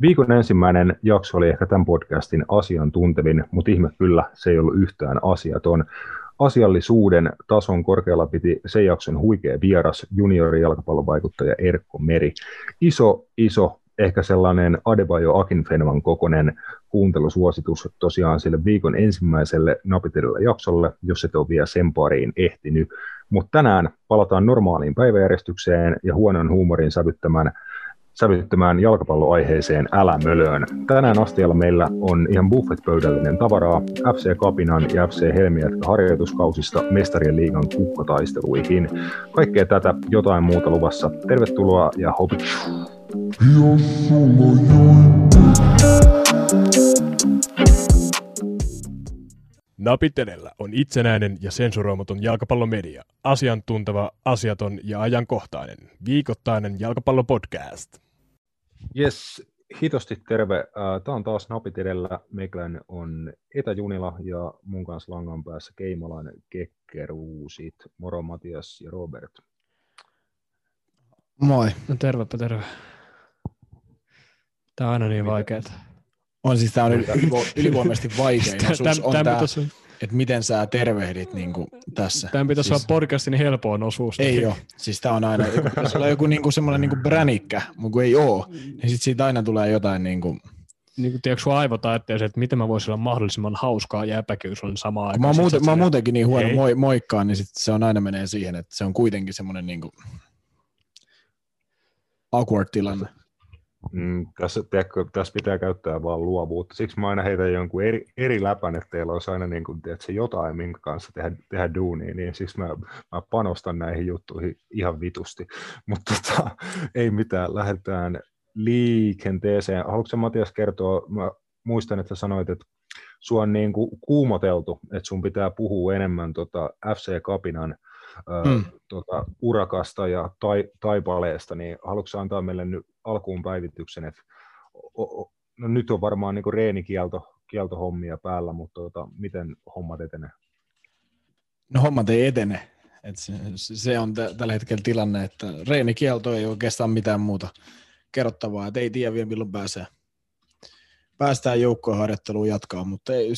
Viikon ensimmäinen jakso oli ehkä tämän podcastin asiantuntevin, mutta ihme kyllä, se ei ollut yhtään asiaton. Asiallisuuden tason korkealla piti sen jakson huikea vieras juniorijalkapallovaikuttaja Erkko Meri. Iso, iso, ehkä sellainen Adebayo Akinfenvan kokoinen kuuntelusuositus tosiaan sille viikon ensimmäiselle napitelille jaksolle, jos et ole vielä sen pariin ehtinyt. Mutta tänään palataan normaaliin päiväjärjestykseen ja huonon huumorin sävyttämään sävyttämään jalkapalloaiheeseen älämölöön. Tänään astialla meillä on ihan buffet-pöydällinen tavaraa FC Kapinan ja FC Helmiätkä harjoituskausista mestarien liigan kukkataisteluihin. Kaikkea tätä jotain muuta luvassa. Tervetuloa ja hopi! Napitelellä on itsenäinen ja sensuroimaton jalkapallomedia. Asiantunteva, asiaton ja ajankohtainen. Viikoittainen jalkapallopodcast. Yes, hitosti terve. Tämä on taas Napit edellä. Meikäläinen on etäjunila ja mun kanssa langan päässä Keimalainen Kekkeruusit. Moro Matias ja Robert. Moi. No tervepä terve. Tämä on aina niin vaikeaa. On siis tämä on ylivo- ylivoimaisesti vaikein osuus on tämä, että miten sä tervehdit niin kuin tässä. Tämän pitäisi siis, olla podcastin helpoin osuus. Ei ole. Siis tämä on aina, jos on joku niin kuin semmoinen niin kuin bränikkä, mutta kun ei ole, niin sitten siitä aina tulee jotain niin kuin, niin kuin tiedätkö, sun aivot ajattelee, että miten mä voisin olla mahdollisimman hauskaa ja epäkiusallinen samaan aikaan. Mä oon, Sit muuten, mä oon muutenkin niin huono moi, moikkaan, niin sit se on aina menee siihen, että se on kuitenkin semmoinen niin kuin awkward tilanne. Mm, tässä, tiedätkö, tässä pitää käyttää vaan luovuutta. Siksi mä aina heitän jonkun eri, eri läpän, että teillä olisi aina niin kuin, tiedätkö, jotain, minkä kanssa tehdä, tehdä duunia, niin siksi mä, mä panostan näihin juttuihin ihan vitusti. Mutta tota, ei mitään, lähdetään liikenteeseen. Haluatko Matias kertoa, mä muistan, että sanoit, että sua on niin kuin kuumoteltu, että sun pitää puhua enemmän tota FC Kapinan Mm. tota, urakasta ja tai, taipaleesta, niin haluatko antaa meille nyt alkuun päivityksen, että o, o, no nyt on varmaan niin reenikielto kieltohommia päällä, mutta tota, miten hommat etenee? No hommat ei etene. Et se, se on t- tällä hetkellä tilanne, että reenikielto ei oikeastaan mitään muuta kerrottavaa, että ei tiedä vielä milloin pääsee. Päästään joukkoharjoitteluun jatkaa, mutta ei,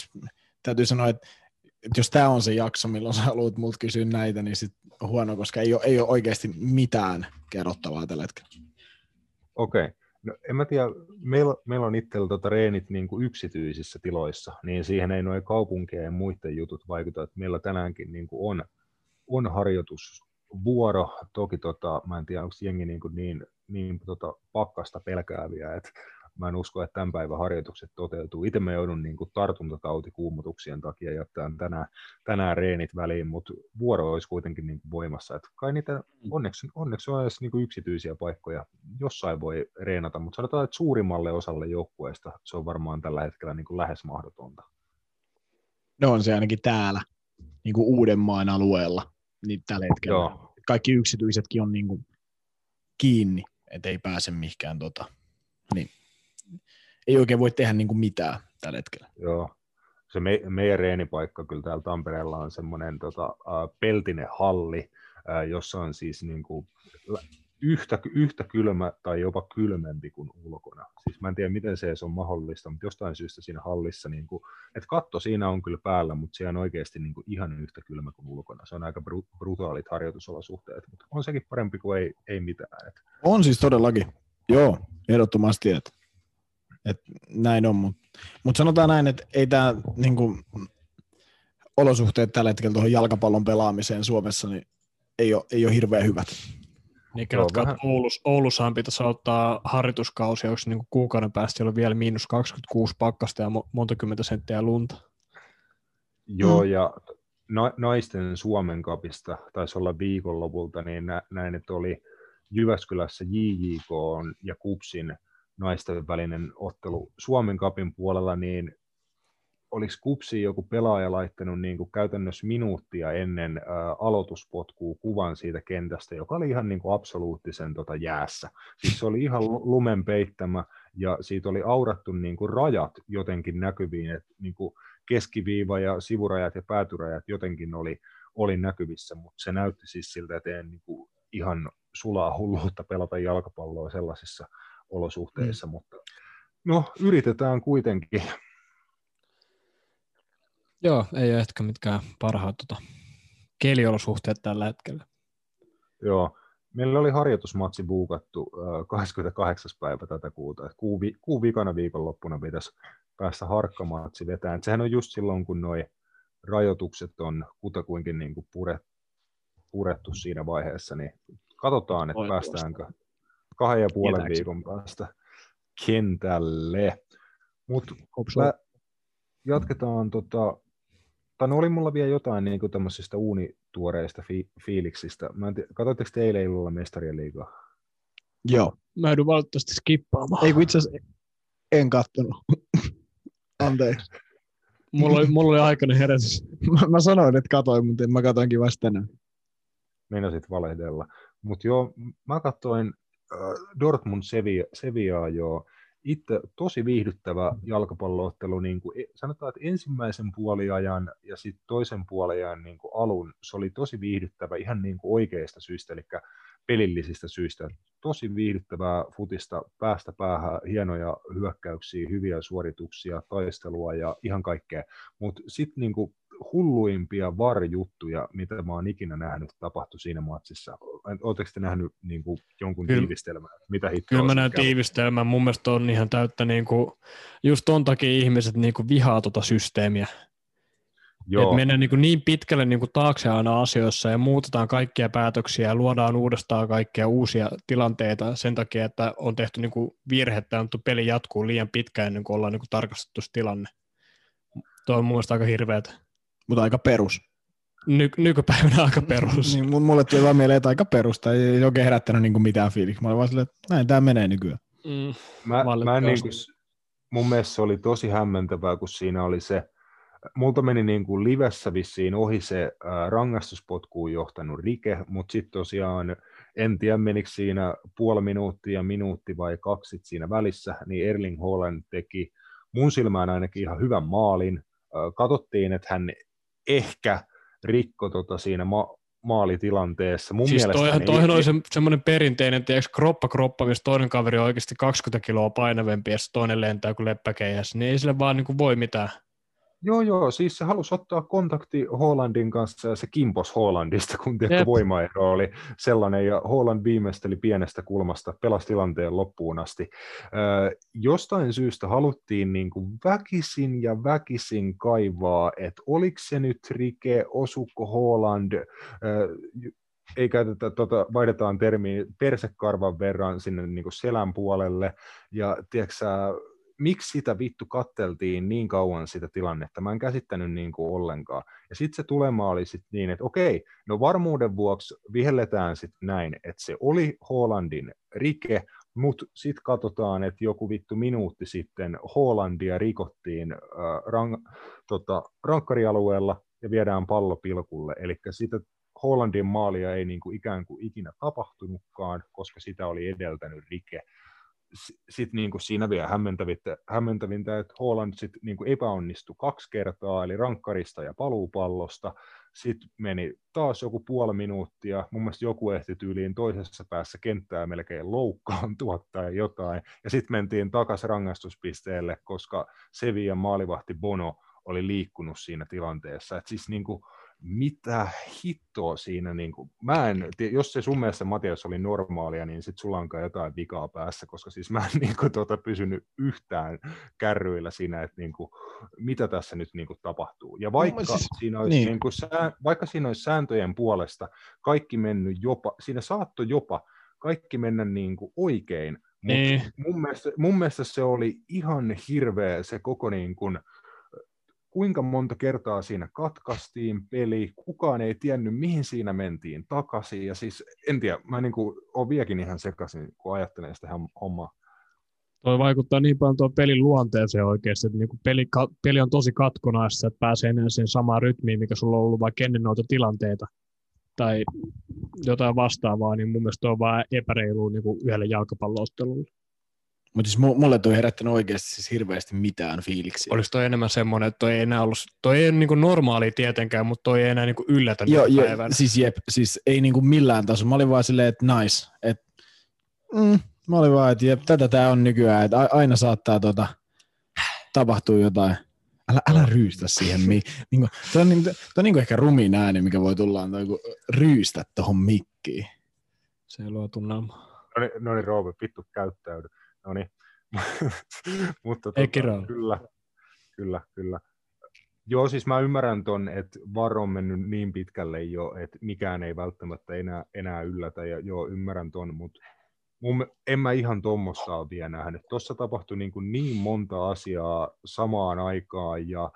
täytyy sanoa, että, jos tämä on se jakso, milloin sä haluat multa kysyä näitä, niin sit on huono, koska ei ole, ei ole oikeasti mitään kerrottavaa tällä hetkellä. Okei. Okay. No, en mä tiedä, meillä, meillä on itsellä tota reenit niin kuin yksityisissä tiloissa, niin siihen ei noin kaupunkien ja muiden jutut vaikuta, että meillä tänäänkin niin kuin on, on harjoitusvuoro. Toki tota, mä en tiedä, onko jengi niin, kuin niin, niin tota, pakkasta pelkääviä, että mä en usko, että tämän päivän harjoitukset toteutuu. Itse mä joudun niin kuin tartuntatautikuumutuksien takia jättämään tänään, tänään reenit väliin, mutta vuoro olisi kuitenkin niin kuin voimassa. Et kai niitä onneksi, onneksi on edes niin kuin yksityisiä paikkoja. Jossain voi reenata, mutta sanotaan, että suurimmalle osalle joukkueesta se on varmaan tällä hetkellä niin kuin lähes mahdotonta. No on se ainakin täällä, niin kuin Uudenmaan alueella, niin tällä hetkellä. Joo. Kaikki yksityisetkin on niin kuin kiinni, että ei pääse mihinkään. Tota. Ei oikein voi tehdä niin kuin mitään tällä hetkellä. Joo. Se me, meidän reenipaikka kyllä täällä Tampereella on semmoinen tota, peltinen halli, jossa on siis niin kuin, yhtä, yhtä kylmä tai jopa kylmempi kuin ulkona. Siis mä en tiedä, miten se on mahdollista, mutta jostain syystä siinä hallissa, niin kuin, että katto siinä on kyllä päällä, mutta se on oikeasti niin kuin ihan yhtä kylmä kuin ulkona. Se on aika bru- brutaalit harjoitusolosuhteet, mutta on sekin parempi kuin ei, ei mitään. Et, On siis todellakin. Joo, ehdottomasti, että, että näin on. Mutta mut sanotaan näin, että ei tämä niinku, olosuhteet tällä hetkellä tuohon jalkapallon pelaamiseen Suomessa niin ei ole, ei ole hirveän hyvät. Niin Joo, kerrotkaa, vähän- että Oulus, Oulussahan pitäisi ottaa harjoituskausi, onko niin kuukauden päästä siellä on vielä miinus 26 pakkasta ja mo- monta kymmentä senttiä lunta. Joo, Mm. ja na- naisten Suomen kapista taisi olla viikonlopulta, niin nä- näin, että oli Jyväskylässä JJK ja Kupsin naisten välinen ottelu Suomen kapin puolella, niin oliko Kupsi joku pelaaja laittanut niin kuin käytännössä minuuttia ennen ä, aloituspotkua kuvan siitä kentästä, joka oli ihan niin kuin absoluuttisen tota jäässä. Siis se oli ihan lu- lumen peittämä ja siitä oli aurattu niin kuin rajat jotenkin näkyviin, että niin kuin keskiviiva ja sivurajat ja päätyrajat jotenkin oli, oli näkyvissä, mutta se näytti siis siltä, että ei niin kuin ihan sulaa hulluutta pelata jalkapalloa sellaisissa olosuhteissa, mm. mutta No, yritetään kuitenkin. Joo, ei ole ehkä mitkään parhaat tota, keliolosuhteet tällä hetkellä. Joo, meillä oli harjoitusmatsi buukattu äh, 28. päivä tätä kuuta. Et kuu, vi- kuu vikana viikonloppuna pitäisi päästä harkkamatsi vetään. Sehän on just silloin, kun noi rajoitukset on kutakuinkin niin kuin puret, purettu siinä vaiheessa, niin katsotaan, että päästäänkö kahden ja puolen Tietääks? viikon päästä kentälle. Mutta jatketaan, tota, tai no oli mulla vielä jotain niin kuin tämmöisistä uunituoreista fi- fiiliksistä. Mä en tiedä, katsoitteko te eilen illalla mestarien liigaa? Joo. Mä joudun valitettavasti skippaamaan. Ei kun itse asiassa en kattonut. Anteeksi. Mulla oli, mulla oli aikainen herätys. Mä, mä sanoin, että katoin, mutta mä katoinkin vasta tänään. Meinasit valehdella. Mutta joo, mä katsoin Dortmund Sevilla, Sevillaa. Itse tosi viihdyttävä jalkapalloottelu. Niin kuin, e- sanotaan, että ensimmäisen puoliajan ja sitten toisen puoliajan niin kuin alun se oli tosi viihdyttävä ihan niin kuin oikeista syistä, eli pelillisistä syistä. Tosi viihdyttävää futista päästä päähän, hienoja hyökkäyksiä, hyviä suorituksia, taistelua ja ihan kaikkea. Mutta sitten niinku hulluimpia varjuttuja, mitä mä oon ikinä nähnyt, tapahtui siinä matsissa. Oletteko te nähnyt niinku jonkun Kyllä. tiivistelmää? Mitä hittoa Kyllä mä näen tiivistelmän. Mun mielestä on ihan täyttä, niin kuin, just ton takia ihmiset niin kuin vihaa tota systeemiä. Joo, Että mennään niin, kuin niin pitkälle niin kuin taakse aina asioissa ja muutetaan kaikkia päätöksiä ja luodaan uudestaan kaikkia uusia tilanteita sen takia, että on tehty niin kuin virhettä ja annettu peli jatkuu liian pitkään ennen kuin ollaan niin kuin tarkastettu tilanne. Tuo on mun mielestä aika hirveätä. Mutta aika perus. Ny- nykypäivänä aika perus. Niin, mun- mulle tuli vaan mieleen, että aika perusta. Ei ei oikein herättänyt niinku mitään fiiliksi. Mä olin vaan silleen, että näin tämä menee nykyään. Mm. Mä, mä niin kuin, mun mielestä se oli tosi hämmentävää, kun siinä oli se, multa meni niin kuin livessä vissiin ohi se ää, rangaistuspotkuun johtanut rike, mutta sitten tosiaan en tiedä menikö siinä puoli minuuttia, minuutti vai kaksi siinä välissä, niin Erling Haaland teki mun silmään ainakin ihan hyvän maalin. Ää, Katsottiin, että hän ehkä rikko tota siinä ma- maalitilanteessa. Mun Siis toihan, hän ei- toihan oli se, semmoinen perinteinen, tiedätkö, kroppa kroppa, missä toinen kaveri on oikeasti 20 kiloa painavempi ja toinen lentää kuin leppäkeihässä, niin ei sille vaan niin kuin voi mitään. Joo, joo, siis se halusi ottaa kontakti Hollandin kanssa ja se kimpos Hollandista, kun Jep. voimaero oli sellainen ja Holland viimeisteli pienestä kulmasta, pelasi tilanteen loppuun asti. Öö, jostain syystä haluttiin niin kuin väkisin ja väkisin kaivaa, että oliko se nyt rike, osuko Holland, öö, ei käytetä, tota, vaihdetaan termiä persekarvan verran sinne niin kuin selän puolelle, ja tiedätkö, miksi sitä vittu katteltiin niin kauan sitä tilannetta, mä en käsittänyt niin kuin ollenkaan. Ja sitten se tulema oli sitten niin, että okei, no varmuuden vuoksi vihelletään sitten näin, että se oli Hollandin rike, mutta sitten katsotaan, että joku vittu minuutti sitten Hollandia rikottiin äh, rang, tota, rankkarialueella ja viedään pallo pilkulle. Eli sitä Hollandin maalia ei niin ikään kuin ikinä tapahtunutkaan, koska sitä oli edeltänyt rike sitten niin kuin siinä vielä hämmentävintä, hämmentävintä että Holland sit niin kuin epäonnistui kaksi kertaa, eli rankkarista ja paluupallosta. Sitten meni taas joku puoli minuuttia. Mun mielestä joku ehti tyyliin toisessa päässä kenttää melkein loukkaantua tai jotain. Ja sitten mentiin takaisin rangaistuspisteelle, koska Sevian maalivahti Bono oli liikkunut siinä tilanteessa. Et siis niin kuin, mitä hittoa siinä, niin kuin, mä en, jos se sun mielestä Matias oli normaalia, niin sit sulla onkaan jotain vikaa päässä, koska siis mä en niin kuin, tuota, pysynyt yhtään kärryillä siinä, että niin kuin, mitä tässä nyt niin kuin, tapahtuu. Ja vaikka, siis- siis, siinä olisi, niin. niin. Kuin, sää, vaikka siinä olisi sääntöjen puolesta kaikki mennyt jopa, siinä saattoi jopa kaikki mennä niin kuin, oikein, mutta Niin. mun, mielestä, mun mielestä se oli ihan hirveä se koko niin kuin, kuinka monta kertaa siinä katkaistiin peli, kukaan ei tiennyt, mihin siinä mentiin takaisin, ja siis en tiedä, mä niin kuin, olen vieläkin ihan sekaisin, kun ajattelen sitä hom- hommaa. Toi vaikuttaa niin paljon tuo pelin luonteeseen oikeasti, että niinku peli, ka- peli on tosi katkonaista, että pääsee enää sen samaan rytmiin, mikä sulla on ollut vaikka ennen noita tilanteita tai jotain vastaavaa, niin mun mielestä on vaan epäreilu niin kuin yhdelle jalkapalloottelulle. Mutta siis mu- mulle toi herättänyt oikeasti siis hirveästi mitään fiiliksiä. Oliko toi enemmän semmoinen, että toi ei enää ollut, toi ei ole niin kuin normaali tietenkään, mutta toi ei enää niin kuin yllätä Joo, jo, nykypäivänä. siis jep, siis ei niinku millään tasolla. Mä olin vaan silleen, että nice. Et, mm, Mä olin vaan, että jep, tätä tää on nykyään, että aina saattaa tota, tapahtua jotain. Älä, älä ryystä siihen. Mi- niin kuin, toi on, niin, toi on niin kuin ehkä rumin ääni, mikä voi tulla, on toi, kun ryystä tuohon mikkiin. Se luo tunnelmaa. No niin, no niin Roope, vittu käyttäydy. No niin. Mutta tota, kyllä, kyllä, kyllä. Joo, siis mä ymmärrän ton, että varo on mennyt niin pitkälle jo, että mikään ei välttämättä enää, enää yllätä, ja joo, ymmärrän ton, mutta mun, en mä ihan tuommoista ole vielä nähnyt. Tuossa tapahtui niin, kuin niin monta asiaa samaan aikaan, ja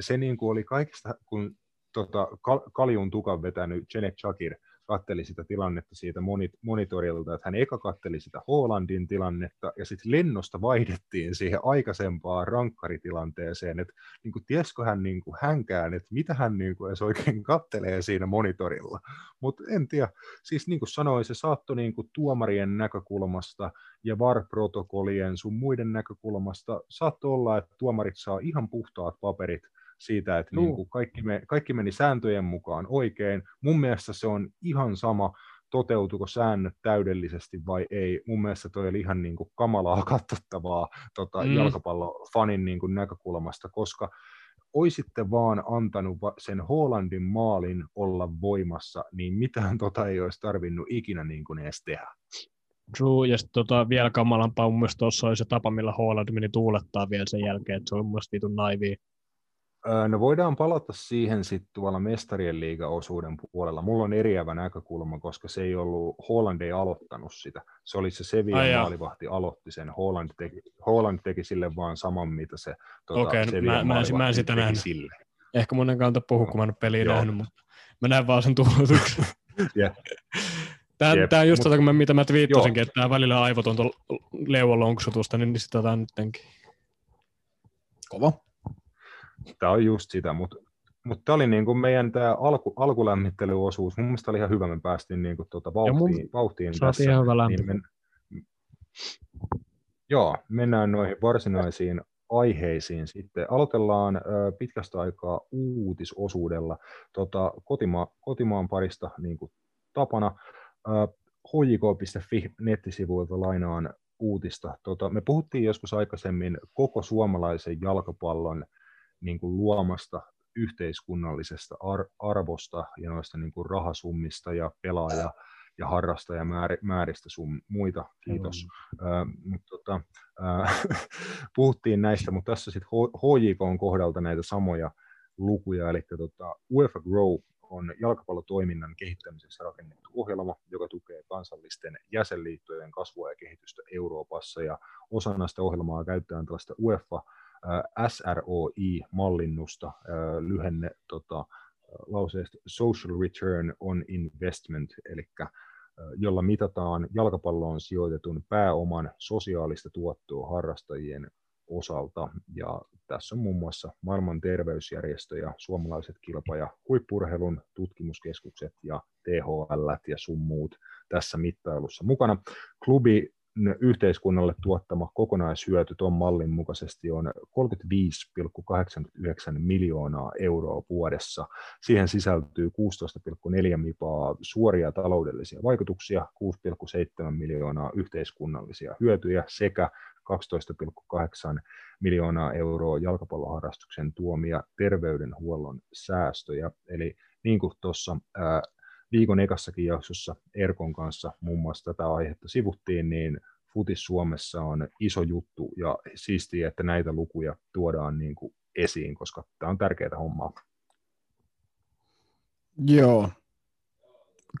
se niin kuin oli kaikista, kun tota, Kal- Kaljun tukan vetänyt Janet Shakir katteli sitä tilannetta siitä monit- monitorilta, että hän eka katteli sitä Hollandin tilannetta, ja sitten lennosta vaihdettiin siihen aikaisempaan rankkaritilanteeseen, että niin kuin, tiesikö hän niin kuin, hänkään, että mitä hän niin kuin, edes oikein kattelee siinä monitorilla. Mutta en tiedä, siis niin kuin sanoin, se saattoi niin kuin, tuomarien näkökulmasta ja VAR-protokollien sun muiden näkökulmasta saattoi olla, että tuomarit saa ihan puhtaat paperit siitä, että niin kuin kaikki, me, kaikki meni sääntöjen mukaan oikein. Mun mielestä se on ihan sama, toteutuko säännöt täydellisesti vai ei. Mun mielestä toi oli ihan niin kuin kamalaa katsottavaa tota, Mm. jalkapallofanin niin kuin näkökulmasta, koska oisitte vaan antanut sen Hollandin maalin olla voimassa, niin mitään tota ei olisi tarvinnut ikinä niin kuin edes tehdä. True, ja sitten tota, vielä kamalampaa mun mielestä tuossa oli se tapa, millä Holland meni tuulettaa vielä sen jälkeen, että se oli mun mielestä vitun naivia. No voidaan palata siihen sitten tuolla mestarien liiga-osuuden puolella. Mulla on eriävä näkökulma, koska se ei ollut, Holland ei aloittanut sitä. Se oli se Sevilla Ai jaa. maalivahti aloitti sen. Holland teki, Holland teki sille vaan saman, mitä se tota, Okei, no mä- mä en- mä en sitä nähnyt. Sille. Ehkä monen kanta puhua, kun mä en ole peliä Joo. nähnyt, mutta mä näen vaan sen tuuletuksen. Jep. Tämä, Jep, tämä on just mut- tota, mitä mä twiittasinkin, että tämä välillä aivotonta leuan lonksutusta, niin sitä tämä nyttenkin. Kova. Tämä on just sitä, mutta mutta tämä oli niin kuin meidän tämä alku, alkulämmittelyosuus. Mun mielestä oli ihan hyvä, me päästiin niin kuin tuota Ja mun- vauhtiin, vauhtiin tässä. ihan hyvä. Niin men... Joo, mennään noihin varsinaisiin aiheisiin sitten. Aloitellaan ö, pitkästä aikaa uutisosuudella tota, kotima, kotimaan parista niin kuin tapana. Ö, hjk.fi nettisivuilta lainaan uutista. Tota, me puhuttiin joskus aikaisemmin koko suomalaisen jalkapallon niin kuin luomasta yhteiskunnallisesta ar- arvosta ja noista niin kuin rahasummista ja pelaaja- ja harrastajamääristä sun muita. Kiitos. Ö, mut tota, ö, puhuttiin näistä, mutta tässä sitten HJK on kohdalta näitä samoja lukuja, eli tota, UEFA Grow on jalkapallotoiminnan kehittämisessä rakennettu ohjelma, joka tukee kansallisten jäsenliittojen kasvua ja kehitystä Euroopassa, ja osana sitä ohjelmaa käytetään tällaista UEFA SROI-mallinnusta, lyhenne tota, lauseesta Social Return on Investment, eli jolla mitataan jalkapalloon sijoitetun pääoman sosiaalista tuottoa harrastajien osalta. Ja tässä on muun muassa maailman terveysjärjestö ja suomalaiset kilpa- ja huippurheilun tutkimuskeskukset ja THL ja sun muut tässä mittailussa mukana. Klubi yhteiskunnalle tuottama kokonaishyöty tuon mallin mukaisesti on 35,89 miljoonaa euroa vuodessa. Siihen sisältyy 16,4 mipaa suoria taloudellisia vaikutuksia, 6,7 miljoonaa yhteiskunnallisia hyötyjä sekä 12,8 miljoonaa euroa jalkapalloharrastuksen tuomia terveydenhuollon säästöjä. Eli niin kuin tuossa viikon ekassakin jaksossa Erkon kanssa muun muassa tätä aihetta sivuttiin, niin futis Suomessa on iso juttu ja siistiä, että näitä lukuja tuodaan niin kuin esiin, koska tämä on tärkeää hommaa. Joo,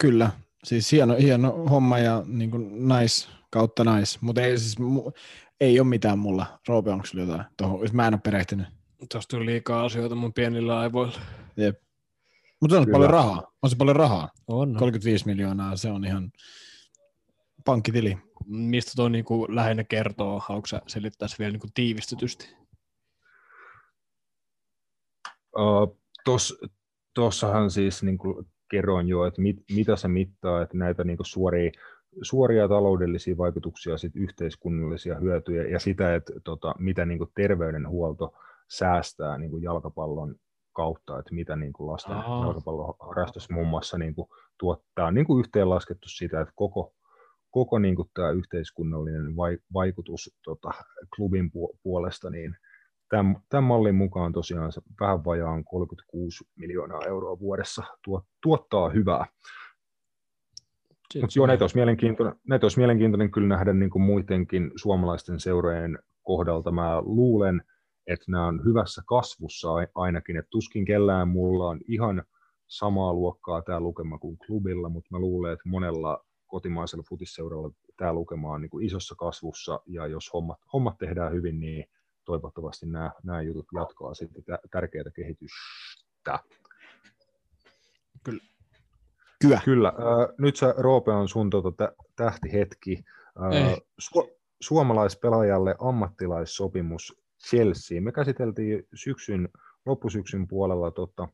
kyllä. Siis hieno, hieno homma ja niin kuin nice kautta nice, mutta ei, siis, mu, ei ole mitään mulla. Roope, onko sulla jotain tuohon? Mä en ole perehtynyt. Tuosta tuli liikaa asioita mun pienillä aivoilla. Jep. Mutta on Kyllä. paljon rahaa. On se paljon rahaa. On. 35 miljoonaa, se on ihan pankkitili. Mistä tuo niinku lähinnä kertoo? Haluatko sä selittää se vielä niinku tiivistetysti? Uh, Tuossahan siis niin kuin kerroin jo, että mit, mitä se mittaa, että näitä niin kuin suoria, suoria taloudellisia vaikutuksia, sit yhteiskunnallisia hyötyjä ja sitä, että tota, mitä niin kuin terveydenhuolto säästää niin kuin jalkapallon kautta, että mitä niin kuin lasten jalkapalloharrastus muun muassa niin kuin tuottaa. Niin kuin yhteenlaskettu sitä, että koko, koko niin kuin tämä yhteiskunnallinen vaikutus tota, klubin puolesta, niin tämän, tämän mallin mukaan tosiaan se vähän vajaan 36 miljoonaa euroa vuodessa tuot, tuottaa hyvää. Mutta joo, näitä olisi, mielenkiintoinen, näitä olisi mielenkiintoinen kyllä nähdä niin kuin muidenkin suomalaisten seurojen kohdalta. Mä luulen, että nämä on hyvässä kasvussa ainakin, että tuskin kellään mulla on ihan samaa luokkaa tämä lukema kuin klubilla, mutta mä luulen, että monella kotimaisella futisseuralla tämä lukema on niin kuin isossa kasvussa, ja jos hommat, hommat tehdään hyvin, niin toivottavasti nämä, nämä jutut jatkaa sitten tärkeää kehitystä. Kyllä. Kyllä. Kyllä. Äh, nyt se Roope on sun tota, tähtihetki. Äh, su- suomalaispelaajalle ammattilaissopimus Chelsea. Me käsiteltiin syksyn, loppusyksyn puolella tota,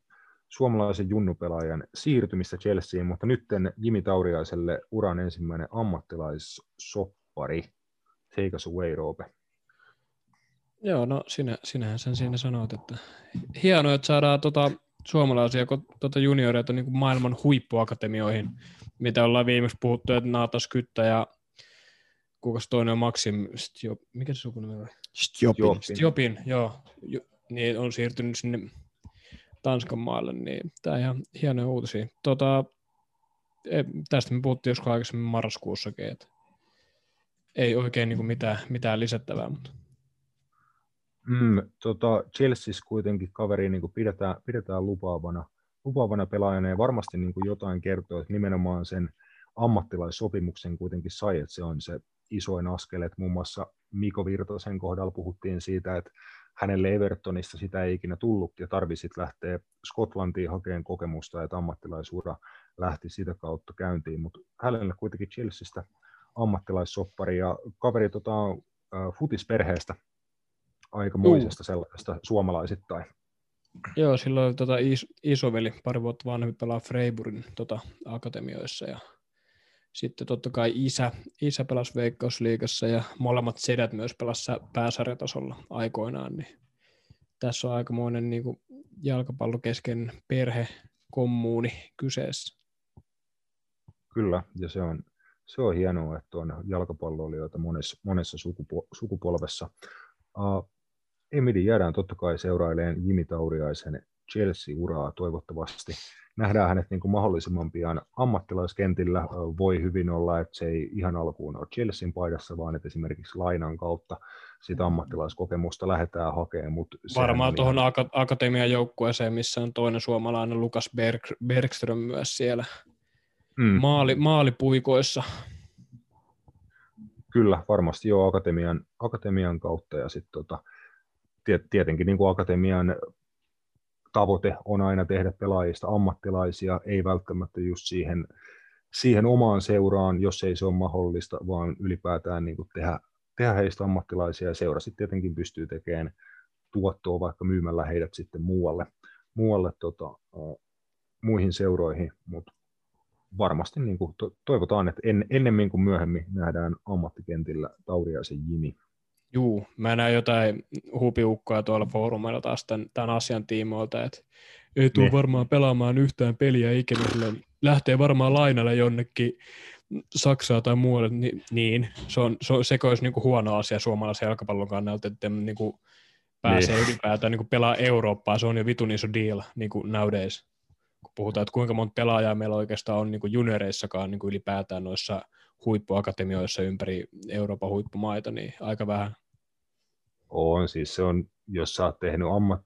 suomalaisen junnupelaajan siirtymistä Chelseaan, mutta nyt Jimi Tauriaiselle uran ensimmäinen ammattilaissoppari. Take us away, Roope. Joo, no sinä, sinähän sen siinä sanoit, että hienoa, että saadaan tota, suomalaisia tota junioreita niin kuin maailman huippuakatemioihin, mitä ollaan viimeksi puhuttu, että Naatas Kyttä ja kukas toinen on Maxim, Stjop, mikä se sukunimi oli? Stjopin. Stjopin, joo, niin on siirtynyt sinne Tanskan maalle, niin tämä on ihan hienoja uutisia. Tota, tästä me puhuttiin joskus aikaisemmin marraskuussakin, että ei oikein niin kuin mitään, mitään lisättävää, mutta Mm, tota, Chelseassa kuitenkin kaveri niin kuin pidetään, pidetään lupaavana, lupaavana pelaajana ja varmasti niin kuin jotain kertoo, että nimenomaan sen ammattilaissopimuksen kuitenkin sai, että se on se isoin askel, että muun muassa Miko Virtasen kohdalla puhuttiin siitä, että hänelle Evertonista sitä ei ikinä tullut ja tarvitsi lähteä Skotlantiin hakemaan kokemusta, että ammattilaisura lähti sitä kautta käyntiin, mutta hänelle kuitenkin Chelseasta ammattilaissoppari ja kaveri tota, futisperheestä aikamoisesta sellaisesta suomalaisittain. Joo, silloin tota is, isoveli pari vuotta vanhempi pelaa Freiburgin tota, akatemioissa ja sitten totta kai isä, isä pelasi Veikkausliigassa ja molemmat sedät myös pelasi pääsarjatasolla aikoinaan, niin tässä on aikamoinen niin kuin jalkapallokesken perhe, kommuuni kyseessä. Kyllä, ja se on, se on hienoa, että on jalkapalloilijoita monessa, monessa sukupo, sukupolvessa. Uh, Emidi jäädään totta kai seuraileen Jimi Tauriaisen Chelsea-uraa toivottavasti. Nähdään hänet niin kuin mahdollisimman pian ammattilaiskentillä. Voi hyvin olla, että se ei ihan alkuun ole Chelsean paidassa, vaan että esimerkiksi lainan kautta sitä ammattilaiskokemusta lähdetään hakemaan. Mutta Varmaan tuohon ihan... ak- akatemian joukkueeseen, missä on toinen suomalainen Lukas Berg- Bergström myös siellä mm. maali, maalipuikoissa. Kyllä, varmasti jo akatemian, akatemian kautta ja sitten tota, tietenkin niin kuin akatemian tavoite on aina tehdä pelaajista ammattilaisia, ei välttämättä just siihen, siihen omaan seuraan, jos ei se ole mahdollista, vaan ylipäätään niin kuin tehdä, tehdä heistä ammattilaisia ja seura sitten tietenkin pystyy tekemään tuottoa vaikka myymällä heidät sitten muualle, muualle tota, muihin seuroihin, mutta varmasti niin kuin toivotaan, että en, ennemmin kuin myöhemmin nähdään ammattikentillä Tauriaisen Jimi. Juu, mä näen jotain hupiukkoja tuolla foorumeilla taas tämän, tämän asian tiimoilta, että ei tule ne. varmaan pelaamaan yhtään peliä ikinä, lähtee varmaan lainalle jonnekin Saksaa tai muualle, niin, niin se, on, se, on, se olisi niin kuin huono asia suomalaisen jalkapallon kannalta, että niin kuin pääsee niin. ylipäätään niin kuin pelaa Eurooppaa, se on jo vitun iso deal niin kuin nowadays. Kun puhutaan, että kuinka monta pelaajaa meillä oikeastaan on niin kuin junioreissakaan niin kuin ylipäätään noissa huippuakatemioissa ympäri Euroopan huippumaita, niin aika vähän. On, siis se on, jos sä oot tehnyt ammat,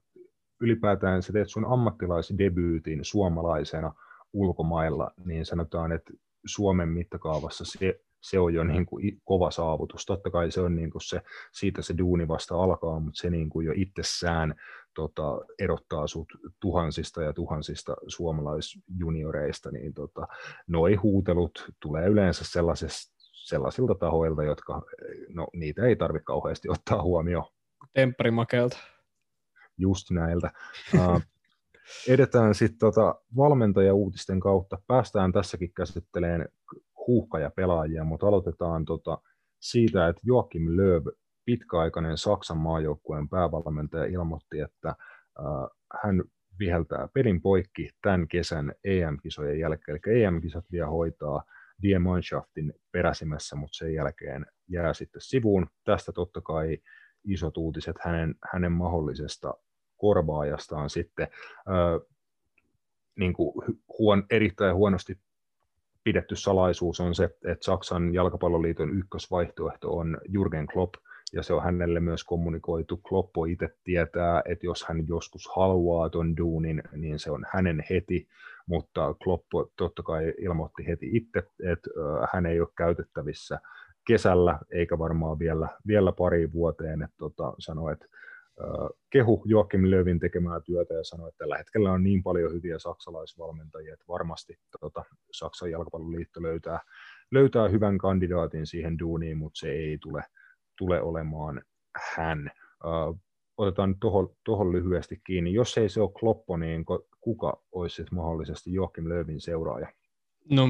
ylipäätään sä teet sun ammattilaisdebyytin suomalaisena ulkomailla, niin sanotaan, että Suomen mittakaavassa se, se on jo niin kuin kova saavutus. Totta kai se on niin kuin se, siitä se duuni vasta alkaa, mutta se niin kuin jo itsessään tota, erottaa sut tuhansista ja tuhansista suomalaisjunioreista, niin tota, noi huutelut tulee yleensä sellaisilta tahoilta, jotka, no niitä ei tarvitse kauheasti ottaa huomioon. Tempparimakelta. Just näiltä. Uh, edetään sitten tota valmentajauutisten kautta. Päästään tässäkin käsitteleen huuhkaja pelaajia, mutta aloitetaan tota siitä, että Joakim Lööv pitkäaikainen Saksan maajoukkueen päävalmentaja ilmoitti, että hän viheltää pelin poikki tämän kesän EM-kisojen jälkeen, eli EM-kisat vielä hoitaa Die Mannschaftin peräsimässä, mutta sen jälkeen jää sitten sivuun. Tästä totta kai isot uutiset hänen, hänen mahdollisesta korvaajastaan sitten. Niin kuin huon, erittäin huonosti pidetty salaisuus on se, että Saksan jalkapalloliiton ykkösvaihtoehto on Jürgen Klopp, ja se on hänelle myös kommunikoitu. Kloppo itse tietää, että jos hän joskus haluaa ton duunin, niin se on hänen heti, mutta Kloppo totta kai ilmoitti heti itse, että hän ei ole käytettävissä kesällä, eikä varmaan vielä, vielä pari vuoteen, että tota, sanoi, että kehu Joakim Lövin tekemää työtä ja sanoi, että tällä hetkellä on niin paljon hyviä saksalaisvalmentajia, että varmasti tota, Saksan jalkapalloliitto löytää, löytää hyvän kandidaatin siihen duuniin, mutta se ei tule, tule olemaan hän. Uh, otetaan tuohon lyhyesti kiinni. Jos ei se ole Kloppo, niin kuka olisi mahdollisesti Joakim Lövin seuraaja? No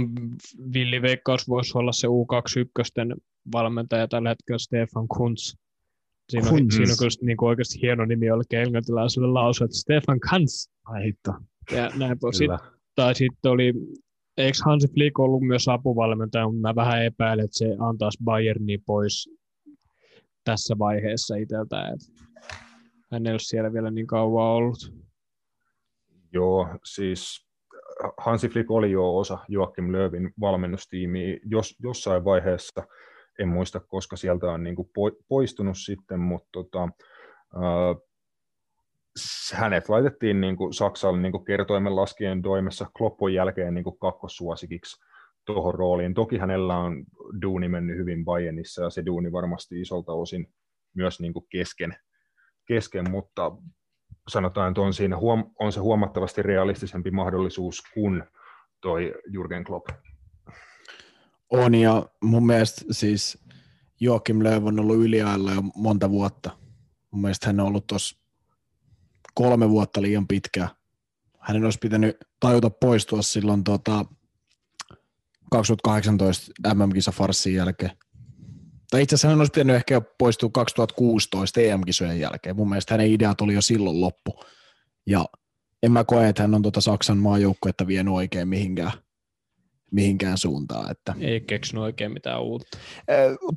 Villi Veikkaus voisi olla se U21 valmentaja tällä hetkellä Stefan Kunz. Siinä on, siinä on kyllä niin kuin oikeasti hieno nimi jollekin englantilaiselle lausua, että Stefan Kunz. Ai hitto. Ja näin pois. tai sitten oli, eikö Hansi Flick ollut myös apuvalmentaja, mutta mä vähän epäilen, että se antaisi Bayerni pois tässä vaiheessa itseltä. Että hän ei ole siellä vielä niin kauan ollut. Joo, siis Hansi Flick oli jo osa Joakim Löövin valmennustiimiä jos, jossain vaiheessa, en muista koska sieltä on niin kuin poistunut sitten, mutta tota, äh, hänet laitettiin niin kuin Saksalle niin kuin kertoimen laskien toimessa Kloppon jälkeen niin kuin kakkossuosikiksi tuohon rooliin. Toki hänellä on duuni mennyt hyvin Bayernissa ja se duuni varmasti isolta osin myös niin kuin kesken, kesken, mutta sanotaan, että on, siinä huom- on se huomattavasti realistisempi mahdollisuus kuin toi Jurgen Klopp. On, ja mun mielestä siis Joakim Löw on ollut yliajalla jo monta vuotta. Mun mielestä hän on ollut tuossa kolme vuotta liian pitkään. Hänen olisi pitänyt tajuta poistua silloin tota 2018 MM-kisa Farsin jälkeen. Tai itse asiassa hän olisi pitänyt ehkä poistua 2016 EM-kisojen jälkeen. Mun mielestä hänen ideat oli jo silloin loppu. Ja en mä koe, että hän on tuota Saksan maajoukkuetta vienyt oikein mihinkään, mihinkään suuntaan. Että. Ei keksinyt oikein mitään uutta.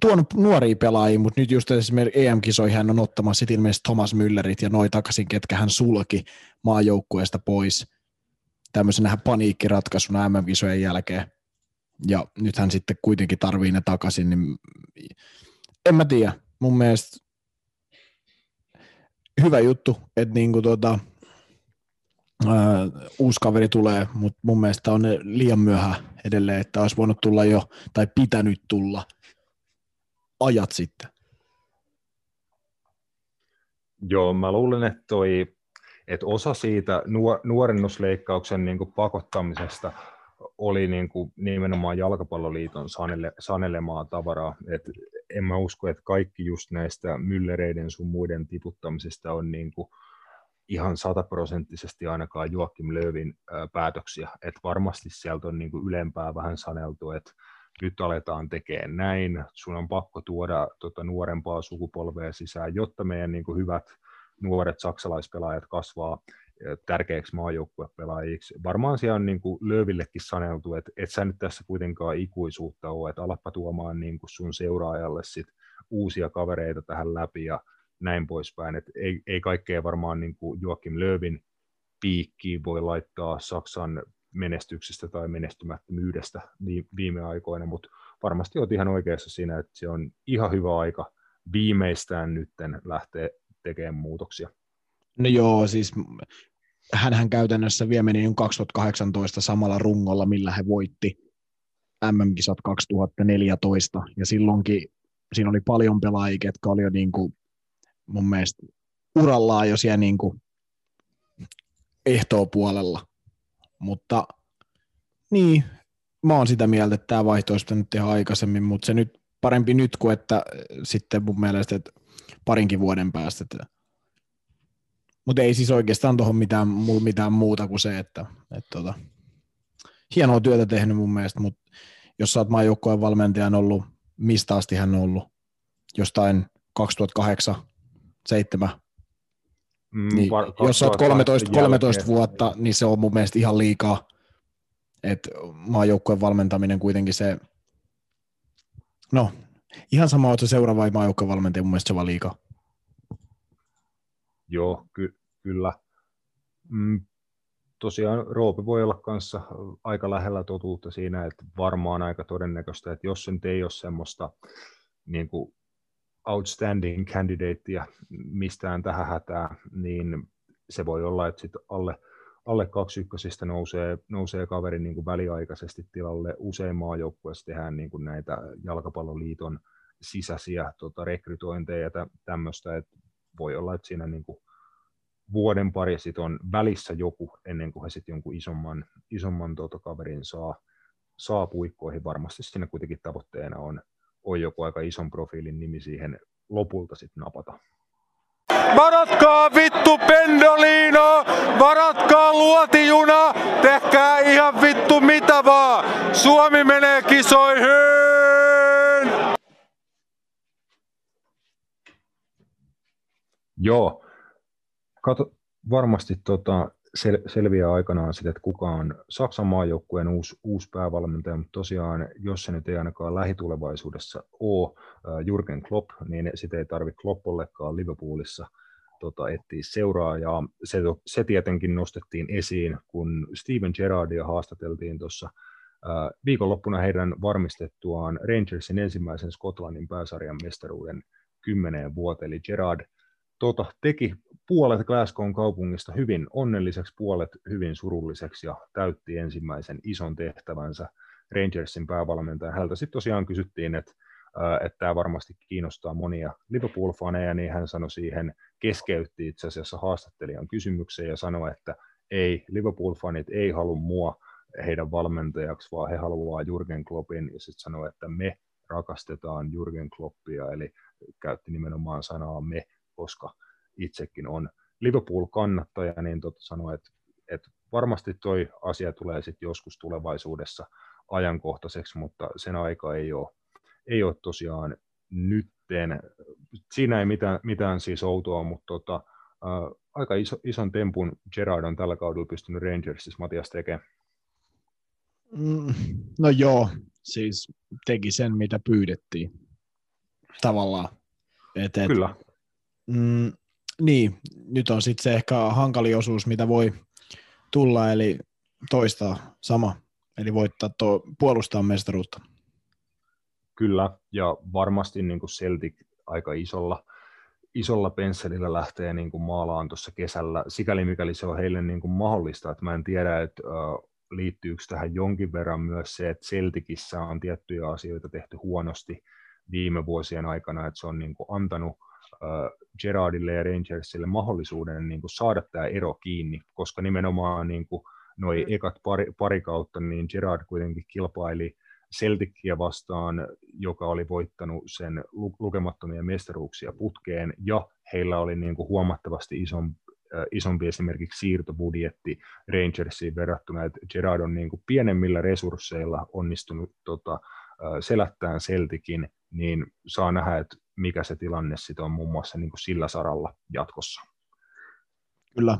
Tuon nuoria pelaajia, mutta nyt just esimerkiksi EM-kisoihin hän on ottamassa sitten ilmeisesti Thomas Müllerit ja noin takaisin, ketkä hän sulki maajoukkueesta pois tämmöisenä paniikkiratkaisuna MM-kisojen jälkeen ja nyt hän sitten kuitenkin tarvii ne takaisin, niin en mä tiedä. Mun mielestä hyvä juttu, että niinku tota, ää, uusi kaveri tulee, mutta mun mielestä on liian myöhä edelleen, että olisi voinut tulla jo, tai pitänyt tulla ajat sitten. Joo, mä luulen, että, toi, että osa siitä nuorennusleikkauksen niin pakottamisesta – oli niin kuin nimenomaan jalkapalloliiton sanelle, sanelemaa tavaraa. Et en mä usko, että kaikki just näistä myllereiden sun muiden tiputtamisesta on niin kuin ihan sataprosenttisesti ainakaan Joakim Löövin päätöksiä. Et varmasti sieltä on niin kuin ylempää vähän saneltu, että nyt aletaan tekemään näin, sun on pakko tuoda tota nuorempaa sukupolvea sisään, jotta meidän niin kuin hyvät nuoret saksalaispelaajat kasvaa tärkeäksi maajoukkuepelaajiksi. Varmaan siellä on niin kuin Löövillekin saneltu, että et sä nyt tässä kuitenkaan ikuisuutta ole, että alappa tuomaan niin kuin sun seuraajalle sit uusia kavereita tähän läpi ja näin poispäin. Et ei, ei kaikkea varmaan niin kuin Joakim Löövin piikkiin voi laittaa Saksan menestyksestä tai menestymättömyydestä viime aikoina, mutta varmasti olet ihan oikeassa siinä, että se on ihan hyvä aika viimeistään nytten lähteä tekemään muutoksia. No joo, siis hän käytännössä vie meni 2018 samalla rungolla, millä he voitti MM-kisat 2014, ja silloinkin siinä oli paljon pelaajia, jotka oli jo niin kuin, mun mielestä urallaan jo siellä niin kuin puolella. Mutta niin, mä oon sitä mieltä, että tämä vaihto olisi nyt tehdä aikaisemmin, mutta se nyt parempi nyt kuin että sitten mun mielestä että parinkin vuoden päästä. Että mutta ei siis oikeastaan tuohon mitään, mitään muuta kuin se, että, että tota, hienoa työtä tehnyt mun mielestä, mutta jos sä oot maajoukkojen valmentajan ollut, mistä asti hän on ollut, jostain 2008, 7, mm, niin, var, jos sä oot 13, 13 vuotta, niin se on mun mielestä ihan liikaa. että maajoukkueen valmentaminen kuitenkin se, no ihan sama, että se seuraava vai maajoukkueen valmentaja, mun mielestä se vaan liikaa. Joo, ky- kyllä. Mm, tosiaan Roope voi olla kanssa aika lähellä totuutta siinä, että varmaan aika todennäköistä, että jos se nyt ei ole semmoista niin kuin outstanding candidatea mistään tähän hätää, niin se voi olla, että sitten alle, alle kaksi ykkösistä nousee, nousee kaveri niin kuin väliaikaisesti tilalle. Usein maajoukkueessa tehdään niin kuin näitä jalkapalloliiton sisäisiä tota, rekrytointeja ja tä, tämmöistä, että voi olla, että siinä niin kuin vuoden pari sit on välissä joku ennen kuin he sitten jonkun isomman, isomman tota, kaverin saa, saa puikkoihin. Varmasti siinä kuitenkin tavoitteena on, on joku aika ison profiilin nimi siihen lopulta sitten napata. Varatkaa vittu Pendolino, varatkaa luotijuna, tehkää ihan vittu mitä vaan. Suomi menee kisoihin! Joo, Kato, varmasti tota, sel, selviää aikanaan sitä, että kuka on Saksan maajoukkueen uusi, uusi päävalmentaja, mutta tosiaan, jos se nyt ei ainakaan lähitulevaisuudessa ole Jurgen Klopp, niin sitä ei tarvitse Kloppollekaan Liverpoolissa tota, etsiä seuraajaa. Se, se tietenkin nostettiin esiin, kun Steven Gerrardia haastateltiin tuossa viikonloppuna heidän varmistettuaan Rangersin ensimmäisen Skotlannin pääsarjan mestaruuden kymmeneen vuoteen, eli Gerard tota, teki puolet Glasgown kaupungista hyvin onnelliseksi, puolet hyvin surulliseksi ja täytti ensimmäisen ison tehtävänsä Rangersin päävalmentaja. Häneltä sitten tosiaan kysyttiin, että että tämä varmasti kiinnostaa monia Liverpool-faneja, niin hän sanoi siihen, keskeytti itse asiassa haastattelijan kysymykseen ja sanoi, että ei, Liverpool-fanit ei halua mua heidän valmentajaksi, vaan he haluaa Jurgen Kloppin, ja sitten sanoi, että me rakastetaan Jurgen Kloppia, eli käytti nimenomaan sanaa me, koska itsekin on Liverpool-kannattaja, niin tota sanoi, että, että varmasti toi asia tulee sitten joskus tulevaisuudessa ajankohtaiseksi, mutta sen aika ei ole, ei ole tosiaan nytten. Siinä ei mitään, mitään siis outoa, mutta tota, ää, aika iso, ison tempun Gerard on tällä kaudella pystynyt Rangersissa Matias tekemään. Mm, no joo, siis teki sen, mitä pyydettiin tavallaan. Et, et, Kyllä. Mm, niin, nyt on sitten se ehkä hankali osuus, mitä voi tulla, eli toistaa sama, eli voittaa tuo, puolustaa mestaruutta. Kyllä, ja varmasti niin kuin Celtic aika isolla, isolla pensselillä lähtee niin kuin maalaan tuossa kesällä, sikäli mikäli se on heille niin kuin mahdollista, että mä en tiedä, että liittyykö tähän jonkin verran myös se, että Celticissä on tiettyjä asioita tehty huonosti viime vuosien aikana, että se on niin kuin antanut Gerardille ja Rangersille mahdollisuuden niin kuin saada tämä ero kiinni, koska nimenomaan niin kuin noi ekat pari, pari kautta, niin Gerard kuitenkin kilpaili Celticia vastaan, joka oli voittanut sen lukemattomia mestaruuksia putkeen, ja heillä oli niin kuin huomattavasti ison, isompi esimerkiksi siirtobudjetti Rangersiin verrattuna, että Gerard on niin kuin pienemmillä resursseilla onnistunut tota, selättämään Celticin, niin saa nähdä, että mikä se tilanne sitten on muun muassa niin kuin sillä saralla jatkossa. Kyllä,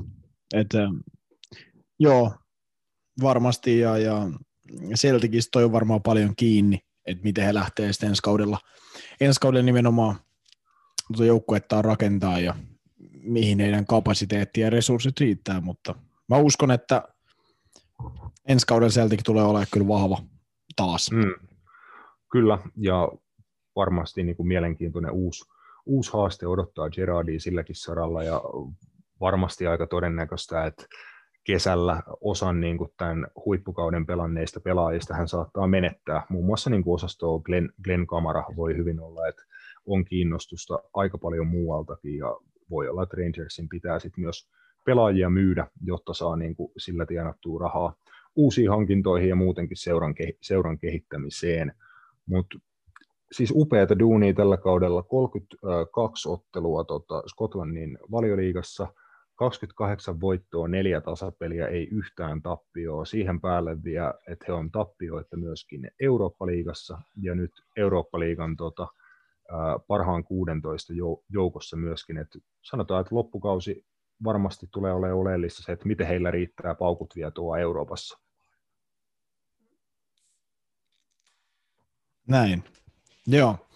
että joo, varmasti ja, ja Celticistä toi on varmaan paljon kiinni, että miten he lähtee sitten ensi kaudella, ensi kaudella nimenomaan tuota joukkuetta rakentaa ja mihin heidän kapasiteetti ja resurssit riittää, mutta mä uskon, että ensi kaudella Celtic tulee olemaan kyllä vahva taas. Mm, kyllä, ja varmasti niin kuin mielenkiintoinen uusi, uusi haaste odottaa Gerardia silläkin saralla ja varmasti aika todennäköistä, että kesällä osan niin kuin tämän huippukauden pelanneista pelaajista hän saattaa menettää. Muun muassa niin kuin Glenn, Glenn Kamara voi hyvin olla, että on kiinnostusta aika paljon muualtakin ja voi olla, että Rangersin pitää sitten myös pelaajia myydä, jotta saa niin kuin sillä tienattua rahaa uusiin hankintoihin ja muutenkin seuran, seuran kehittämiseen. Mutta siis upeata duunia tällä kaudella, 32 ottelua tota, Skotlannin valioliigassa, 28 voittoa, neljä tasapeliä, ei yhtään tappioa. Siihen päälle vielä, että he on tappioita myöskin Eurooppa-liigassa ja nyt Eurooppa-liigan tota, parhaan 16 joukossa myöskin. Et sanotaan, että loppukausi varmasti tulee olemaan oleellista se, että miten heillä riittää paukut vielä tuo Euroopassa. Näin. Joo.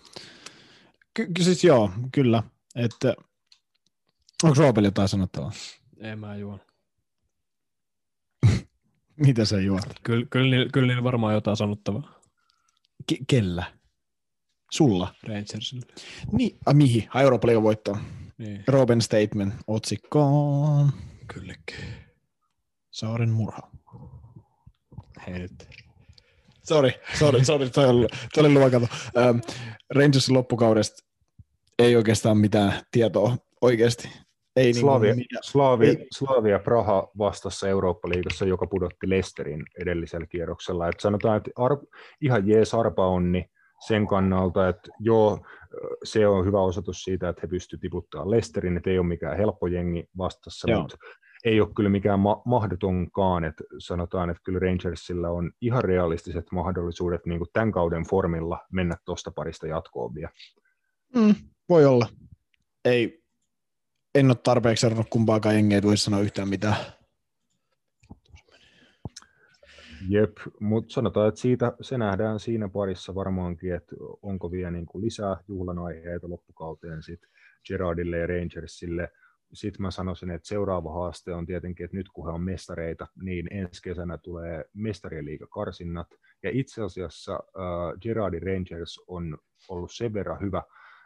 Ky- siis joo, kyllä. Että, onko Roopel jotain sanottavaa? Ei mä juon. Mitä sä juot? Kyllä, kyllä, niillä, kyllä niillä varmaan jotain sanottavaa Ke- kellä? Sulla? Rangersille. Niin, a, mihin? Ai Euroopan liigan voittoon. Niin. Robin Statement otsikkoon. Kylläkin. Saaren murha. Hei nyt. Sorry, sorry, sorry, toi oli, toi oli luva, kato. Ähm, Rangersin loppukaudesta ei oikeastaan mitään tietoa oikeasti. Ei Slavia, niin Slavia, ei- Slavia Praha vastassa Eurooppa-liigassa, joka pudotti Lesterin edellisellä kierroksella. Et sanotaan, että Ar- ihan jees arpa onni sen kannalta, että joo, se on hyvä osoitus siitä, että he pystyvät tiputtamaan Lesterin, että ei ole mikään helppo jengi vastassa, Joo. mutta ei ole kyllä mikään ma- mahdotonkaan, että sanotaan, että kyllä Rangersilla on ihan realistiset mahdollisuudet niin kuin tämän kauden formilla mennä tuosta parista jatkoon vielä. Mm, voi olla. Ei, en ole tarpeeksi seurannut kumpaakaan jengiä, että voisi sanoa yhtään mitään. Jep, mutta sanotaan, että siitä, se nähdään siinä parissa varmaankin, että onko vielä niin kuin lisää juhlan aiheita loppukauteen sit Gerardille ja Rangersille. Sitten mä sanoisin, että seuraava haaste on tietenkin, että nyt kun he on mestareita, niin ensi kesänä tulee mestarien liigakarsinnat. Ja itse asiassa äh, Gerardin Rangers on ollut sen verran hyvä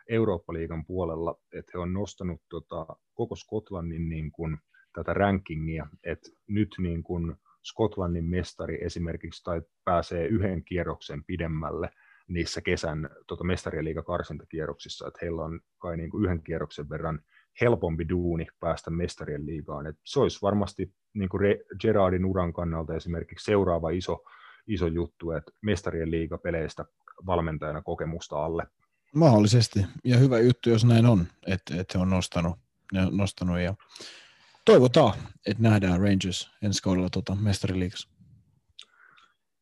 Eurooppa-liigan puolella, että he on nostanut tota, koko Skotlannin niin kuin, tätä rankingia, että nyt niin kuin, Skotlannin mestari esimerkiksi tai pääsee yhden kierroksen pidemmälle niissä kesän tota, mestarien liigakarsintakierroksissa, että heillä on kai niin kuin yhden kierroksen verran helpompi duuni päästä mestarien liigaan. Et se olisi varmasti niin kuin Re- Gerardin uran kannalta esimerkiksi seuraava iso, iso juttu, että mestarien liigapeleistä valmentajana kokemusta alle. Mahdollisesti. Ja hyvä juttu, jos näin on, että, että he on nostanut, ne on nostanut ja toivotaan, että nähdään Rangers ensi kaudella tota, mestariliigassa.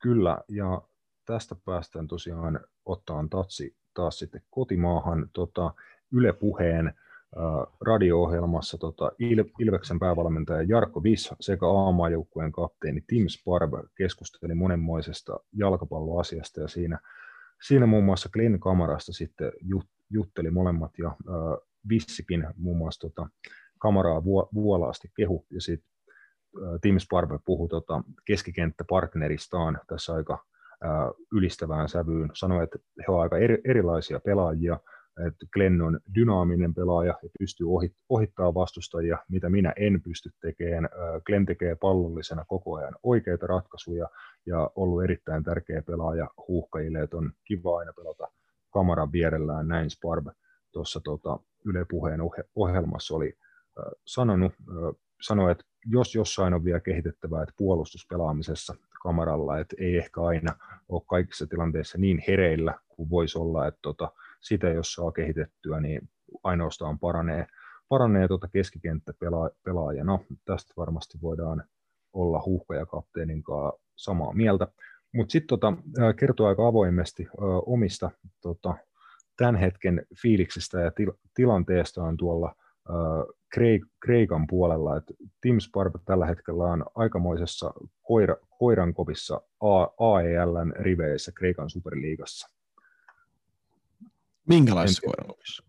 Kyllä, ja tästä päästään tosiaan ottaan tatsi taas sitten kotimaahan tota, Yle Puheen radio-ohjelmassa tota, Il- Ilveksen päävalmentaja Jarkko Viss sekä aamaajoukkueen kapteeni Tim Sparv keskusteli monenmoisesta jalkapalloasiasta ja siinä, siinä muun muassa Glenn Kamarasta sitten jut, jutteli molemmat ja äh, Vissikin muun muassa tota, Kamaraa vuo, vuolaasti kehu ja sitten Tim Sparve puhui tota keskikenttäpartneristaan tässä aika ää, ylistävään sävyyn. Sanoi, että he ovat aika eri, erilaisia pelaajia, että Glenn on dynaaminen pelaaja ja pystyy ohit, ohittaa vastustajia, mitä minä en pysty tekemään. Ää, Glenn tekee pallollisena koko ajan oikeita ratkaisuja ja ollut erittäin tärkeä pelaaja huuhkajille, että on kiva aina pelata kamaran vierellään, näin Sparve tuossa tota, Yle Puheen ohjelmassa oli sanonut, sanoi, että jos jossain on vielä kehitettävää, että puolustuspelaamisessa kamaralla, että ei ehkä aina ole kaikissa tilanteissa niin hereillä kuin voisi olla, että tota, sitä jos saa kehitettyä, niin ainoastaan paranee, paranee tota keskikenttäpelaaja. No, tästä varmasti voidaan olla huuhkaja kapteenin kanssa samaa mieltä. Mutta sitten tota, kertoo aika avoimesti ö, omista tota, tämän hetken fiiliksistä ja til- tilanteestaan tuolla Kreik- Kreikan puolella, että Tim Sparta tällä hetkellä on aikamoisessa koira, koirankopissa AELn riveissä Kreikan superliigassa. Minkälaisessa koirankopissa?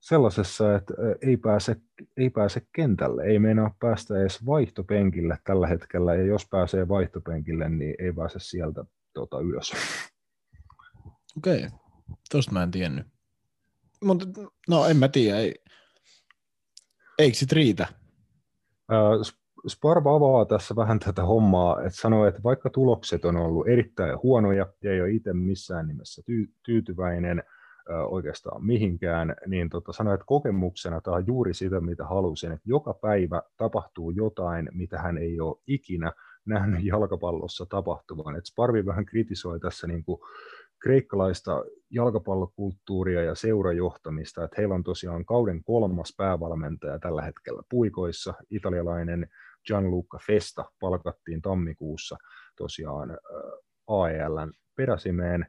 Sellaisessa, että ei pääse, ei pääse kentälle, ei meinaa päästä edes vaihtopenkille tällä hetkellä, ja jos pääsee vaihtopenkille, niin ei pääse sieltä tota, ylös. Okei, okay. tosta mä en tiennyt. Mutta no en mä tiedä, ei, Eikö sit riitä? Sparva avaa tässä vähän tätä hommaa, että sanoo, että vaikka tulokset on ollut erittäin huonoja ja ei ole itse missään nimessä ty- tyytyväinen oikeastaan mihinkään, niin tota, sanoi, että kokemuksena tämä on juuri sitä, mitä halusin, että joka päivä tapahtuu jotain, mitä hän ei ole ikinä nähnyt jalkapallossa tapahtuvan. Et Sparvi vähän kritisoi tässä niin kuin kreikkalaista jalkapallokulttuuria ja seurajohtamista, että heillä on tosiaan kauden kolmas päävalmentaja tällä hetkellä puikoissa, italialainen Gianluca Festa palkattiin tammikuussa tosiaan AELn peräsimeen.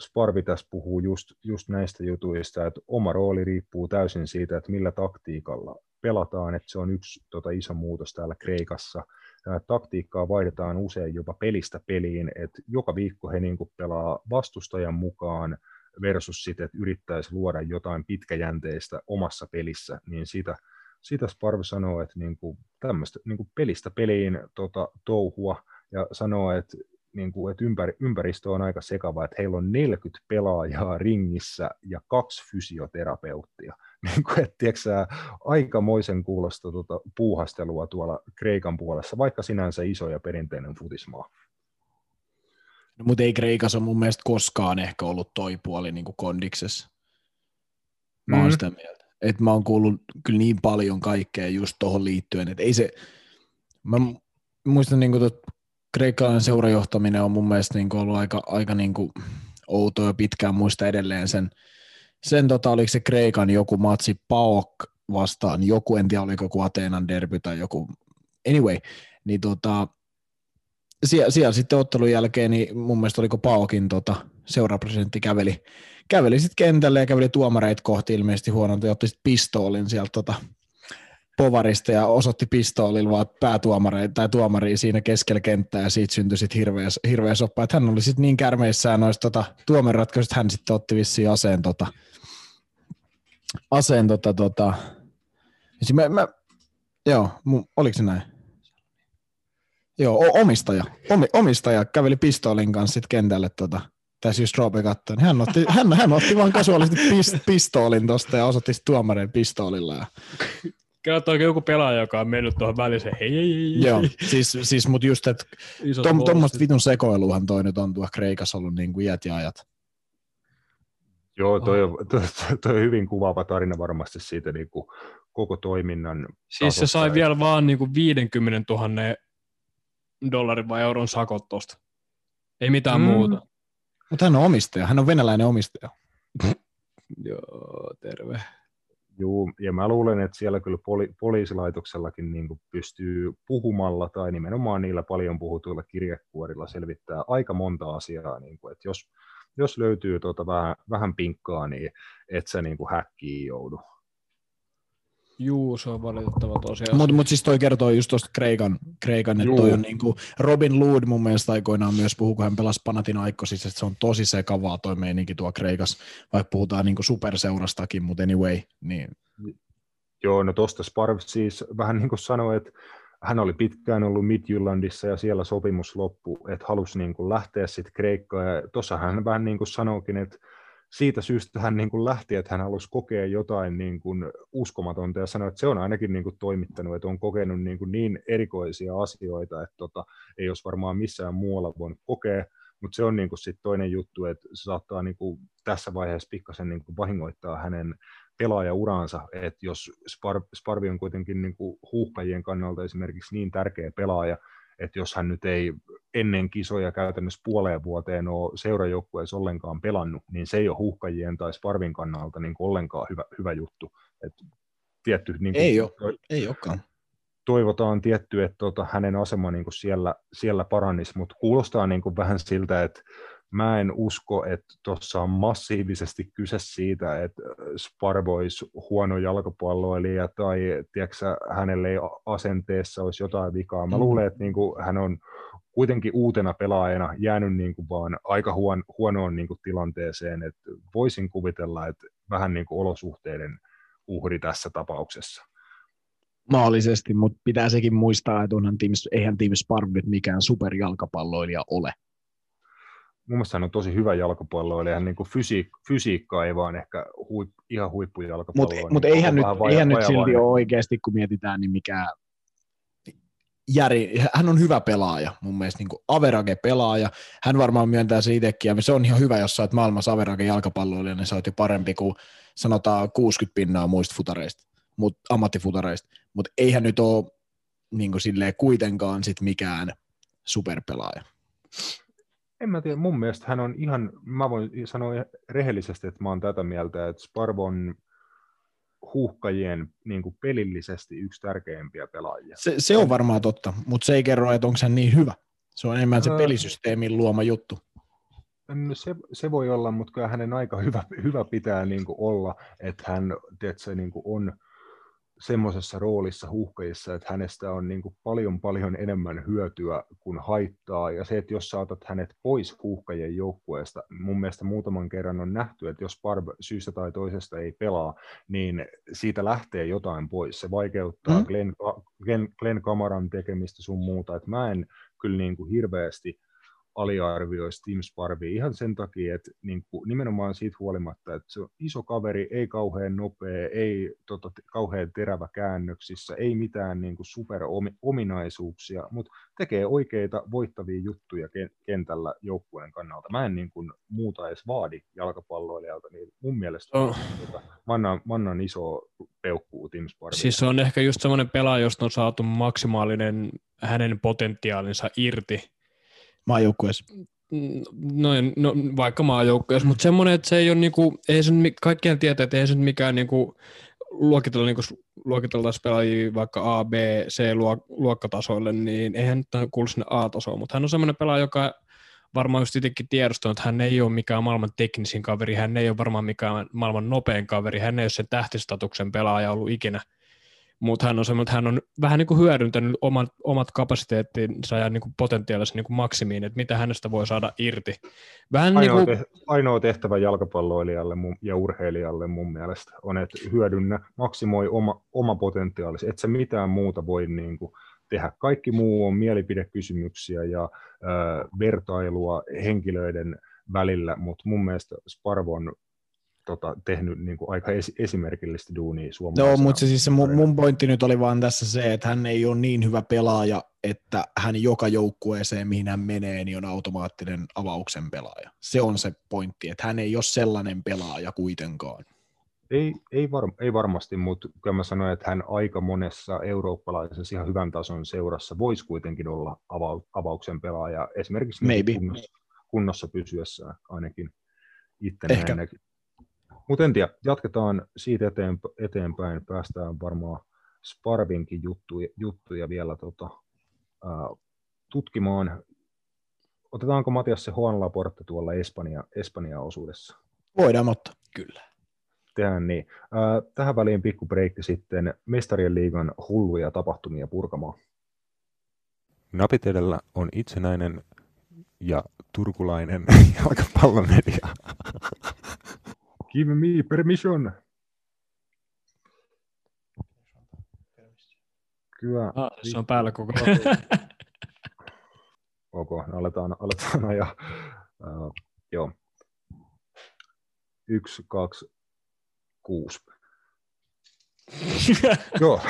Sparvi tässä puhuu just, just näistä jutuista, että oma rooli riippuu täysin siitä, että millä taktiikalla pelataan, että se on yksi tota, iso muutos täällä Kreikassa. tämä taktiikkaa vaihdetaan usein jopa pelistä peliin, että joka viikko he niin pelaa vastustajan mukaan versus sitten, että yrittäisi luoda jotain pitkäjänteistä omassa pelissä, niin sitä, sitä Sparv sanoo, että niin kuin tämmöistä niin kuin pelistä peliin tota, touhua ja sanoo, että niin kuin, että ympäri, ympäristö on aika sekava, että heillä on 40 pelaajaa ringissä ja kaksi fysioterapeuttia. Niin kuin, että, tiedätkö, aikamoisen kuulosta tuota, puuhastelua tuolla Kreikan puolessa, vaikka sinänsä iso ja perinteinen futismaa. No, mutta ei Kreikassa ole mun mielestä koskaan ehkä ollut toi puoli niin kuin kondiksessa. Mä oon mm. sitä mieltä. Että mä oon kuullut kyllä niin paljon kaikkea just tuohon liittyen, että ei se, mä muistan niin kuin kreikkalainen seurajohtaminen on mun mielestä niin kuin ollut aika, aika niin kuin outo ja pitkään muista edelleen sen, sen tota, oliko se Kreikan joku matsi PAOK vastaan, joku, en tiedä oliko joku Ateenan derby tai joku, anyway, niin tota, siellä, siellä sitten ottelun jälkeen, niin mun mielestä oliko Paokin tota, seurapresidentti käveli, käveli sitten kentälle ja käveli tuomareita kohti ilmeisesti huonolta ja otti sitten pistoolin sieltä tota, povarista ja osoitti pistoolilla vaan päätuomareita tai tuomariin siinä keskellä kenttää ja siitä syntyi sitten hirveä, hirveä soppa. Että hän oli sitten niin kärmeissään noista tota, tuomaratkaisuista, hän sitten otti vissiin aseen tota, aseen tota, tota, siis mä, mä, joo, oliko se näin? Joo, omistaja, Omi, omistaja käveli pistoolin kanssa sitten kentälle tota, tässä just Roope katsoi, niin hän otti, hän, hän otti vaan kasuaalisesti pist, pistoolin tuosta ja osoitti tuomareen pistoolilla. Ja Kertoo joku pelaaja, joka on mennyt tuohon väliin se hei, hei, hei. Joo, siis, siis mutta just, että tom, tuommoista vitun sekoiluhan toi nyt on tuossa Kreikassa ollut niin kuin iät ja ajat. Joo, toi, on, toi, toi on hyvin kuvaava tarina varmasti siitä niin kuin koko toiminnan Siis se sai vielä vaan niin kuin 50 000 dollarin vai euron sakot tosta. Ei mitään mm. muuta. Mutta hän on omistaja, hän on venäläinen omistaja. Joo, terve. Joo, ja mä luulen, että siellä kyllä poli- poliisilaitoksellakin niin kuin pystyy puhumalla tai nimenomaan niillä paljon puhutuilla kirjekuorilla selvittää aika monta asiaa. Niin kuin, että jos, jos löytyy tuota vähän, vähän pinkkaa, niin et sä niin kuin häkkiin joudu. Juu, se on valitettava tosiaan. Mutta mut siis toi kertoo just tuosta Kreikan, Kreikan että toi on niinku, Robin Lood mun mielestä aikoinaan myös puhuu, kun hän pelasi Panathinaikosissa, että se on tosi sekavaa toi meininki tuo Kreikas, vaikka puhutaan niinku superseurastakin, mutta anyway. Niin. Joo, no tuosta Sparv siis vähän niin kuin sanoi, että hän oli pitkään ollut Midjyllandissa ja siellä sopimus loppu, että halusi niin kuin lähteä sitten Kreikkaan. Ja tuossa hän vähän niin kuin sanoikin, että siitä syystä hän niin kuin lähti, että hän halusi kokea jotain niin kuin uskomatonta ja sanoi, että se on ainakin niin kuin toimittanut, että on kokenut niin, kuin niin erikoisia asioita, että tota, ei olisi varmaan missään muualla voinut kokea, mutta se on niin kuin sit toinen juttu, että se saattaa niin kuin tässä vaiheessa pikkasen niin kuin vahingoittaa hänen pelaajauransa, että jos Sparvi on kuitenkin niin kuin huuhkajien kannalta esimerkiksi niin tärkeä pelaaja, että jos hän nyt ei ennen kisoja käytännössä puoleen vuoteen ole seurajoukkueessa ollenkaan pelannut, niin se ei ole huhkajien tai Sparvin kannalta niin ollenkaan hyvä, hyvä juttu. Et tietty, niin kuin, ei, ole, ei olekaan. Toivotaan tietty, että tota, hänen asema niin kuin siellä, siellä paranisi, mutta kuulostaa niin kuin vähän siltä, että mä en usko, että tuossa on massiivisesti kyse siitä, että Sparvo olisi huono jalkapalloilija tai tiedätkö, hänelle ei asenteessa olisi jotain vikaa. Mä mm. luulen, että niin kuin, hän on kuitenkin uutena pelaajana jäänyt niin kuin vaan aika huon, huonoon niin kuin tilanteeseen, että voisin kuvitella, että vähän niin kuin olosuhteiden uhri tässä tapauksessa. Maallisesti, mutta pitää sekin muistaa, että onhan Team, eihän Team Sparv nyt mikään superjalkapalloilija ole mun mielestä hän on tosi hyvä jalkapalloilija, niin kuin fysiik- fysiikka ei vaan ehkä huip, ihan huippujalkapalloa. Mutta mut niin eihän, nyt, vaja, eihän nyt silti ole oikeasti, kun mietitään, niin mikä Järi, hän on hyvä pelaaja, mun mielestä niin average pelaaja. Hän varmaan myöntää se itsekin, ja se on ihan hyvä, jos sä oot maailmassa average jalkapalloilija, niin sä oot jo parempi kuin sanotaan 60 pinnaa muista futareista, mut, ammattifutareista. Mutta eihän nyt ole niin kuitenkaan sit mikään superpelaaja en mä tiedä, mun mielestä hän on ihan, mä voin sanoa rehellisesti, että mä oon tätä mieltä, että Sparvo on huuhkajien niin kuin pelillisesti yksi tärkeimpiä pelaajia. Se, se on varmaan totta, mutta se ei kerro, että onko hän niin hyvä. Se on enemmän se pelisysteemin luoma juttu. No se, se voi olla, mutta kyllä hänen aika hyvä, hyvä pitää niin kuin olla, että hän tiedätkö, niin kuin on semmoisessa roolissa huhkajissa, että hänestä on niin kuin paljon paljon enemmän hyötyä kuin haittaa. Ja se, että jos saatat hänet pois huhkajien joukkueesta, mun mielestä muutaman kerran on nähty, että jos Barb syystä tai toisesta ei pelaa, niin siitä lähtee jotain pois. Se vaikeuttaa mm. Glenn, Glenn, Glenn Kamaran tekemistä sun muuta. Että mä en kyllä niin kuin hirveästi aliarvioisi Tim Sparvia ihan sen takia, että niin kuin, nimenomaan siitä huolimatta, että se on iso kaveri, ei kauhean nopea, ei tota, kauhean terävä käännöksissä, ei mitään niin kuin superominaisuuksia, mutta tekee oikeita voittavia juttuja kentällä joukkueen kannalta. Mä en niin kuin, muuta edes vaadi jalkapalloilijalta, niin mun mielestä oh. tota, mannan, mannan iso peukkuu Tim Sparvia. Siis se on ehkä just semmoinen pelaaja, josta on saatu maksimaalinen hänen potentiaalinsa irti, maajoukkueessa? No, no vaikka maajoukkueessa, mutta semmoinen, että se ei ole niinku, ei se kaikkien tietää, että ei se mikään niinku, luokitella niinku, luokiteltaisiin pelaajia vaikka A, B, C luokkatasoille, niin eihän nyt kuulu sinne A-tasoon, mutta hän on semmoinen pelaaja, joka varmaan just itsekin tiedostaa, että hän ei ole mikään maailman teknisin kaveri, hän ei ole varmaan mikään maailman nopein kaveri, hän ei ole sen tähtistatuksen pelaaja ollut ikinä, mutta hän on semmoinen, että hän on vähän niin kuin hyödyntänyt omat, omat kapasiteettinsa ja niin kuin potentiaalisen niin kuin maksimiin, että mitä hänestä voi saada irti. Vähän ainoa, niin kuin... te, ainoa tehtävä jalkapalloilijalle ja urheilijalle mun mielestä on, että hyödynnä, maksimoi oma, oma potentiaalisi, että se mitään muuta voi niin kuin tehdä. Kaikki muu on mielipidekysymyksiä ja äh, vertailua henkilöiden välillä, mutta mun mielestä Sparvo on tota, tehnyt niin kuin aika esi- esimerkillistä duunia suomalaisena. No, mutta se, siis se mun, mun pointti nyt oli vaan tässä se, että hän ei ole niin hyvä pelaaja, että hän joka joukkueeseen, mihin hän menee, niin on automaattinen avauksen pelaaja. Se on se pointti, että hän ei ole sellainen pelaaja kuitenkaan. Ei, ei, var, ei varmasti, mutta kyllä mä sanoin, että hän aika monessa eurooppalaisessa ihan hyvän tason seurassa voisi kuitenkin olla ava, avauksen pelaaja, esimerkiksi niin kunnossa, kunnossa pysyessään ainakin itse Ehkä. näin mutta en tiedä, jatketaan siitä eteenpäin, päästään varmaan Sparvinkin juttuja, juttuja vielä tota, ää, tutkimaan. Otetaanko Matias se Juan Laporte tuolla Espanja, Espanja-osuudessa? Voidaan ottaa, kyllä. Tehdään niin. Ää, tähän väliin pikku breikki sitten Mestarien liigan hulluja tapahtumia purkamaan. Napit edellä on itsenäinen ja turkulainen jalkapallomedia. Give me permission. Kyllä. Ah, se on päällä koko Ok, no aletaan, aletaan ajaa. Uh, joo. Yksi, kaksi, kuusi. joo.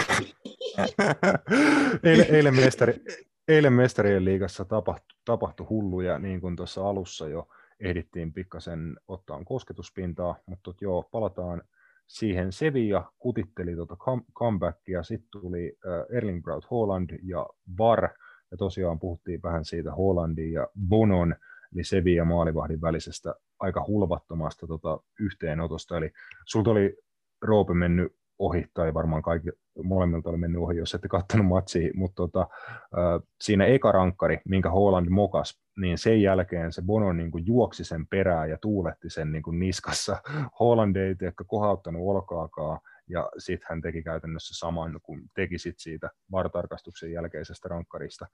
eilen, eilen, mestari, eilen mestarien liigassa tapahtui, tapahtui hulluja, niin kuin tuossa alussa jo ehdittiin pikkasen ottaa kosketuspintaa, mutta joo, palataan siihen. Sevilla kutitteli tuota comebackia, sitten tuli Erling Braut Holland ja VAR, ja tosiaan puhuttiin vähän siitä Hollandin ja Bonon, eli Sevilla maalivahdin välisestä aika hulvattomasta tota, yhteenotosta, eli sulta oli Roope mennyt ohi, tai varmaan kaikki, molemmilta oli mennyt ohi, jos ette katsonut matsia, mutta tota, siinä eka rankkari, minkä Holland mokas, niin sen jälkeen se Bono niin kuin juoksi sen perään ja tuuletti sen niin kuin niskassa. Holland ei ehkä kohauttanut olkaakaan, ja sitten hän teki käytännössä saman, kun teki sit siitä vartarkastuksen jälkeisestä rankkarista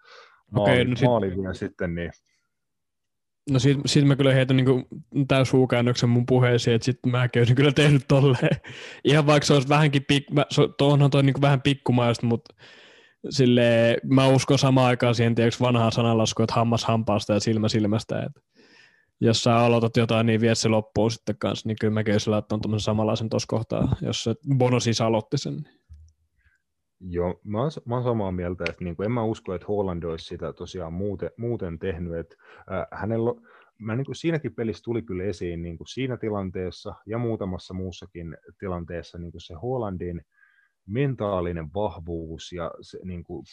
maali, okay, no sit... maali sitten, niin No siitä, siitä mä kyllä heitän niin täyshuukäännöksen mun puheeseen, että sitten mäkin olisin kyllä tehnyt tolleen. Ihan vaikka se olisi vähänkin, pik, mä, onhan toi niin vähän pikkumaista, mutta sille mä uskon samaan aikaan siihen tiedätkö, vanhaan sananlasku, että hammas hampaasta ja silmä silmästä. Että jos sä aloitat jotain, niin vie se loppuun sitten kanssa, niin kyllä mäkin olisin laittanut tuommoisen samanlaisen tuossa kohtaa, jos se Bono siis aloitti sen. Joo, mä oon, mä oon samaa mieltä, että niin en mä usko, että Holland olisi sitä tosiaan muuten, muuten tehnyt. Että, äh, hänellä, mä niin kuin siinäkin pelissä tuli kyllä esiin niin kuin siinä tilanteessa ja muutamassa muussakin tilanteessa niin kuin se Hollandin mentaalinen vahvuus ja se, niin kuin,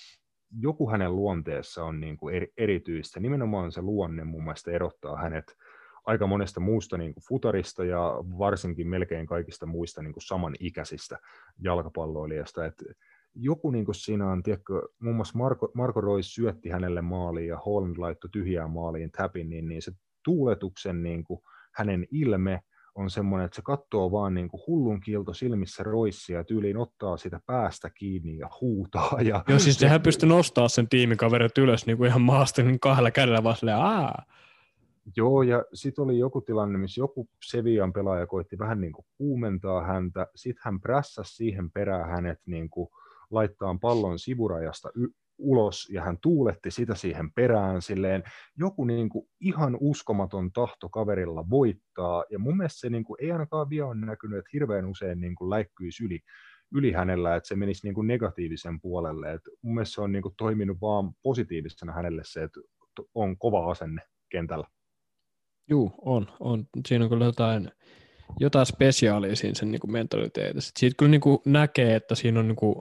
joku hänen luonteessa on niin kuin eri, erityistä. Nimenomaan se luonne mun mielestä erottaa hänet aika monesta muusta niin kuin futarista ja varsinkin melkein kaikista muista niin kuin samanikäisistä jalkapalloilijasta. Että joku niin kuin siinä on, tiedätkö, muun muassa Marko, Marko Rois syötti hänelle maaliin ja Holland laittoi tyhjään maaliin täpin, niin, niin se tuuletuksen niin kuin, hänen ilme, on semmoinen, että se katsoo vaan niin kuin hullun kiilto silmissä roissia ja tyyliin ottaa sitä päästä kiinni ja huutaa. Ja Joo, siis sehän pystyi nostaa sen tiimikaverit ylös niin kuin ihan maasta niin kahdella kädellä vaan silleen, Aa! Joo, ja sitten oli joku tilanne, missä joku Sevian pelaaja koitti vähän niin kuin kuumentaa häntä, sitten hän prässäsi siihen perään hänet niin kuin laittaa pallon sivurajasta y- ulos, ja hän tuuletti sitä siihen perään silleen, joku niin kuin ihan uskomaton tahto kaverilla voittaa, ja mun mielestä se niin kuin, ei ainakaan vielä ole näkynyt, että hirveän usein niin kuin läikkyisi yli, yli hänellä, että se menisi niin kuin negatiivisen puolelle. Et mun mielestä se on niin kuin toiminut vaan positiivisena hänelle se, että on kova asenne kentällä. Juu, on, on. Siinä on kyllä jotain, jotain spesiaalia siinä sen niin mentaliteetissa. Siitä kyllä niin kuin näkee, että siinä on niin kuin,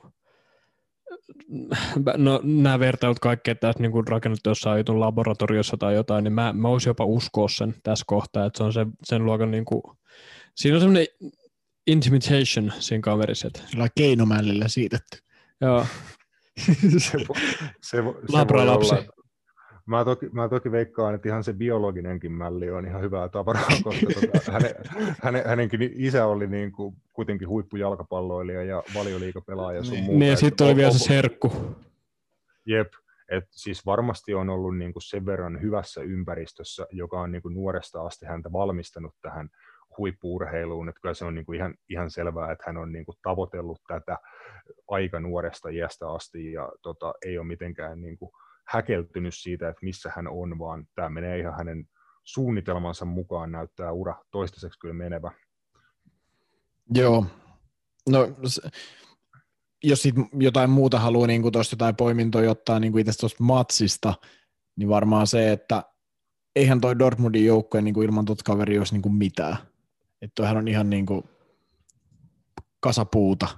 no, nämä vertailut kaikki, että tässä niin rakennettu jossain jutun laboratoriossa tai jotain, niin mä, mä voisin jopa uskoa sen tässä kohtaa, että se on se, sen luokan niin kuin, siinä on semmoinen intimidation siinä kaverissa. Että... Sillä keinomällillä siitetty. Joo. se, vo, se, vo, se Labra voi olla, Mä toki, mä toki veikkaan, että ihan se biologinenkin mälli on ihan hyvää tavaraa, koska tota, hänen, hänen, hänenkin isä oli niin kuin, kuitenkin huippujalkapalloilija ja valioliikapelaaja sun muuta. Niin, ja sitten oli vielä se serkku. Jep, et siis varmasti on ollut niin kuin sen verran hyvässä ympäristössä, joka on niin kuin nuoresta asti häntä valmistanut tähän huippuurheiluun, että kyllä se on niin kuin ihan, ihan selvää, että hän on niin kuin tavoitellut tätä aika nuoresta iästä asti ja tota, ei ole mitenkään niin kuin häkeltynyt siitä, että missä hän on, vaan tämä menee ihan hänen suunnitelmansa mukaan näyttää ura toistaiseksi kyllä menevä. Joo. No, jos sit jotain muuta haluaa niin tuosta jotain poimintoja ottaa niin itse tuosta matsista, niin varmaan se, että eihän toi Dortmundin joukkue niin ilman tuota kaveria olisi niin mitään. Että toihan on ihan niin kuin kasapuuta.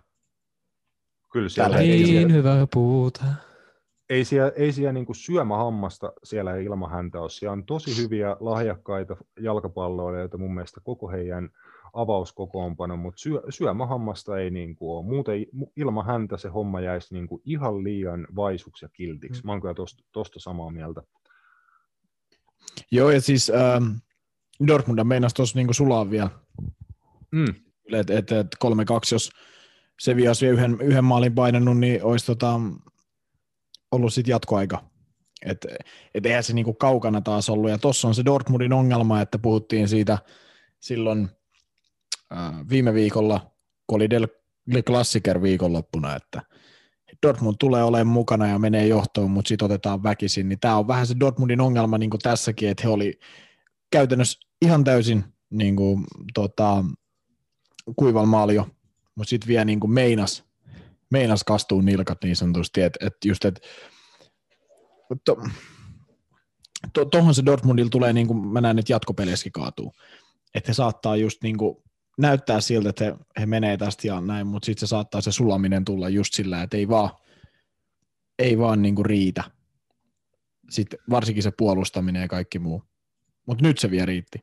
Kyllä siellä Tällä siellä, hyvä puuta. Ei siellä, ei siellä niin syömähammasta siellä ilman häntä ole. Siellä on tosi hyviä lahjakkaita jalkapalloilijoita mun mielestä koko heidän avauskokoonpano, mutta syö, syömähammasta ei niin kuin ole. Muuten mu- ilman häntä se homma jäisi niin kuin ihan liian vaisuksi ja kiltiksi. Mä oon kyllä tosta, tosta samaa mieltä. Joo, ja siis ähm, Dortmund meinasi tuossa niin sulaa vielä, Mm. että et, et 3-2, jos se olisi vielä yhden, yhden maalin painanut, niin olisi tota, ollut sitten jatkoaika. Et, et eihän se niinku kaukana taas ollut. Ja tuossa on se Dortmundin ongelma, että puhuttiin siitä silloin äh, viime viikolla, kun oli Del, Klassiker viikonloppuna, että Dortmund tulee olemaan mukana ja menee johtoon, mutta sitten otetaan väkisin. Niin tämä on vähän se Dortmundin ongelma niin tässäkin, että he oli käytännössä ihan täysin niin kuin, tota, kuival maalio, mutta sitten vielä niin kuin meinas, meinas kastuu nilkat niin sanotusti, että et just, että to, to, tohon se Dortmundilla tulee, niin kuin mä näen, että jatkopeliessäkin kaatuu, että he saattaa just niin kuin näyttää siltä, että he, he menee tästä ja näin, mutta sitten se saattaa se sulaminen tulla just sillä, että ei vaan, ei vaan niin kuin riitä. Sitten varsinkin se puolustaminen ja kaikki muu. Mutta nyt se vielä riitti.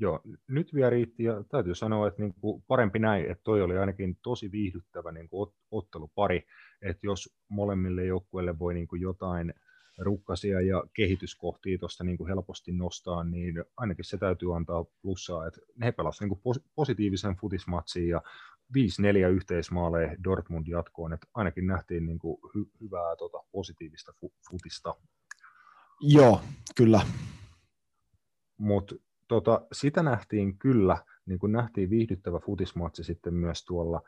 Joo, nyt vielä riitti ja täytyy sanoa, että niin kuin parempi näin, että toi oli ainakin tosi viihdyttävä niin kuin ot- ottelupari, että jos molemmille joukkueille voi niin kuin jotain rukkasia ja kehityskohtia tuosta niin kuin helposti nostaa, niin ainakin se täytyy antaa plussaa, että he pelasivat niin kuin positiivisen futismatsin ja 5-4 yhteismaaleja Dortmund jatkoon, että ainakin nähtiin niin kuin hy- hyvää tota, positiivista fu- futista. Joo, kyllä. Mutta tota, sitä nähtiin kyllä, niin kuin nähtiin viihdyttävä futismatsi sitten myös tuolla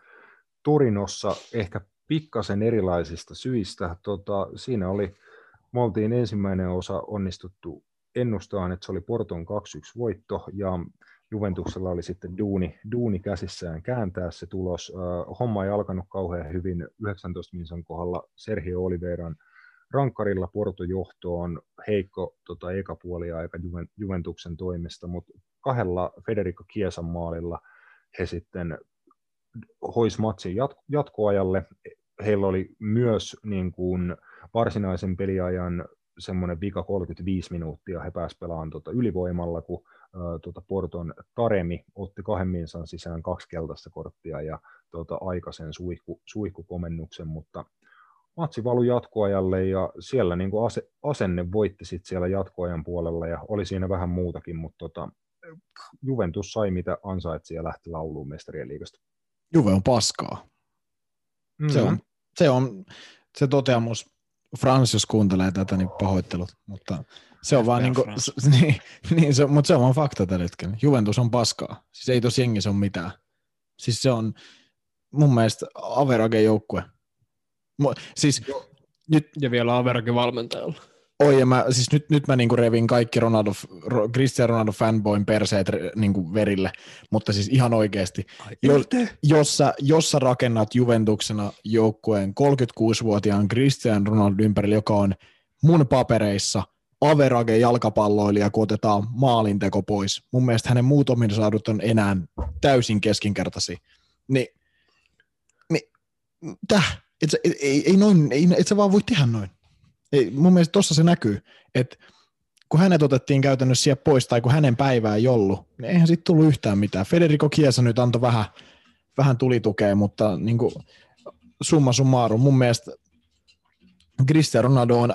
Torinossa, ehkä pikkasen erilaisista syistä. Tota, siinä oli, me oltiin ensimmäinen osa onnistuttu ennustaan, että se oli Porton 2-1 voitto, ja Juventuksella oli sitten duuni, duuni käsissään kääntää se tulos. Homma ei alkanut kauhean hyvin 19 minsan kohdalla Sergio Oliveran rankkarilla Porto johtoon heikko tota, eka puoli aika Juven, Juventuksen toimesta, mutta kahdella Federico Kiesan maalilla he sitten hois matsin jat- jatkoajalle. Heillä oli myös niin kuin, varsinaisen peliajan semmoinen vika 35 minuuttia, he pääsivät pelaamaan tota, ylivoimalla, kun ä, tota, Porton Taremi otti kahden sisään kaksi keltaista korttia ja tota, aikaisen suihku, suihkukomennuksen, mutta matsi valui jatkoajalle ja siellä niin kuin ase, asenne voitti sit siellä jatkoajan puolella ja oli siinä vähän muutakin, mutta tota, Juventus sai mitä ansaitsi ja lähti lauluun mestarien liigasta. Juve on paskaa. Mm-hmm. Se, on, se on se toteamus. Frans, jos kuuntelee tätä, niin pahoittelut, mutta se on vaan niinku, niin, niin se, mutta se on vaan fakta tällä hetkellä. Juventus on paskaa. Siis ei tosi jengissä ole mitään. Siis se on mun mielestä average joukkue. Siis, nyt, ja vielä average valmentajalla. Oi, ja mä, siis nyt, nyt mä niinku revin kaikki Ronaldo, Cristiano Ronaldo fanboyn perseet niinku verille, mutta siis ihan oikeasti, jos, jos, sä, jos sä rakennat Juventuksena joukkueen 36-vuotiaan Cristiano Ronaldo ympärille, joka on mun papereissa average jalkapalloilija, kun otetaan maalinteko pois. Mun mielestä hänen muut ominaisuudet on enää täysin keskinkertaisia. Niin, niin täh, et, et, ei, ei, noin, ei, et sä vaan voi tehdä noin. Ei, mun mielestä tuossa se näkyy, että kun hänet otettiin käytännössä siellä pois tai kun hänen päivää ei ollut, niin eihän siitä tullut yhtään mitään. Federico Chiesa nyt antoi vähän, vähän tulitukea, mutta niin kuin, summa summarum, mun mielestä Cristiano Ronaldo on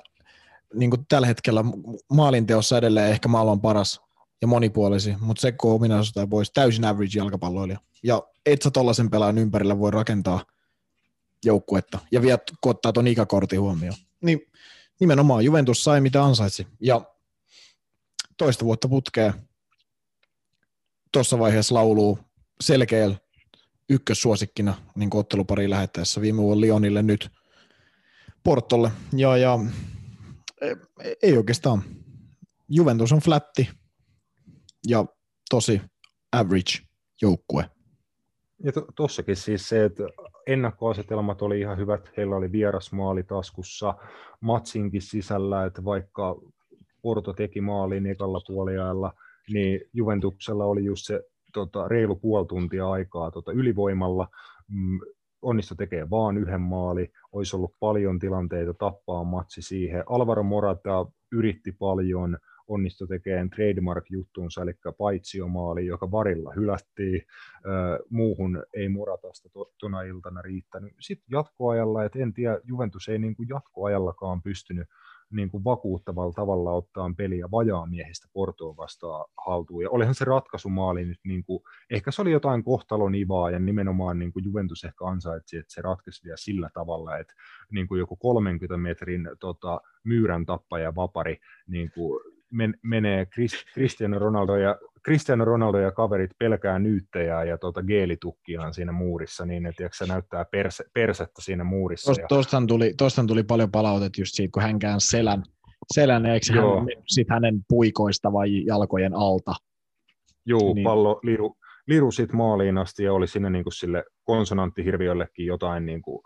niin kuin tällä hetkellä maalinteossa edelleen ehkä maailman paras ja monipuolisi, mutta se kun ominaisuutta pois, täysin average jalkapalloilija. Ja et sä tollaisen pelaajan ympärillä voi rakentaa joukkuetta. Ja vielä kun ottaa ton ikäkortin huomioon. Niin nimenomaan Juventus sai mitä ansaitsi. Ja toista vuotta putkeen tuossa vaiheessa lauluu selkeällä ykkössuosikkina niin ottelupariin lähettäessä viime vuonna Lionille nyt Portolle. Ja, ja ei, ei oikeastaan. Juventus on flatti ja tosi average joukkue. Ja tuossakin siis se, että ennakkoasetelmat oli ihan hyvät, heillä oli vierasmaali taskussa matsinkin sisällä, että vaikka Porto teki maalin ekalla puoliajalla, niin Juventuksella oli just se tota, reilu puoli tuntia aikaa tota, ylivoimalla, mm, onnistu tekee vaan yhden maali, olisi ollut paljon tilanteita tappaa matsi siihen. Alvaro Morata yritti paljon, onnistui tekemään trademark-juttuunsa, eli paitsiomaali, joka varilla hylättiin, muuhun ei Moratasta tuona iltana riittänyt. Sitten jatkoajalla, että en tiedä, Juventus ei niin kuin jatkoajallakaan pystynyt niin kuin vakuuttavalla tavalla ottaa peliä vajaamiehistä Portoon vastaan haltuun. Ja olihan se ratkaisumaali nyt, niin kuin, ehkä se oli jotain kohtalonivaa ja nimenomaan niin kuin Juventus ehkä ansaitsi, että se ratkaisi vielä sillä tavalla, että niin kuin joku 30 metrin tota, myyrän tappaja vapari niin kuin men, menee Cristiano Ronaldo ja Cristiano Ronaldo ja kaverit pelkää nyyttejä ja tuota geelitukkiaan siinä muurissa, niin että se näyttää perse, persettä siinä muurissa. Tost, ja... Tostan, tuli, tostan tuli paljon palautet just siitä, kun hän käänsi selän, selän eikö hän sit hänen puikoista vai jalkojen alta? Joo, niin. pallo liru, liru sit maaliin asti ja oli sinne niin kuin sille konsonanttihirviöllekin jotain niin kuin,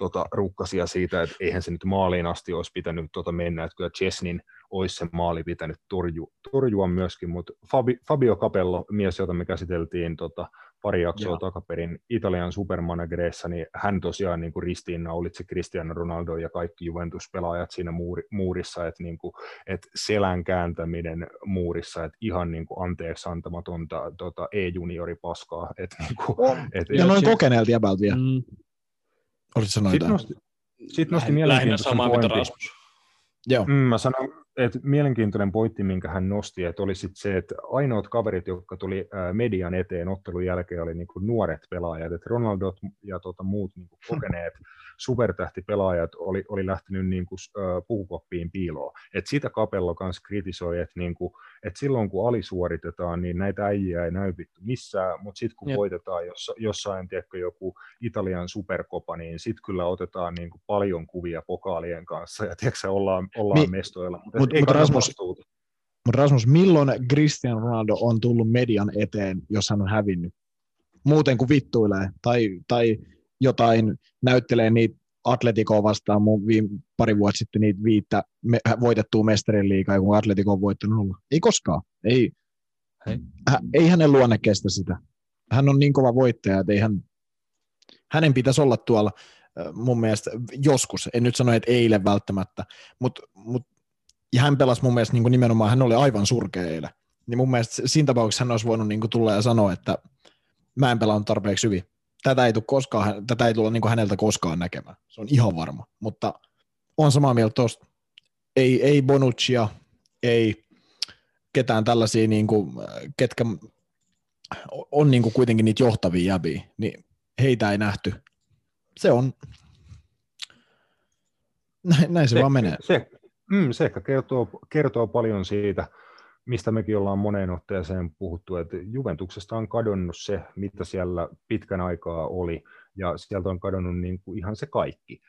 tota, rukkasia siitä, että eihän se nyt maaliin asti olisi pitänyt tota mennä, että kyllä Chesnin olisi se maali pitänyt torju, torjua myöskin, mutta Fabi, Fabio Capello, mies, jota me käsiteltiin tota, pari jaksoa Joo. takaperin Italian supermanagereissa, niin hän tosiaan niin kuin ristiinnaulitsi Cristiano Ronaldo ja kaikki Juventus-pelaajat siinä muuri, muurissa, että, niin kuin, että selän kääntäminen muurissa, että ihan niin kuin anteeksi antamatonta tota, e-juniori paskaa. Että, niin kuin, että, ja noin kokeneelta jäbältä vielä. Mm. Olisitko sanoa Sitten nosti, sit nosti mielenkiintoisen pointin. Joo. Mm, mä sanon et mielenkiintoinen pointti, minkä hän nosti, että oli sit se, että ainoat kaverit, jotka tuli median eteen ottelun jälkeen, oli niinku nuoret pelaajat, että Ronaldo ja tota muut niinku kokeneet supertähtipelaajat oli, oli lähtenyt niinku, puukoppiin piiloon. Et sitä Kapello kanssa kritisoi, että niinku, et silloin kun alisuoritetaan, niin näitä äijiä ei näy vittu missään, mutta sitten kun Jep. voitetaan jossa, jossain, tiedätkö, joku Italian superkopa, niin sitten kyllä otetaan niinku paljon kuvia pokaalien kanssa ja tiedätkö, ollaan, ollaan Mi- mestoilla. Mutta mut, mut Rasmus, mut Rasmus, milloin Cristiano Ronaldo on tullut median eteen, jos hän on hävinnyt? Muuten kuin vittuilee tai, tai jotain näyttelee niitä Atleticoa vastaan mun viime, pari vuotta sitten niitä viittä me, voitettua mestarin liikaa, kun Atletico on voittanut olla. Ei koskaan. Ei, Hei. Hä, ei hänen luonne kestä sitä. Hän on niin kova voittaja, että ei hän, hänen pitäisi olla tuolla mun mielestä joskus, en nyt sano, että eilen välttämättä, mutta mut, ja hän pelasi mun mielestä niin kuin nimenomaan, hän oli aivan surkea eilen. Niin mun mielestä siinä tapauksessa hän olisi voinut niin kuin tulla ja sanoa, että mä en pelannut tarpeeksi hyvin tätä ei, tule koskaan, tätä ei tulla niin kuin häneltä koskaan näkemään. Se on ihan varma. Mutta on samaa mieltä tuosta. Ei, ei Bonuccia, ei ketään tällaisia, niin kuin, ketkä on niin kuin kuitenkin niitä johtavia jäbiä, niin heitä ei nähty. Se on, näin, näin se, se vaan menee. Se, mm, se ehkä kertoo, kertoo paljon siitä, mistä mekin ollaan moneen otteeseen puhuttu, että Juventuksesta on kadonnut se, mitä siellä pitkän aikaa oli, ja sieltä on kadonnut niin kuin ihan se kaikki.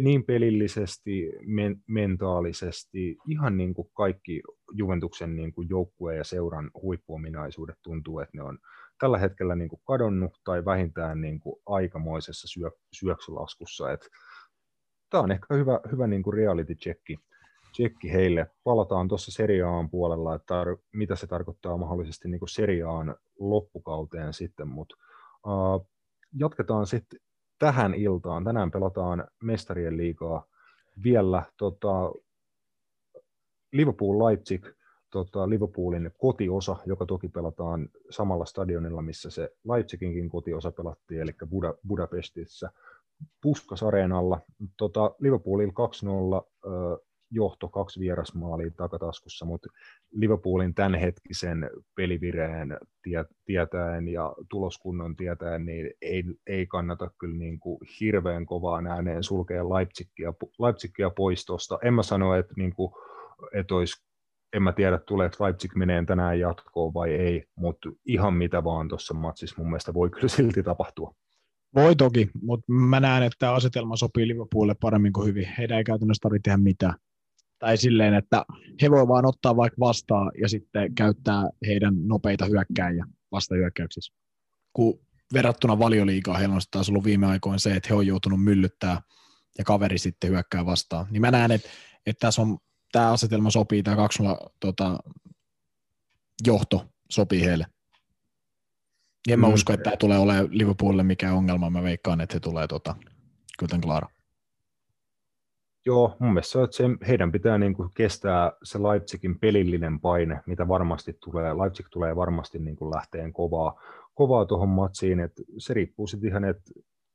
Niin pelillisesti, men- mentaalisesti, ihan niin kuin kaikki Juventuksen niin kuin joukkueen ja seuran huippuominaisuudet tuntuu, että ne on tällä hetkellä niin kuin kadonnut tai vähintään niin kuin aikamoisessa syö- syöksylaskussa. Että tämä on ehkä hyvä, hyvä niin kuin reality checki heille. Palataan tuossa seriaan puolella, että tar- mitä se tarkoittaa mahdollisesti niin kuin seriaan loppukauteen sitten, mutta uh, jatketaan sitten tähän iltaan. Tänään pelataan mestarien liikaa vielä tota, Liverpool Leipzig, tota, Liverpoolin kotiosa, joka toki pelataan samalla stadionilla, missä se Leipziginkin kotiosa pelattiin, eli Buda, Budapestissa Puskas Areenalla. Tota, Liverpoolilla 2-0 johto, kaksi vierasmaalia takataskussa, mutta Liverpoolin tämänhetkisen pelivireen tietäen ja tuloskunnon tietäen, niin ei, ei kannata kyllä niin kuin hirveän kovaa ääneen sulkea Leipzigia, Leipzigia pois tuosta. En mä sano, että, niin kuin, että olisi en mä tiedä, tuleeko Leipzig menee tänään jatkoon vai ei, mutta ihan mitä vaan tuossa matsissa mun mielestä voi kyllä silti tapahtua. Voi toki, mutta mä näen, että asetelma sopii Liverpoolille paremmin kuin hyvin. Heidän ei käytännössä tarvitse tehdä mitään. Tai silleen, että he voi vaan ottaa vaikka vastaan ja sitten käyttää heidän nopeita hyökkäjiä vastahyökkäyksissä. Kun verrattuna valioliikaa heillä on taas ollut viime aikoina se, että he on joutunut myllyttää ja kaveri sitten hyökkää vastaan. Niin mä näen, että, että tässä on, tämä asetelma sopii, tämä 2 tota, johto sopii heille. Ja en mä mm. usko, että tämä tulee olemaan Liverpoolille mikään ongelma. Mä veikkaan, että he tulee tota, kuten Clara. Joo, mun mielestä se, että se, heidän pitää niin kuin kestää se Leipzigin pelillinen paine, mitä varmasti tulee. Leipzig tulee varmasti niin kuin lähteen kovaa, kovaa tuohon matsiin, että se riippuu sitten ihan, että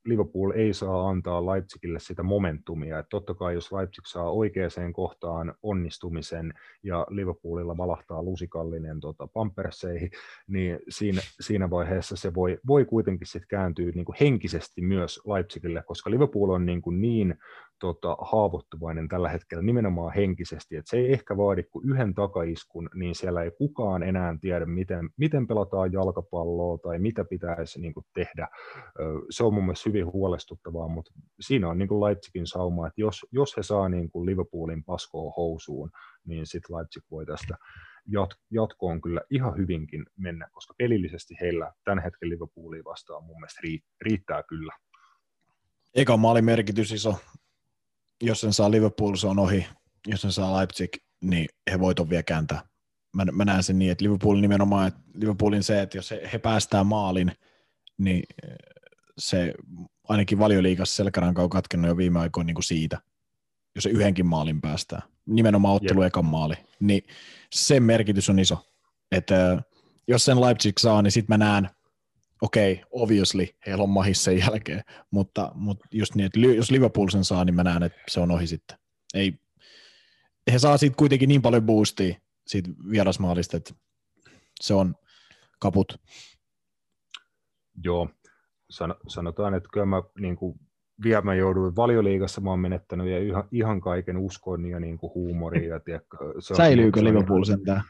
Liverpool ei saa antaa Leipzigille sitä momentumia. Että totta kai jos Leipzig saa oikeaan kohtaan onnistumisen ja Liverpoolilla valahtaa lusikallinen tota, pamperseihin, niin siinä, siinä vaiheessa se voi, voi kuitenkin sitten kääntyä niin kuin henkisesti myös Leipzigille, koska Liverpool on niin, kuin niin tota, haavoittuvainen tällä hetkellä nimenomaan henkisesti, että se ei ehkä vaadi kuin yhden takaiskun, niin siellä ei kukaan enää tiedä, miten, miten pelataan jalkapalloa tai mitä pitäisi niin kuin tehdä. Se on mun mielestä hyvin huolestuttavaa, mutta siinä on niin kuin Leipzigin sauma, että jos, jos he saa niin kuin Liverpoolin paskoa housuun, niin sitten Leipzig voi tästä jat- jatkoon kyllä ihan hyvinkin mennä, koska pelillisesti heillä tämän hetken Liverpoolia vastaan mun mielestä riittää kyllä. Eka maali merkitys iso jos sen saa Liverpool, se on ohi. Jos sen saa Leipzig, niin he voitot vielä kääntää. Mä, mä näen sen niin, että Liverpool nimenomaan, että Liverpoolin se, että jos he, he päästään maalin, niin eh, se ainakin valioliikassa selkäranka on katkennut jo viime aikoina niin kuin siitä, jos se yhdenkin maalin päästää. Nimenomaan ottelu yep. ekan maali. Niin sen merkitys on iso. Että eh, jos sen Leipzig saa, niin sitten mä näen, okei, okay, obviously, heillä on mahis sen jälkeen, mutta, mutta just niin, että jos Liverpool sen saa, niin mä näen, että se on ohi sitten. Ei, he saa siitä kuitenkin niin paljon boostia siitä vierasmaalista, että se on kaput. Joo, sanotaan, että kyllä mä niin kuin, vielä mä jouduin valioliigassa, mä oon menettänyt ja ihan, ihan kaiken uskon ja niin kuin huumoria. Tiedätkö, se Säilyykö on, Liverpool sentään?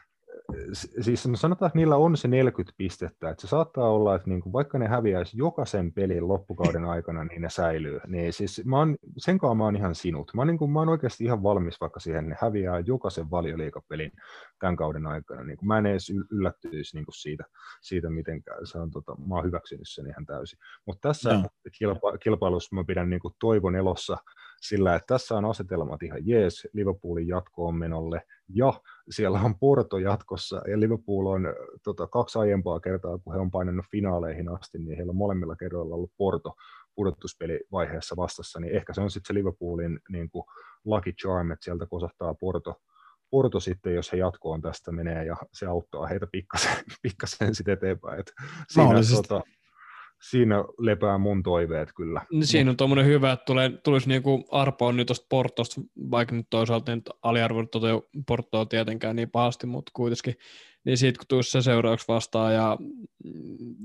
Siis no sanotaan, että niillä on se 40 pistettä, että se saattaa olla, että niin kuin vaikka ne häviäisi jokaisen pelin loppukauden aikana, niin ne säilyy. Niin siis mä oon, sen kanssa mä oon ihan sinut. Mä oon, niin kuin, mä oon oikeasti ihan valmis vaikka siihen, ne häviää jokaisen valioliikapelin tämän kauden aikana. Niin kuin mä en edes yllättyisi niin kuin siitä, siitä mitenkään. Se on, tota, mä oon hyväksynyt sen ihan täysin. Mutta tässä no. kilpa, kilpailussa mä pidän niin kuin toivon elossa sillä, että tässä on asetelmat ihan jees Liverpoolin jatkoon menolle, ja siellä on Porto jatkossa, ja Liverpool on tota, kaksi aiempaa kertaa, kun he on painanut finaaleihin asti, niin heillä on molemmilla kerroilla ollut Porto pudotuspelivaiheessa vastassa, niin ehkä se on sitten se Liverpoolin niin kuin lucky charm, että sieltä kosahtaa Porto, Porto sitten, jos he jatkoon tästä menee, ja se auttaa heitä pikkasen, pikkasen sitten eteenpäin. Et siinä, tota, siinä lepää mun toiveet kyllä. Niin Siinä on tuommoinen hyvä, että tulee, tulisi niinku Arpo on nyt tuosta Portosta, vaikka nyt toisaalta nyt aliarvoinut tuota Portoa tietenkään niin pahasti, mutta kuitenkin, niin siitä kun tulisi se seuraavaksi vastaan ja,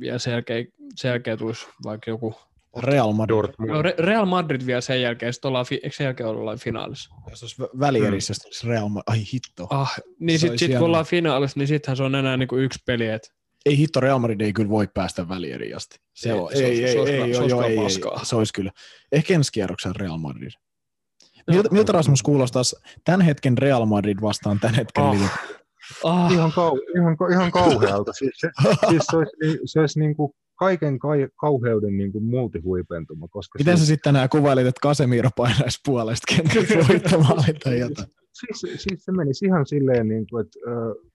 ja sen, jälkeen, sen jälkeen tulisi vaikka joku Real Madrid. Dortmund. no, Re- Real Madrid vielä sen jälkeen, sitten ollaan, fi- eikö sen jälkeen olla finaalissa? Jos olisi vä- välierissä, mm. olisi Real Madrid. Ai hitto. Ah, niin sitten sit, kun ollaan finaalissa, niin sittenhän se on enää niinku yksi peli, että Ei hitto, Real Madrid ei kyllä voi päästä välieriin asti. Se, Ei, on, se ei, olisi- ei, se olisi ei, se olisi joo, kyllä ei, ei, paskaa. se olisi kyllä. Ehkä ensi kierroksen Real Madrid. Miltä, miltä Rasmus kuulostaisi tämän hetken Real Madrid vastaan tämän hetken Oh. oh. ah, Ihan, kau, ihan, ihan kauhealta. Siis, se, siis se olisi, niin- se olisi niin kuin kaiken kai, kauheuden niin kuin multihuipentuma. Koska Miten sä siis, sitten tänään kuvailit, että Casemiro painaisi puolesta kentältä voittamaan tai jotain? siis, siis, se menisi ihan silleen, niin kuin, että äh,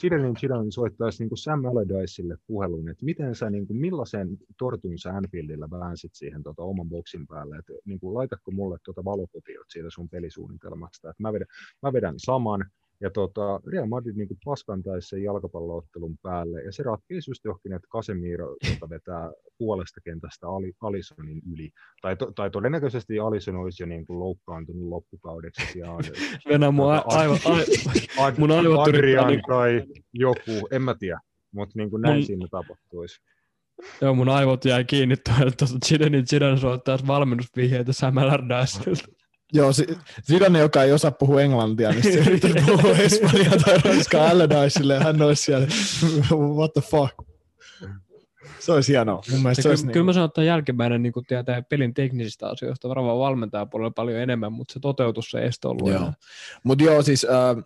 Zidane Zidane soittaisi niin kuin Sam Allardyceille puhelun, että miten sä, niin kuin, millaisen tortun sä Anfieldillä väänsit siihen tota, oman boksin päälle, että niin kuin, laitatko mulle tuota valokopiot siitä sun pelisuunnitelmasta, että mä vedän, mä vedän saman, ja tota, Real Madrid niin paskantaisi sen jalkapalloottelun päälle, ja se ratkeisi just johonkin, että Casemiro vetää puolesta kentästä Ali, Alisonin yli, tai, to, tai todennäköisesti Alison olisi jo niin kuin loukkaantunut loppukaudeksi, ja Venä mun, a, aivan, ai, Ad, Mun aivot Adrian niinku- tai joku, en mä tiedä, mutta niin näin Mun- siinä tapahtuisi. joo, mun aivot jäi kiinni tuohon, että Zidane Zidane soittaisi valmennusvihjeitä Sam Allardyceilta. Joo, si- Zidane, joka ei osaa puhua englantia, niin se yrittää puhua espanjaa tai ranskaa Allardyceille, hän olisi siellä, what the fuck. Se olisi hienoa. Mun mielestä se Kyllä, olisi kyllä niin mä sanon, että jälkimmäinen niin tietää pelin teknisistä asioista varmaan valmentaa puolella paljon enemmän, mutta se toteutus ei estä ollut Joo. Mutta joo, siis äh,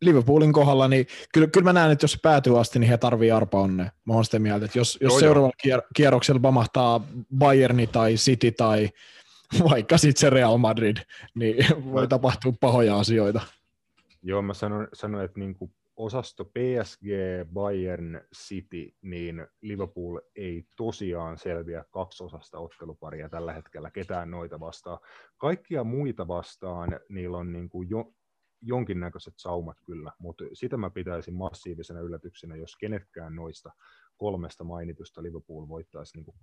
Liverpoolin kohdalla, niin kyllä, kyllä mä näen, että jos se päätyy asti, niin he tarvii arpa onne. Mä oon sitä mieltä, että jos, jos Joo, seuraavalla kier- kierroksella pamahtaa Bayerni tai City tai vaikka sitten se Real Madrid, niin voi tapahtua pahoja asioita. Joo, mä sanon, sanon että niin kuin osasto PSG, Bayern, City, niin Liverpool ei tosiaan selviä kaksosasta otteluparia tällä hetkellä ketään noita vastaan. Kaikkia muita vastaan niillä on niin kuin jo, jonkinnäköiset saumat kyllä, mutta sitä mä pitäisin massiivisena yllätyksenä, jos kenetkään noista kolmesta mainitusta Liverpool voittaisi niin kuin.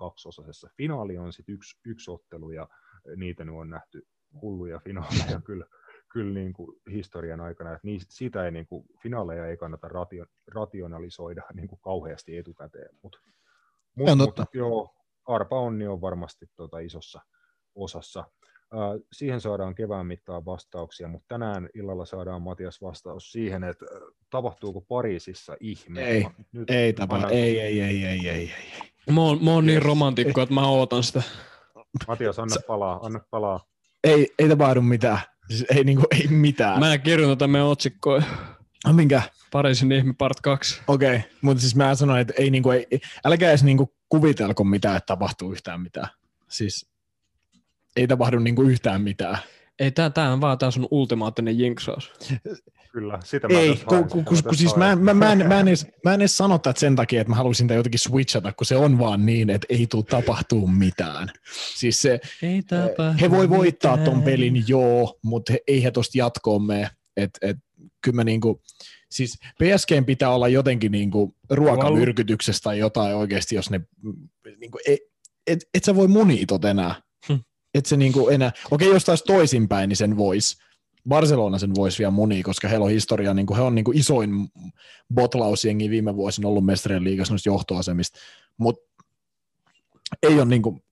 Finaali on sitten yksi, yksi ottelu ja niitä nyt on nähty hulluja finaaleja kyllä, kyllä niin kuin historian aikana, että niistä, siitä ei niin kuin, finaaleja ei kannata ratio, rationalisoida niin kuin kauheasti etukäteen, mutta mut, mut, totta. joo, arpa onni on varmasti tuota isossa osassa. Äh, siihen saadaan kevään mittaan vastauksia, mutta tänään illalla saadaan Matias vastaus siihen, että tapahtuuko Pariisissa ihme. Ei, Nyt Ei tapa, annan- ei, ei, ei, ei, ei, ei. Mä oon, mä oon niin romantikko, että mä ootan sitä. Matias, anna palaa, anna palaa. Ei, ei tapahdu mitään. Siis ei, niinku, ei mitään. Mä kirjoitan tätä meidän otsikkoa. Ah, Minkä? Pariisin ihme part 2. Okei, okay. mutta siis mä sanoin, että ei, niinku, ei, älkää edes niinku kuvitelko mitään, että tapahtuu yhtään mitään. Siis ei tapahdu niinku yhtään mitään. Ei, tää, tää on vaan tää sun ultimaattinen jinksaus. Kyllä, sitä mä Ei, kun, kun, kun, mä kun tässä siis mä, mä, mä, en, mä, en edes, mä en edes sano tätä sen takia, että mä halusin tätä jotenkin switchata, kun se on vaan niin, että ei tule tapahtuu mitään. Siis se, Ei tapahdu he voi voittaa ton mitään. pelin, joo, mutta he, ei he tosta jatkoon mene. Et, et, kyllä mä niinku, siis PSGn pitää olla jotenkin niinku ruokamyrkytyksestä tai jotain oikeasti, jos ne, niinku, et, et, et sä voi munia tot enää. Et se niinku enää, okei jos taas toisinpäin, niin sen voisi. Barcelona sen voisi vielä munia, koska heillä on historia, niin he on niin isoin botlausjengi viime vuosina ollut mestarien liigassa noista johtoasemista, mutta ei ole niin kuin,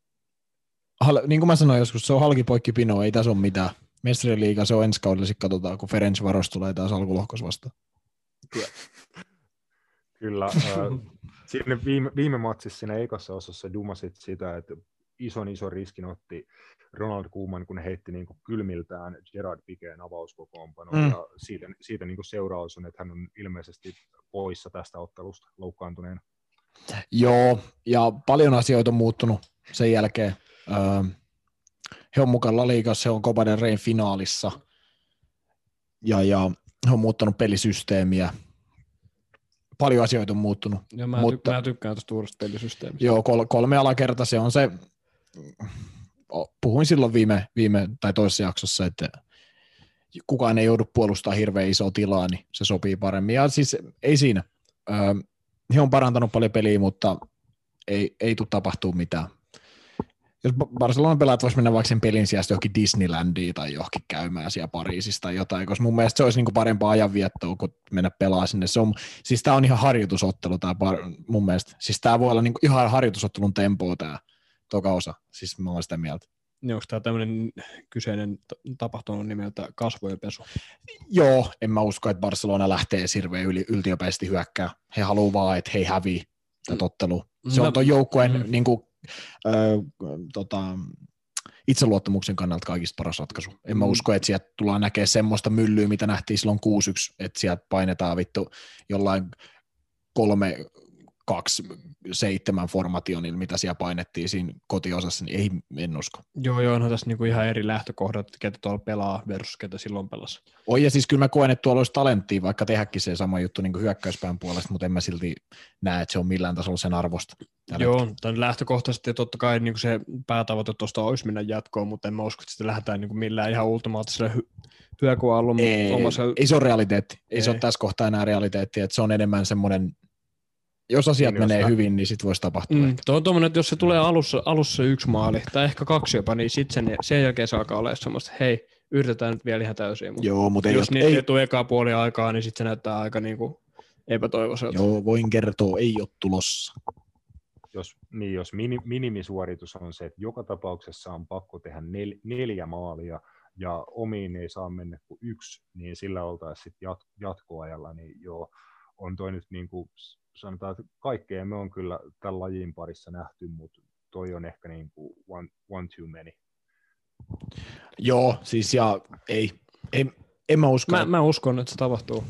niin kuin mä sanoin joskus, se on halkipoikki pino, ei tässä ole mitään. Mestarien liiga, se on ensi kaudella, sitten katsotaan, kun Ferenc Varos tulee taas alkulohkos vastaan. Kyllä. Äh, siinä viime, viime matsissa siinä ekassa osassa dumasit sitä, että ison iso riskin otti Ronald Koeman, kun heitti niin kuin kylmiltään Gerard Pikeen avauskokoonpano. Mm. Ja siitä, siitä niin kuin seuraus on, että hän on ilmeisesti poissa tästä ottelusta loukkaantuneena. Joo, ja paljon asioita on muuttunut sen jälkeen. Öö, he on mukana La Ligassa, he on Copa del Reyn finaalissa, ja, ja he on muuttanut pelisysteemiä. Paljon asioita on muuttunut. Ja mä, Mutta- ty- mä tykkään tuosta uudesta pelisysteemistä. Joo, kol- kolme alakerta, se on se, puhuin silloin viime, viime tai toisessa jaksossa, että kukaan ei joudu puolustamaan hirveän isoa tilaa, niin se sopii paremmin. Ja siis ei siinä. Öö, he on parantanut paljon peliä, mutta ei, ei tule tapahtuu mitään. Jos Barcelona pelaat voisi mennä vaikka sen pelin sijasta johonkin Disneylandiin tai johonkin käymään siellä Pariisissa tai jotain, koska mun mielestä se olisi niin kuin parempaa ajanviettoa kuin mennä pelaa sinne. Se on, siis tämä on ihan harjoitusottelu tämä mun mielestä. Siis tämä voi olla niin kuin ihan harjoitusottelun tempoa tämä toka osa. Siis mä olen sitä mieltä. Niin onko tämä tämmöinen kyseinen tapahtuma nimeltä kasvojen pesu? Joo, en mä usko, että Barcelona lähtee sirveen yli, yltiöpäisesti hyökkää. He haluaa vaan, että he hävii tätä ottelua. Se on tuon joukkueen mm. niin kuin, äh, tota, itseluottamuksen kannalta kaikista paras ratkaisu. En mä mm. usko, että sieltä tullaan näkemään semmoista myllyä, mitä nähtiin silloin 6-1, että sieltä painetaan vittu jollain kolme kaksi seitsemän formationilla, mitä siellä painettiin siinä kotiosassa, niin ei, en usko. Joo, joo, onhan tässä niinku ihan eri lähtökohdat, ketä tuolla pelaa versus ketä silloin pelasi. Oi, ja siis kyllä mä koen, että tuolla olisi talenttia, vaikka tehdäkin se sama juttu niin hyökkäyspään puolesta, mutta en mä silti näe, että se on millään tasolla sen arvosta. Joo, tämän lähtökohtaisesti totta kai niin se päätavoite tuosta olisi mennä jatkoon, mutta en mä usko, että sitä lähdetään niin millään ihan ultimaattisella hy- hyökuallon. Ei, ei se ole realiteetti. Ei, ei, se ole tässä kohtaa enää realiteetti, että se on enemmän semmoinen jos asiat niin, menee jos hyvin, niin sitten voisi tapahtua. Mm, tuo on tuommoinen, että jos se tulee alussa, alussa yksi maali, tai ehkä kaksi jopa, niin sitten sen, sen jälkeen se alkaa olla semmoista, hei, yritetään nyt vielä ihan täysin. Mutta Joo, mutta jos niitä ei tule ekaa puoli aikaa, niin sitten se näyttää aika niin kuin epätoivoiselta. Joo, voin kertoa, ei ole tulossa. Jos, niin, jos mini, minimisuoritus on se, että joka tapauksessa on pakko tehdä nel, neljä maalia, ja omiin ei saa mennä kuin yksi, niin sillä oltaisiin sitten jat, jatkoajalla, niin joo, on toi nyt niin kuin sanotaan, että kaikkea me on kyllä tämän lajin parissa nähty, mutta toi on ehkä niin kuin one, one too many. Joo, siis ja ei, ei en mä usko. Mä, mä uskon, että se tapahtuu.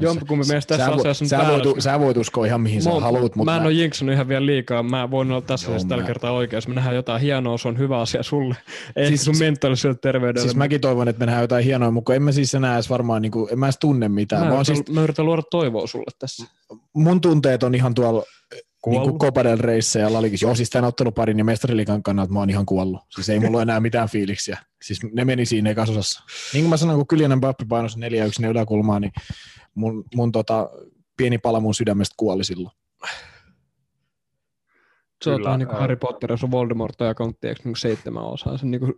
Jompikumpi mielestä tässä sä, asiassa on sä voit, sä voit uskoa ihan mihin sä mä, haluat, mutta... Mä en mä... ole jinksannut ihan vielä liikaa. Mä voin olla tässä asiassa tällä mä... kertaa oikeassa. Me nähdään jotain hienoa, se on hyvä asia sulle. Ei siis, sun mentaaliselle terveydelle. Siis mäkin toivon, että me nähdään jotain hienoa, mutta en mä siis enää edes varmaan, niin kuin, en mä edes tunne mitään. Mä, mä, yritän, siis... mä yritän luoda toivoa sulle tässä. Mun tunteet on ihan tuolla niin kuin Copa del Reissä ja Lalikis. Joo, siis tämän otteluparin ja mestariliikan kannalta mä oon ihan kuollut. Siis ei mulla enää mitään fiiliksiä. Siis ne meni siinä ekasosassa. Niin kuin mä sanoin, kun Kylianen Mbappe painosi 4-1 yläkulmaa, niin mun, mun tota, pieni pala mun sydämestä kuoli silloin. Se on niin kuin Harry Potter, jos on Voldemort ja kontti, eikö niin seitsemän osaa sen niin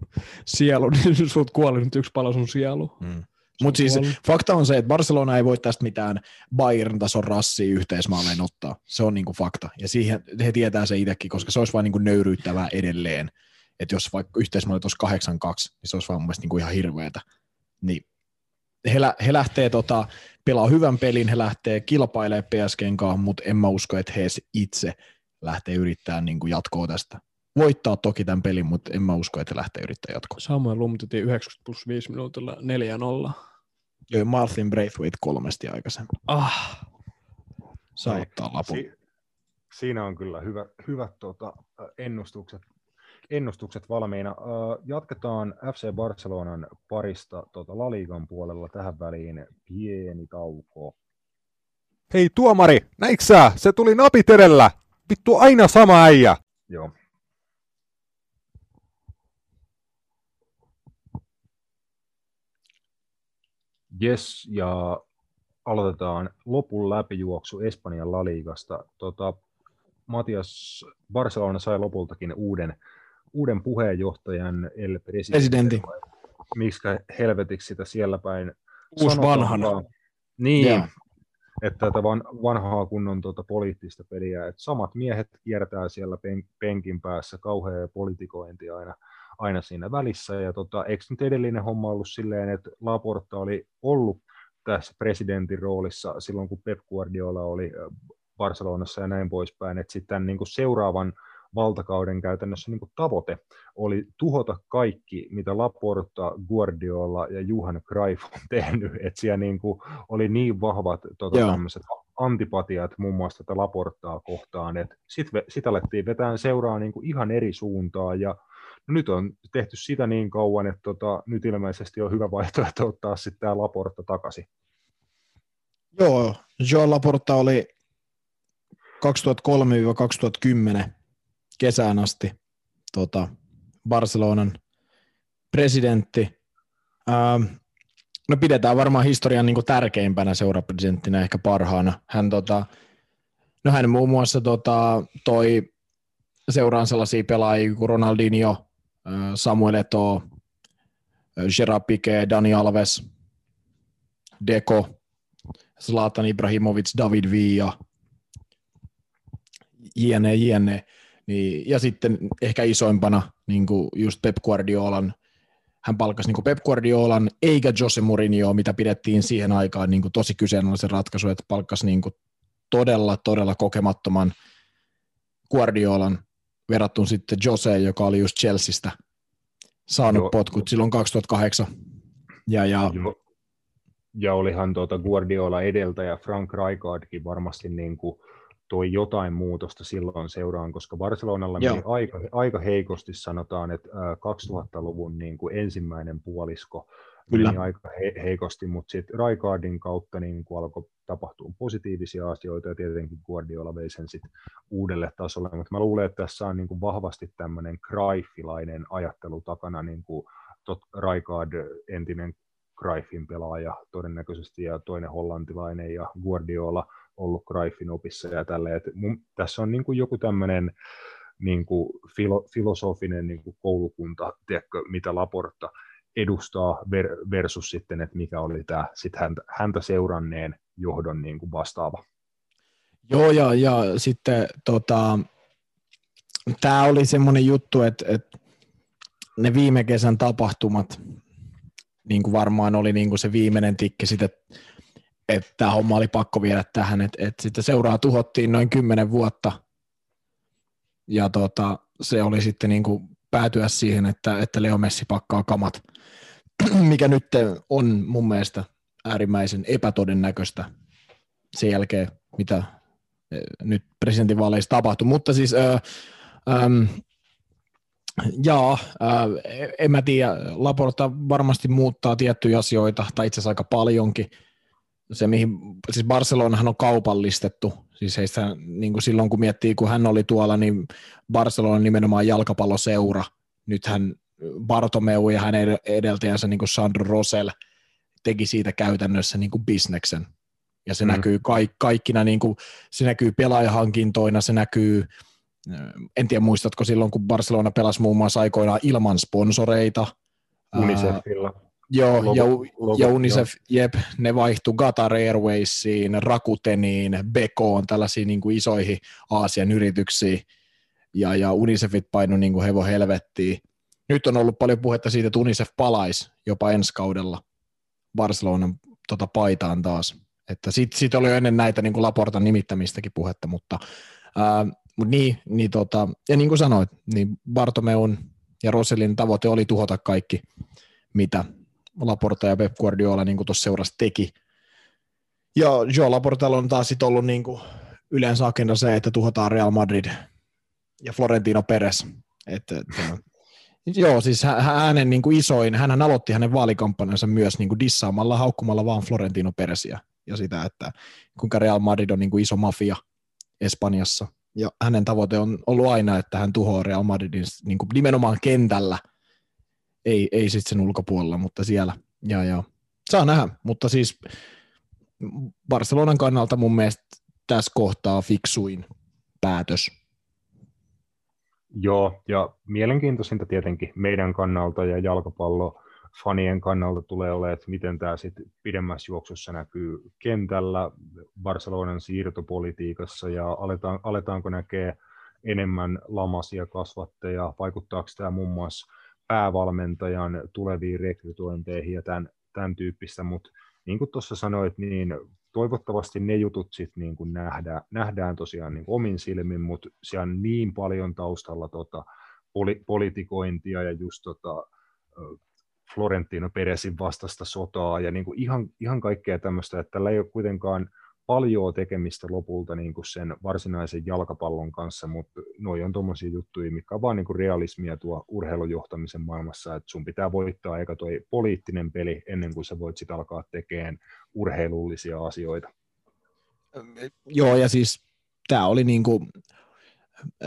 sielu, niin sulta kuoli nyt yksi pala sun sielu. Mm. Mutta siis fakta on se, että Barcelona ei voi tästä mitään Bayern-tason rassia yhteismaalleen ottaa. Se on niinku fakta. Ja siihen he tietää se itsekin, koska se olisi vain niinku nöyryyttävää edelleen. Että jos vaikka yhteismaalle olisi 8-2, niin se olisi vaan mun mielestä niinku ihan hirveetä. Niin he, lä- he lähtee tota, pelaa hyvän pelin, he lähtee kilpailemaan PSGn kanssa, mutta en mä usko, että he itse lähtee yrittämään niin kuin jatkoa tästä. Voittaa toki tämän pelin, mutta en mä usko, että he lähtee yrittämään jatkoa. Samuel lumtettiin 90 plus 5 minuutilla 4-0. Joo, Martin Braithwaite kolmesti aikaisemmin. Ah. Saa ottaa lapun. Si- siinä on kyllä hyvä, hyvät tuota, ennustukset ennustukset valmiina. Jatketaan FC Barcelonan parista tuota La Ligan puolella tähän väliin pieni tauko. Hei tuomari, näiksä? Se tuli napit edellä. Vittu aina sama äijä. Joo. Yes, ja aloitetaan lopun läpijuoksu Espanjan Laligasta. Tota, Matias, Barcelona sai lopultakin uuden uuden puheenjohtajan El Presidentti. Miksi helvetiksi sitä siellä päin Uusi vanhana. Niin, yeah. että tätä van, vanhaa kunnon tuota poliittista peliä, että samat miehet kiertää siellä pen, penkin päässä, kauhea politikointi aina, aina siinä välissä, ja tota, eikö nyt edellinen homma ollut silleen, että Laporta oli ollut tässä presidentin roolissa silloin, kun Pep Guardiola oli Barcelonassa ja näin poispäin, että sitten niin kuin seuraavan valtakauden käytännössä niin kuin tavoite oli tuhota kaikki, mitä Laporta, Guardiola ja Juhan Cruyff on tehnyt. Että siellä niin kuin oli niin vahvat tota, tämmöiset antipatiat muun muassa tätä Laportaa kohtaan, että sitten sit alettiin vetää seuraa niin kuin ihan eri suuntaan ja No nyt on tehty sitä niin kauan, että tota, nyt ilmeisesti on hyvä vaihtoehto ottaa sitten tämä Laporta takaisin. Joo, Joe Laporta oli 2003-2010 kesään asti tota, Barcelonan presidentti. Ähm, no pidetään varmaan historian niin tärkeimpänä seurapresidenttinä, ehkä parhaana. Hän tota, No hän muun muassa tota, toi seuraan sellaisia pelaajia kuin Ronaldinho, Samuel Eto'o, Gerard Piqué, Dani Alves, Deko, Zlatan Ibrahimovic, David Villa, jne, jne. Niin, ja sitten ehkä isoimpana niin kuin just Pep Guardiolan, hän palkkasi niin Pep Guardiolan eikä Jose Mourinho, mitä pidettiin siihen aikaan niin kuin tosi kyseenalaisen ratkaisu, että palkkasi niin kuin todella, todella kokemattoman Guardiolan verrattuna sitten Jose, joka oli just Chelseastä saanut Joo. potkut silloin 2008. Ja, ja... Joo. ja olihan tuota Guardiola edeltäjä Frank Rijkaardkin varmasti niin kuin toi jotain muutosta silloin seuraan, koska Barcelonalla meni aika, aika heikosti, sanotaan, että 2000-luvun niin kuin ensimmäinen puolisko Kyllä. meni aika he, heikosti, mutta sitten Raikardin kautta niin kuin alkoi tapahtua positiivisia asioita ja tietenkin Guardiola vei sen sit uudelle tasolle, mutta mä luulen, että tässä on niin kuin vahvasti tämmöinen Cruyffilainen ajattelu takana, niin kuin tot, Raikard, entinen Cruyffin pelaaja todennäköisesti ja toinen hollantilainen ja Guardiola ollut Cruyffin opissa ja tälleen. Et mun, tässä on niin kuin joku tämmöinen niin kuin filo, filosofinen niin kuin koulukunta, tiedätkö, mitä Laporta edustaa versus sitten, että mikä oli tämä sit häntä, häntä seuranneen johdon niin kuin vastaava. Joo, ja, ja sitten tota, tämä oli semmoinen juttu, että, että ne viime kesän tapahtumat, niin kuin varmaan oli niin kuin se viimeinen tikki sitten, että tämä homma oli pakko viedä tähän, että, että sitten seuraa tuhottiin noin kymmenen vuotta, ja tota, se oli sitten niin kuin päätyä siihen, että, että Leo Messi pakkaa kamat, mikä nyt on mun mielestä äärimmäisen epätodennäköistä sen jälkeen, mitä eh, nyt presidentinvaaleissa tapahtui. Mutta siis, äh, ähm, jaa, äh, en mä tiedä, Laporta varmasti muuttaa tiettyjä asioita, tai itse asiassa aika paljonkin. Se, mihin, siis Barcelonahan on kaupallistettu, siis heistä niin kuin silloin kun miettii, kun hän oli tuolla, niin Barcelona nimenomaan jalkapalloseura. Nythän Bartomeu ja hänen edeltäjänsä niin kuin Sandro Rosell teki siitä käytännössä niin kuin bisneksen. Ja se mm. näkyy kaik, kaikkina, niin kuin, se näkyy pelaajahankintoina, se näkyy, en tiedä muistatko silloin, kun Barcelona pelasi muun muassa aikoinaan ilman sponsoreita. Unicefilla. Joo, logo, ja, logo, ja Unicef, joo. jep, ne vaihtui Qatar Airwaysiin, Rakuteniin, Bekoon, tällaisiin niin kuin isoihin Aasian yrityksiin, ja, ja Unicefit painoi niin kuin hevo helvettiin. Nyt on ollut paljon puhetta siitä, että Unicef palaisi jopa ensi kaudella Barcelonan tota, paitaan taas. Että siitä, siitä oli jo ennen näitä niin kuin Laportan nimittämistäkin puhetta, mutta, ää, mutta niin, niin tota, ja niin kuin sanoit, niin Bartomeun ja Roselin tavoite oli tuhota kaikki, mitä Laporta ja Pep Guardiola niin tuossa seurassa teki. Ja Joe Laportalla on taas sit ollut niin kuin yleensä agenda se, että tuhotaan Real Madrid ja Florentino Perez. Että, että Joo, siis hänen niin kuin isoin, hän aloitti hänen vaalikampanjansa myös niin kuin dissaamalla, haukkumalla vaan Florentino Peresiä ja sitä, että kuinka Real Madrid on niin kuin iso mafia Espanjassa. Ja hänen tavoite on ollut aina, että hän tuhoaa Real Madridin niin kuin nimenomaan kentällä, ei, ei sitten sen ulkopuolella, mutta siellä. Ja, ja. Saa nähdä, mutta siis Barcelonan kannalta mun mielestä tässä kohtaa fiksuin päätös Joo, ja mielenkiintoisinta tietenkin meidän kannalta ja jalkapallo fanien kannalta tulee olemaan, että miten tämä sitten pidemmässä juoksussa näkyy kentällä, Barcelonan siirtopolitiikassa ja aletaan, aletaanko näkee enemmän lamasia kasvatteja, vaikuttaako tämä muun muassa päävalmentajan tuleviin rekrytointeihin ja tämän, tämän tyyppistä, mutta niin kuin tuossa sanoit, niin toivottavasti ne jutut sitten niin kuin nähdään, nähdään tosiaan niin omin silmin, mutta siellä on niin paljon taustalla tota, poli, politikointia ja just tota, Florentino Peresin vastasta sotaa ja niin kuin ihan, ihan kaikkea tämmöistä, että tällä ei ole kuitenkaan paljon tekemistä lopulta niin kuin sen varsinaisen jalkapallon kanssa, mutta noi on tuommoisia juttuja, mikä on vaan niin kuin realismia tuo urheilujohtamisen maailmassa, että sun pitää voittaa eikä toi poliittinen peli ennen kuin sä voit sitten alkaa tekemään urheilullisia asioita. Joo, ja siis tämä oli niin kuin,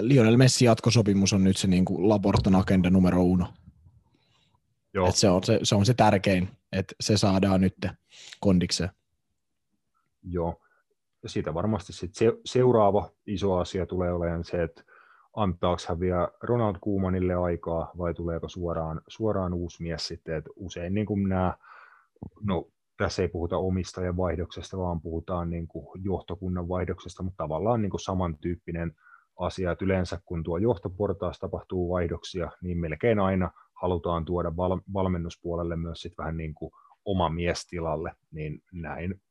Lionel Messi jatkosopimus on nyt se niin kuin Laportan agenda numero uno. Joo. Et se, on se, se on se tärkein, että se saadaan nyt kondikseen. Joo, siitä varmasti sit se, seuraava iso asia tulee olemaan se, että antaako hän vielä Ronald Koemanille aikaa vai tuleeko suoraan, suoraan uusi mies sitten, että usein niin kuin nämä, no tässä ei puhuta omistajan vaihdoksesta, vaan puhutaan niin kuin johtokunnan vaihdoksesta, mutta tavallaan niin kuin samantyyppinen asia, että yleensä kun tuo johtoportaassa tapahtuu vaihdoksia, niin melkein aina halutaan tuoda val- valmennuspuolelle myös sit vähän niin kuin oma mies tilalle, niin näin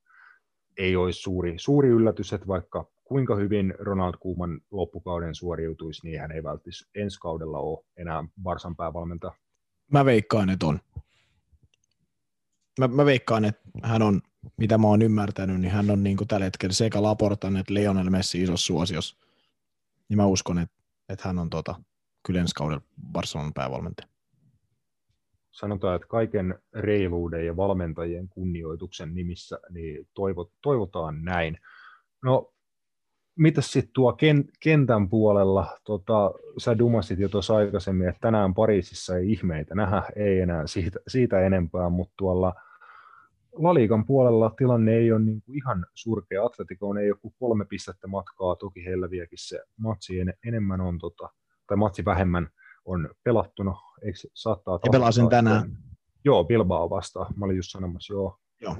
ei olisi suuri, suuri yllätys, että vaikka kuinka hyvin Ronald Koeman loppukauden suoriutuisi, niin hän ei välttämättä ensi kaudella ole enää Varsan päävalmentaja. Mä veikkaan, että on. Mä, mä veikkaan, että hän on, mitä mä oon ymmärtänyt, niin hän on niin tällä hetkellä sekä Laportan että Lionel Messi isossa suosiossa. Niin mä uskon, että, että hän on tota, kyllä ensi kaudella Barcelonan päävalmentaja sanotaan, että kaiken reiluuden ja valmentajien kunnioituksen nimissä niin toivot, toivotaan näin. No, mitä sitten tuo kentän puolella, tota, sä dumasit jo tuossa aikaisemmin, että tänään Pariisissa ei ihmeitä nähdä, ei enää siitä, siitä enempää, mutta tuolla Laliikan puolella tilanne ei ole niin kuin ihan surkea. Atletikoon ei ole kolme pistettä matkaa, toki heillä vieläkin se matsi en, enemmän on, tota, tai matsi vähemmän on pelattuna, eikö saattaa Ja pelasin tänään. Joo, Bilbao vastaan. Mä olin just sanomassa, joo. Joo.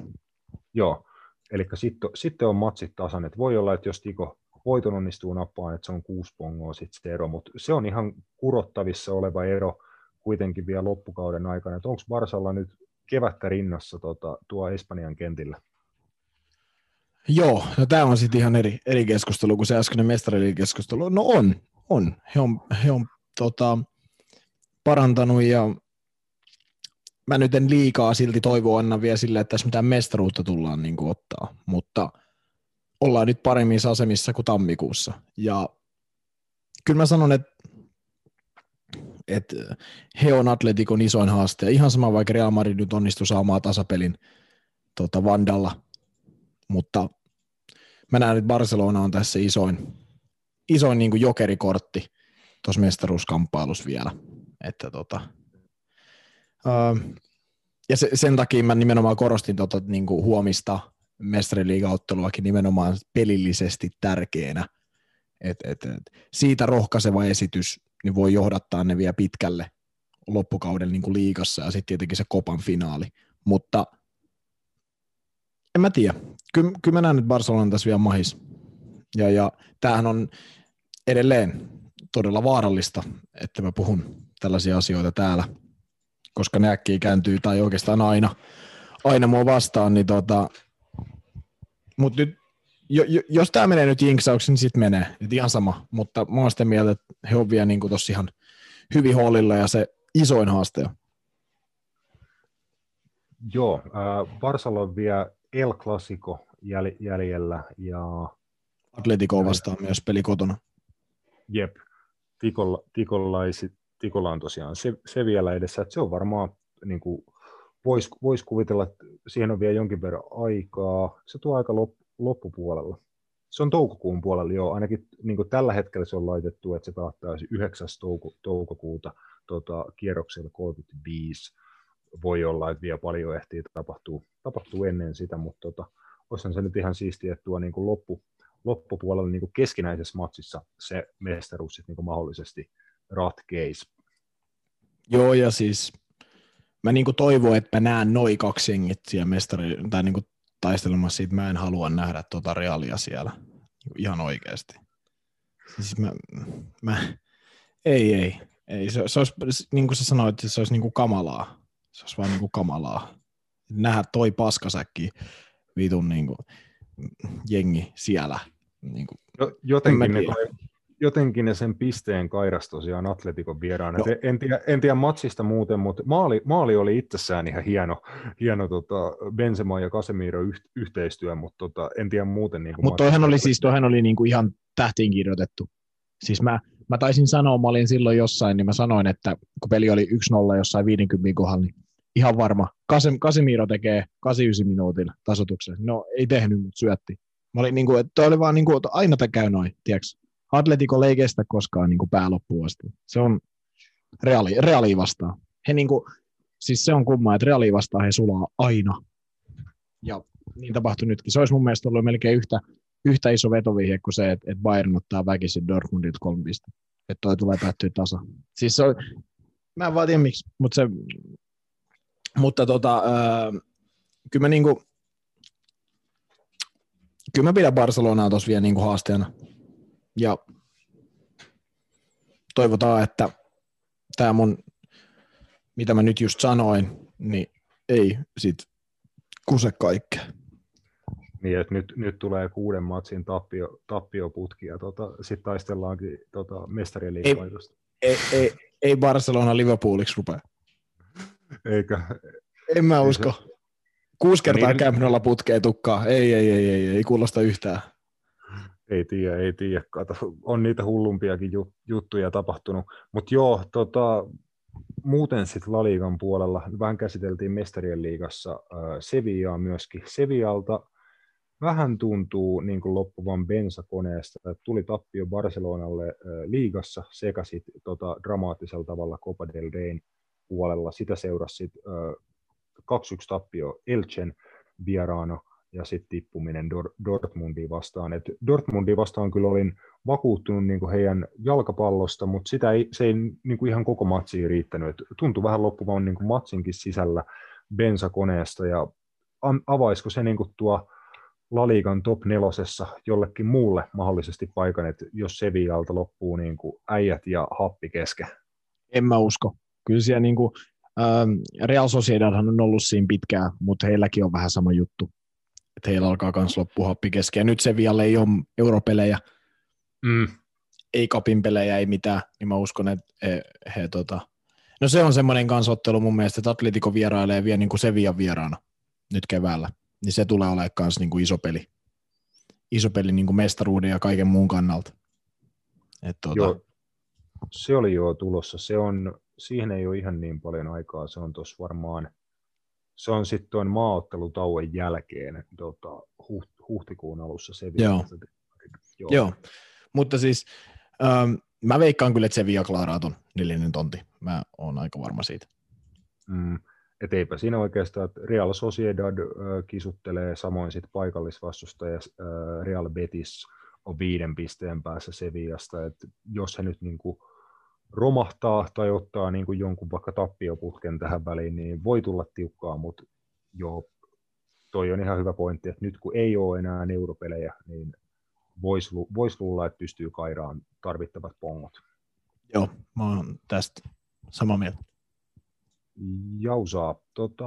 Joo. Eli sitten, sitten on matsit tasan, että voi olla, että jos Tiko voiton onnistuu nappaan, että se on kuusi pongoa sitten se ero, mutta se on ihan kurottavissa oleva ero kuitenkin vielä loppukauden aikana, että onko Barsalla nyt kevättä rinnassa tota, tuo Espanjan kentillä? Joo, no tämä on sitten ihan eri, eri keskustelu kuin se äskeinen keskustelu. No on, on. He on, he on tota, parantanut ja mä nyt en liikaa silti toivoa anna vielä sille, että tässä mitään mestaruutta tullaan niin kuin ottaa, mutta ollaan nyt paremmissa asemissa kuin tammikuussa. Ja kyllä mä sanon, että, että he on Atletikon isoin haaste. Ja ihan sama, vaikka Real Madrid nyt onnistui saamaan tasapelin tota Vandalla, mutta mä näen, että Barcelona on tässä isoin, isoin niin kuin jokerikortti tuossa mestaruuskamppailussa vielä. Että tota, öö, ja se, sen takia mä nimenomaan korostin tota, niin kuin huomista mestariliigaotteluakin nimenomaan pelillisesti tärkeänä. Et, et, et, siitä rohkaiseva esitys niin voi johdattaa ne vielä pitkälle loppukauden niin kuin liigassa ja sitten tietenkin se kopan finaali. Mutta en mä tiedä. Kyllä, kyllä mä näen nyt Barcelona tässä vielä mahis. Ja, ja tämähän on edelleen todella vaarallista, että mä puhun tällaisia asioita täällä, koska ne äkkiä kääntyy, tai oikeastaan aina, aina mua vastaan, niin tota, mutta nyt, jo, jo, jos tämä menee nyt jinksauksi, niin sitten menee, et ihan sama, mutta mä oon sitä mieltä, että he on vielä niin tossa ihan hyvin hollilla ja se isoin haaste on. Joo, äh, Varsalla on vielä El Clasico jäl- jäljellä ja Atletico vastaan myös peli kotona. Jep, Tikolla, Tikolaisit, Tikolla on tosiaan se, se vielä edessä, että se on varmaan, niin voisi vois kuvitella, että siihen on vielä jonkin verran aikaa. Se tuo aika lop, loppupuolella. Se on toukokuun puolella jo, ainakin niin kuin tällä hetkellä se on laitettu, että se päättäisi 9. Touko, toukokuuta tota, kierroksella 35. Voi olla, että vielä paljon ehtii tapahtuu, tapahtuu ennen sitä, mutta tota, olisihan se nyt ihan siistiä, että tuo niin kuin loppu, loppupuolella niin kuin keskinäisessä matsissa se mestaruus niin mahdollisesti ratkeisi. Joo, ja siis mä niin kuin toivon, että mä näen noin kaksi jengit siellä mestari, tai niin kuin taistelemassa siitä, mä en halua nähdä tota realia siellä ihan oikeasti. Siis mä, mä, ei, ei, ei. Se, se olisi, niin kuin sä sanoit, se olisi niin kuin kamalaa. Se olisi vaan niin kuin kamalaa. Nähdä toi paskasäkki vitun niin kuin, jengi siellä. Niin kuin, no, jotenkin, ne, jotenkin ne sen pisteen kairas tosiaan Atletikon vieraan. No. En, tiedä, en tiedä matsista muuten, mutta maali, maali oli itsessään ihan hieno, hieno tota Benzema ja Casemiro yh, yhteistyö, mutta tota, en tiedä muuten. Niin mutta toihan oli siis toihan oli niin kuin ihan tähtiin kirjoitettu. Siis mä, mä taisin sanoa, mä olin silloin jossain, niin mä sanoin, että kun peli oli 1-0 jossain 50 kohdalla, niin ihan varma. Kasem, Casemiro tekee 89 minuutin tasotuksen. No ei tehnyt, mutta syötti. Mä olin niin kuin, että toi oli vaan niin kuin, että aina tämä käy noin, tiedätkö? Atletico ei kestä koskaan niin kuin pää loppuun asti. Se on reaali, reaali vastaan. He niin kuin, siis se on kumma, että reaali vastaan he sulaa aina. Ja niin tapahtui nytkin. Se olisi mun mielestä ollut melkein yhtä yhtä iso vetovihje kuin se, että, että Bayern ottaa väkisin Dortmundilta kolme pistettä. Että toi tulee päättyä tasa. Siis se on, mä en vaan tiedä miksi, mutta se, mutta tota, äh, kyllä mä niinku, kyllä mä pidän Barcelonaa tuossa vielä niinku haasteena. Ja toivotaan, että tämä mun, mitä mä nyt just sanoin, niin ei sit kuse kaikkea. Niin, että nyt, nyt tulee kuuden matsin tappio, tappioputki ja tota, sitten taistellaankin tota, mestarien liikapaikasta. Ei, ei, ei Barcelona Liverpooliksi rupea. Eikä, En mä Ei usko. Kuusi kertaa Niin. Camp putkeen tukkaa. Ei, ei, ei, ei, ei kuulosta yhtään. Ei tiedä, ei tiedä. On niitä hullumpiakin jut, juttuja tapahtunut. Mutta joo, tota, muuten sitten La Ligan puolella vähän käsiteltiin mestarien liigassa äh, Sevillaa myöskin. Sevillalta vähän tuntuu niin kuin loppuvan bensakoneesta. Tuli tappio Barcelonalle äh, liigassa sekä sit, tota, dramaattisella tavalla Copa del Reyn puolella. Sitä seurasi sit, äh, 2-1 tappio Elchen vieraano ja sitten tippuminen Dor- vastaan. Et Dortmundiin vastaan kyllä olin vakuuttunut niin kuin heidän jalkapallosta, mutta sitä ei, se ei niin kuin ihan koko matsiin riittänyt. Et tuntui vähän loppuvan niin kuin matsinkin sisällä bensakoneesta ja avaisiko se niin kuin tuo La Ligan top nelosessa jollekin muulle mahdollisesti paikan, että jos Sevillalta loppuu niin kuin äijät ja happi kesken. En mä usko. Kyllä siellä niinku, ähm, Real Sociedadhan on ollut siinä pitkään, mutta heilläkin on vähän sama juttu. Että heillä alkaa myös loppua happi kesken. Ja nyt Sevillalle ei ole europelejä, Mm. ei kapin pelejä, ei mitään, niin mä uskon, että he, he tota... No se on semmoinen kansottelu mun mielestä, että Atletico vierailee vielä niin kuin Sevillan vieraana nyt keväällä. Niin se tulee olemaan myös niin kuin iso peli. Iso peli niin kuin mestaruuden ja kaiken muun kannalta. Et tota, Joo, se oli jo tulossa. Se on, siihen ei ole ihan niin paljon aikaa. Se on tuossa varmaan, se on sitten tuon maaottelutauon jälkeen tota, huht, huhtikuun alussa se Joo. Joo. Joo, mutta siis ähm, mä veikkaan kyllä, että Sevilla klaaraa ton neljännen tonti. Mä oon aika varma siitä. Mm, et eipä siinä oikeastaan, että Real Sociedad äh, kisuttelee, samoin sitten paikallisvastustaja äh, Real Betis on viiden pisteen päässä Sevillasta, että jos he nyt niinku romahtaa tai ottaa niinku jonkun vaikka tappioputken tähän väliin, niin voi tulla tiukkaa, mutta joo, toi on ihan hyvä pointti, että nyt kun ei ole enää europelejä, niin voisi lu- vois luulla, että pystyy kairaan tarvittavat pongot. Joo, mä oon tästä samaa mieltä. Jausaa. Tota,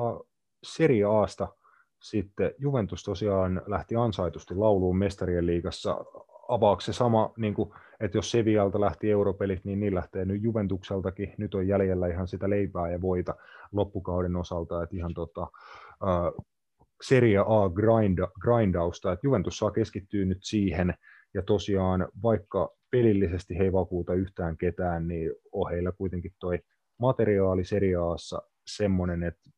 Serie Asta sitten Juventus tosiaan lähti ansaitusti lauluun mestarien liigassa. Avaako se sama, niin kuin, että jos Sevialta lähti europelit, niin niin lähtee nyt Juventukseltakin. Nyt on jäljellä ihan sitä leipää ja voita loppukauden osalta, että ihan tota, äh, Serie A grinda, grindausta, että Juventus saa keskittyä nyt siihen, ja tosiaan vaikka pelillisesti he ei vakuuta yhtään ketään, niin on heillä kuitenkin toi materiaali Serie A:ssa semmoinen, että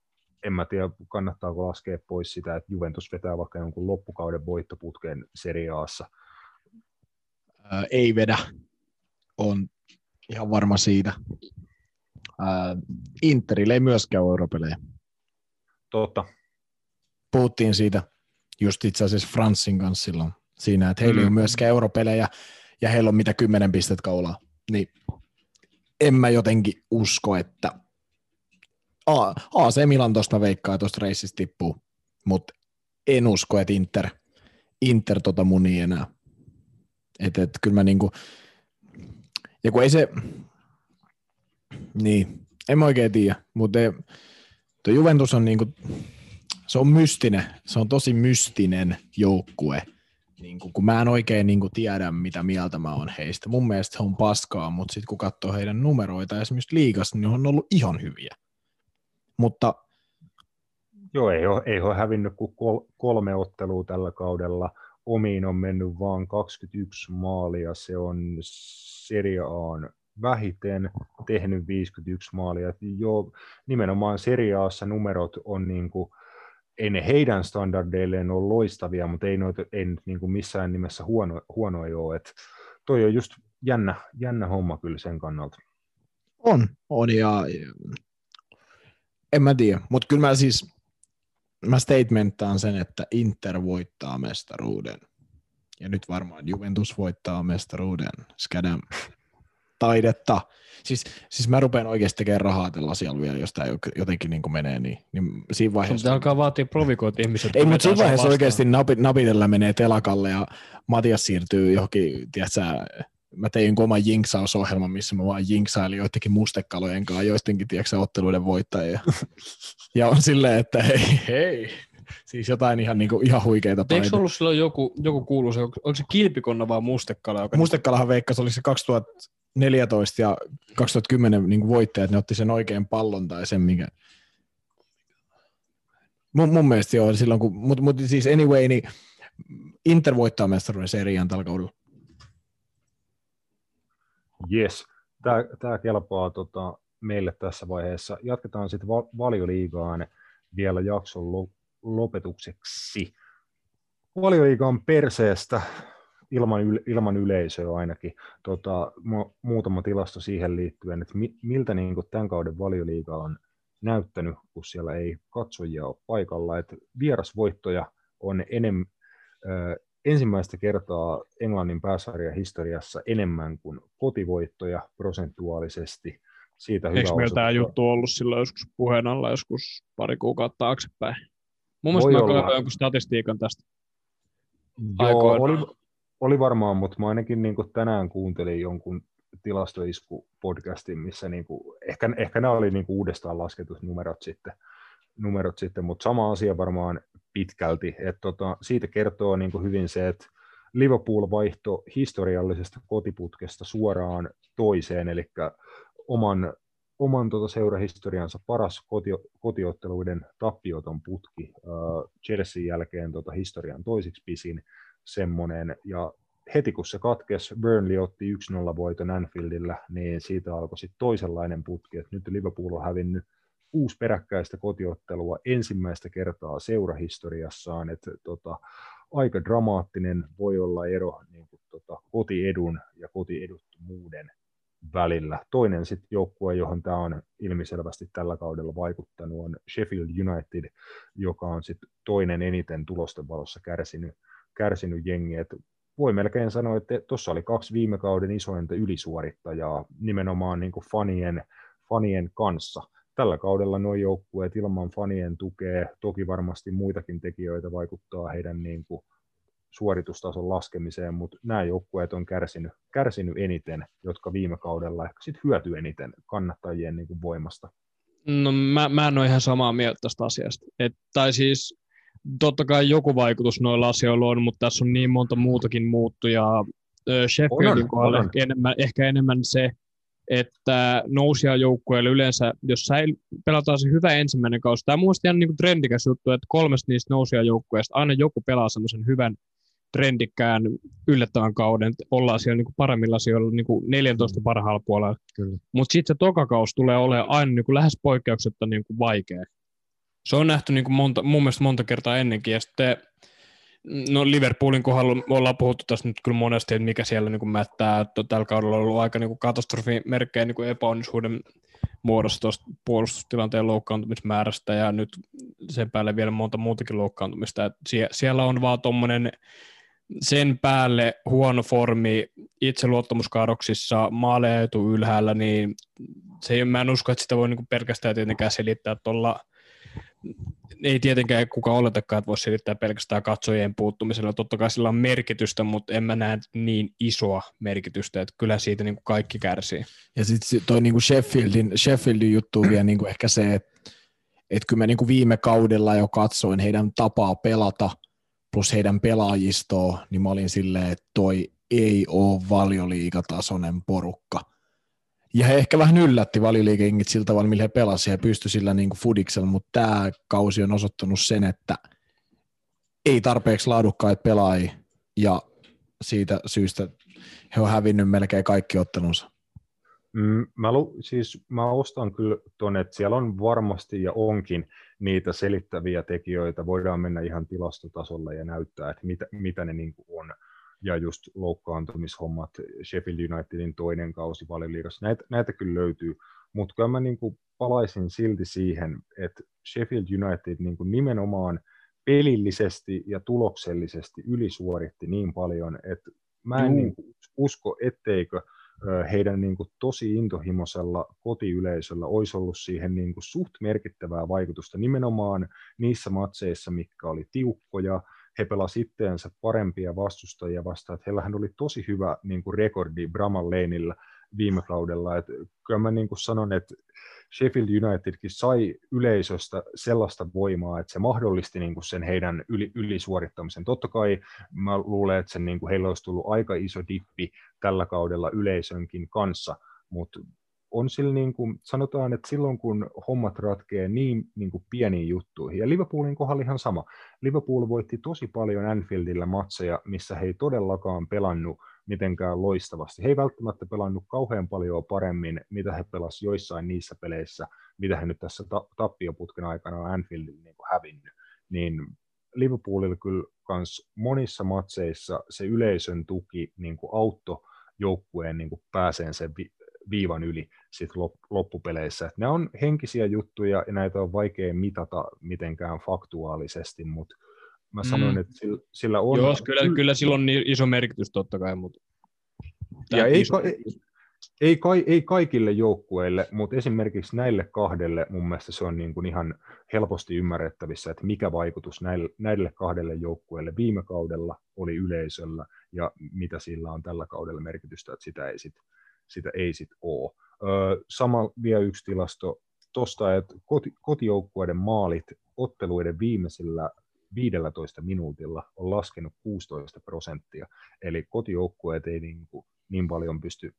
en mä tiedä, kannattaako laskea pois sitä, että Juventus vetää vaikka jonkun loppukauden voittoputkeen Serie A:ssa. Ää, ei vedä. On ihan varma siitä. Ää, Interille ei myöskään ole europelejä. Totta, Puhuttiin siitä just itse asiassa Franssin kanssa silloin siinä, että heillä ei Mm. ole myöskään europelejä ja heillä on mitä kymmenen pistettä kaulaa. Niin en mä jotenkin usko, että A- AC Milan tuosta mä veikkaan, tuosta reissistä tippuu, mutta en usko, että Inter, Inter tota munii enää. Et, et, kyllä mä niinku, ja kun ei se, niin, en mä oikein tiedä, mutta tuo Juventus on niinku, se on mystinen, se on tosi mystinen joukkue, niin kuin, kun mä en oikein niin kuin, tiedä, mitä mieltä mä oon heistä. Mun mielestä he on paskaa, mutta sitten kun katsoo heidän numeroita esimerkiksi liigassa, niin on ollut ihan hyviä. Mutta joo, ei ole, ei ole hävinnyt kuin kol- kolme ottelua tällä kaudella. Omiin on mennyt vain 21 maalia, se on Serie A:n vähiten tehnyt 51 maalia. Joo, nimenomaan Serie A:ssa numerot on niin kuin, ei ne heidän standardeilleen ole loistavia, mutta ei, noita, ei nyt niin kuin missään nimessä huono, huonoja ole. Et toi on just jännä, jännä homma kyllä sen kannalta. on, on ja en mä tiedä, mutta kyllä mä siis, mä statementtaan sen, että Inter voittaa mestaruuden. Ja nyt varmaan Juventus voittaa mestaruuden. Skadam. Taidetta. Siis, siis mä rupean oikeasti tekemään rahaa tällä asialla vielä, jos tämä jotenkin niin menee, niin, niin siinä vaiheessa... Mutta alkaa vaatia provikoita ihmiset. Ei, mutta siinä vaiheessa oikeasti napit, napitella menee telakalle ja Matias siirtyy johonkin, tiedätkö, mä tein oman jinksausohjelman, missä mä vaan jinksailin joidenkin mustekalojen kanssa, joidenkin tiedätkö, otteluiden voittajia. ja on silleen, että hei, hei, siis jotain ihan, niin kuin, ihan huikeita paita. Eikö ollut silloin joku, joku kuuluisa, oliko se kilpikonna vai mustekala? Joka Mustekalahan veikkasi, oli se 2014 ja 2010 niin kuin voittajat, ne otti sen oikein pallon tai sen, mikä... Mun, mun mielestä joo, silloin kun, mutta mut siis anyway, niin Inter voittaa mestaruuden seriaan tällä kaudella. Yes, tämä kelpaa tota, meille tässä vaiheessa. Jatketaan sitten va- valioliigaan vielä jakson lo- lopetukseksi. Valioliiga on perseestä ilman, ilman yleisöä ainakin. Tota, mu- muutama tilasto siihen liittyen, että mi- miltä niin tämän kauden valioliiga on näyttänyt, kun siellä ei katsojia ole paikalla. Et vierasvoittoja on enemmän, ensimmäistä kertaa Englannin pääsarjan historiassa enemmän kuin kotivoittoja prosentuaalisesti. Siitä hyvä Eikö meillä tämä juttu ollut silloin joskus puheen alla joskus pari kuukautta taaksepäin? Mun mielestä mä katsoin jonkun statistiikan tästä. Joo, oli, oli varmaan, mutta mä ainakin niin tänään kuuntelin jonkun tilastoisku-podcastin, missä niin kuin, ehkä, ehkä nämä oli niin uudestaan lasketut numerot sitten, numerot sitten, mutta sama asia varmaan pitkälti. Et tota, siitä kertoo niin kuin hyvin se, että Liverpool vaihto historiallisesta kotiputkesta suoraan toiseen, eli oman, oman tota seurahistoriansa paras koti, kotiotteluiden tappioton putki. Uh, Chelsea jälkeen tota historian toisiksi pisin semmoinen, ja heti kun se katkesi, Burnley otti 1-0 voiton Anfieldillä, niin siitä alkoi sitten toisenlainen putki, että nyt Liverpool on hävinnyt kuusi peräkkäistä kotiottelua ensimmäistä kertaa seurahistoriassaan, että tota, aika dramaattinen voi olla ero niin kuin, tota, kotiedun ja kotieduttomuuden välillä. Toinen sitten joukkue, johon tämä on ilmiselvästi tällä kaudella vaikuttanut, on Sheffield United, joka on sitten toinen eniten tulosten valossa kärsinyt, kärsinyt jengi. Et voi melkein sanoa, että tuossa oli kaksi viime kauden isointa ylisuorittajaa nimenomaan niin kuin fanien, fanien kanssa – tällä kaudella nuo joukkueet ilman fanien tukea, toki varmasti muitakin tekijöitä vaikuttaa heidän niin kuin suoritustason laskemiseen, mutta nämä joukkueet on kärsinyt, kärsinyt eniten, jotka viime kaudella ehkä sit hyöty eniten kannattajien niin kuin voimasta. No mä, mä en ole ihan samaa mieltä tästä asiasta. Et, tai siis totta kai joku vaikutus noilla asioilla on, mutta tässä on niin monta muutakin muuttujaa. Sheffieldin kohdalla enemmän, ehkä enemmän se, että nousijajoukkueelle yleensä, jos säil, pelataan se hyvä ensimmäinen kausi, tämä on mielestäni ihan niin trendikäs juttu, että kolmesta niistä nousijajoukkueista aina joku pelaa semmoisen hyvän trendikkään yllättävän kauden, ollaan siellä niin kuin paremmilla sijoilla niin kuin 14 mm. parhaalla puolella. Mutta sitten se toka kausi tulee olemaan aina niin kuin lähes poikkeuksetta niin kuin vaikea. Se on nähty niin kuin monta, mun mielestä monta kertaa ennenkin, ja sitten No Liverpoolin kohdalla ollaan puhuttu tässä nyt kyllä monesti, että mikä siellä niin mättää, että tällä kaudella on ollut aika niin katastrofimerkkejä niin epäonnisuuden muodossa tuosta puolustustilanteen loukkaantumismäärästä ja nyt sen päälle vielä monta muutakin loukkaantumista. Että sie- siellä on vaan tuommoinen sen päälle huono formi itseluottamuskaadoksissa, maaleja ylhäällä, niin se, mä en usko, että sitä voi niin pelkästään tietenkään selittää tuolla ei tietenkään kuka oletakaan, että voisi selittää pelkästään katsojien puuttumisella. Totta kai sillä on merkitystä, mutta en mä näe niin isoa merkitystä, että kyllä siitä niin kuin kaikki kärsii. Ja sitten toi niin kuin Sheffieldin, Sheffieldin juttu vielä niin kuin ehkä se, että, että kyllä mä niin kuin viime kaudella jo katsoin heidän tapaa pelata plus heidän pelaajistoa, niin mä olin silleen, että toi ei ole valioliigatasoinen porukka – ja he ehkä vähän yllätti valiliikengit sillä tavalla, millä he pelasivat ja pystyi sillä niin kuin fudiksella, mutta tämä kausi on osoittanut sen, että ei tarpeeksi laadukkaita pelaajia ja siitä syystä he on hävinnyt melkein kaikki ottelunsa. Mm, mä, lu, siis, mä ostan kyllä tuonne, että siellä on varmasti ja onkin niitä selittäviä tekijöitä. Voidaan mennä ihan tilastotasolle ja näyttää, että mitä, mitä ne niin on ja just loukkaantumishommat, Sheffield Unitedin toinen kausi valioliigassa, näitä, näitä kyllä löytyy, mutta kyllä mä niin kuin palaisin silti siihen, että Sheffield United niin kuin nimenomaan pelillisesti ja tuloksellisesti ylisuoritti niin paljon, että mä en niin kuin usko, etteikö heidän niin kuin tosi intohimoisella kotiyleisöllä olisi ollut siihen niin kuin suht merkittävää vaikutusta nimenomaan niissä matseissa, mitkä oli tiukkoja, he pelasivat itteensä parempia vastustajia vastaan, että heillähän oli tosi hyvä niin kuin rekordi Braman Laneillä viime kaudella, että kyllä mä niin kuin sanon, että Sheffield Unitedkin sai yleisöstä sellaista voimaa, että se mahdollisti niin kuin sen heidän yli, ylisuorittamisen. Totta kai mä luulen, että sen, niin kuin heillä olisi tullut aika iso dippi tällä kaudella yleisönkin kanssa, mutta on sillä niin kuin, sanotaan, että silloin kun hommat ratkee niin, niin kuin pieniin juttuihin, ja Liverpoolin kohdalla ihan sama, Liverpool voitti tosi paljon Anfieldillä matseja, missä he ei todellakaan pelannut mitenkään loistavasti. He ei välttämättä pelannut kauhean paljon paremmin, mitä he pelasivat joissain niissä peleissä, mitä he nyt tässä ta- tappioputken aikana on Anfieldilla niin kuin hävinnyt. Niin Liverpoolilla kyllä kans monissa matseissa se yleisön tuki niin kuin auttoi joukkueen niin pääseen sen viivan yli sit loppupeleissä. Et ne on henkisiä juttuja ja näitä on vaikea mitata mitenkään faktuaalisesti, mutta mä sanoin, mm. että sillä, sillä on... Joo, kyllä, kyllä sillä on niin iso merkitys totta kai, mutta... Ja ei, ka- ei, ei, ka- ei kaikille joukkueille, mutta esimerkiksi näille kahdelle mun mielestä se on niin kuin ihan helposti ymmärrettävissä, että mikä vaikutus näille, näille kahdelle joukkueelle viime kaudella oli yleisöllä ja mitä sillä on tällä kaudella merkitystä, että sitä ei sitten sitä ei sit ole. Öö, sama vielä yksi tilasto tuosta, että koti, kotijoukkueiden maalit otteluiden viimeisillä 15 minuutilla on laskenut 16 prosenttia, eli kotijoukkueet ei niin, kuin, niin paljon pysty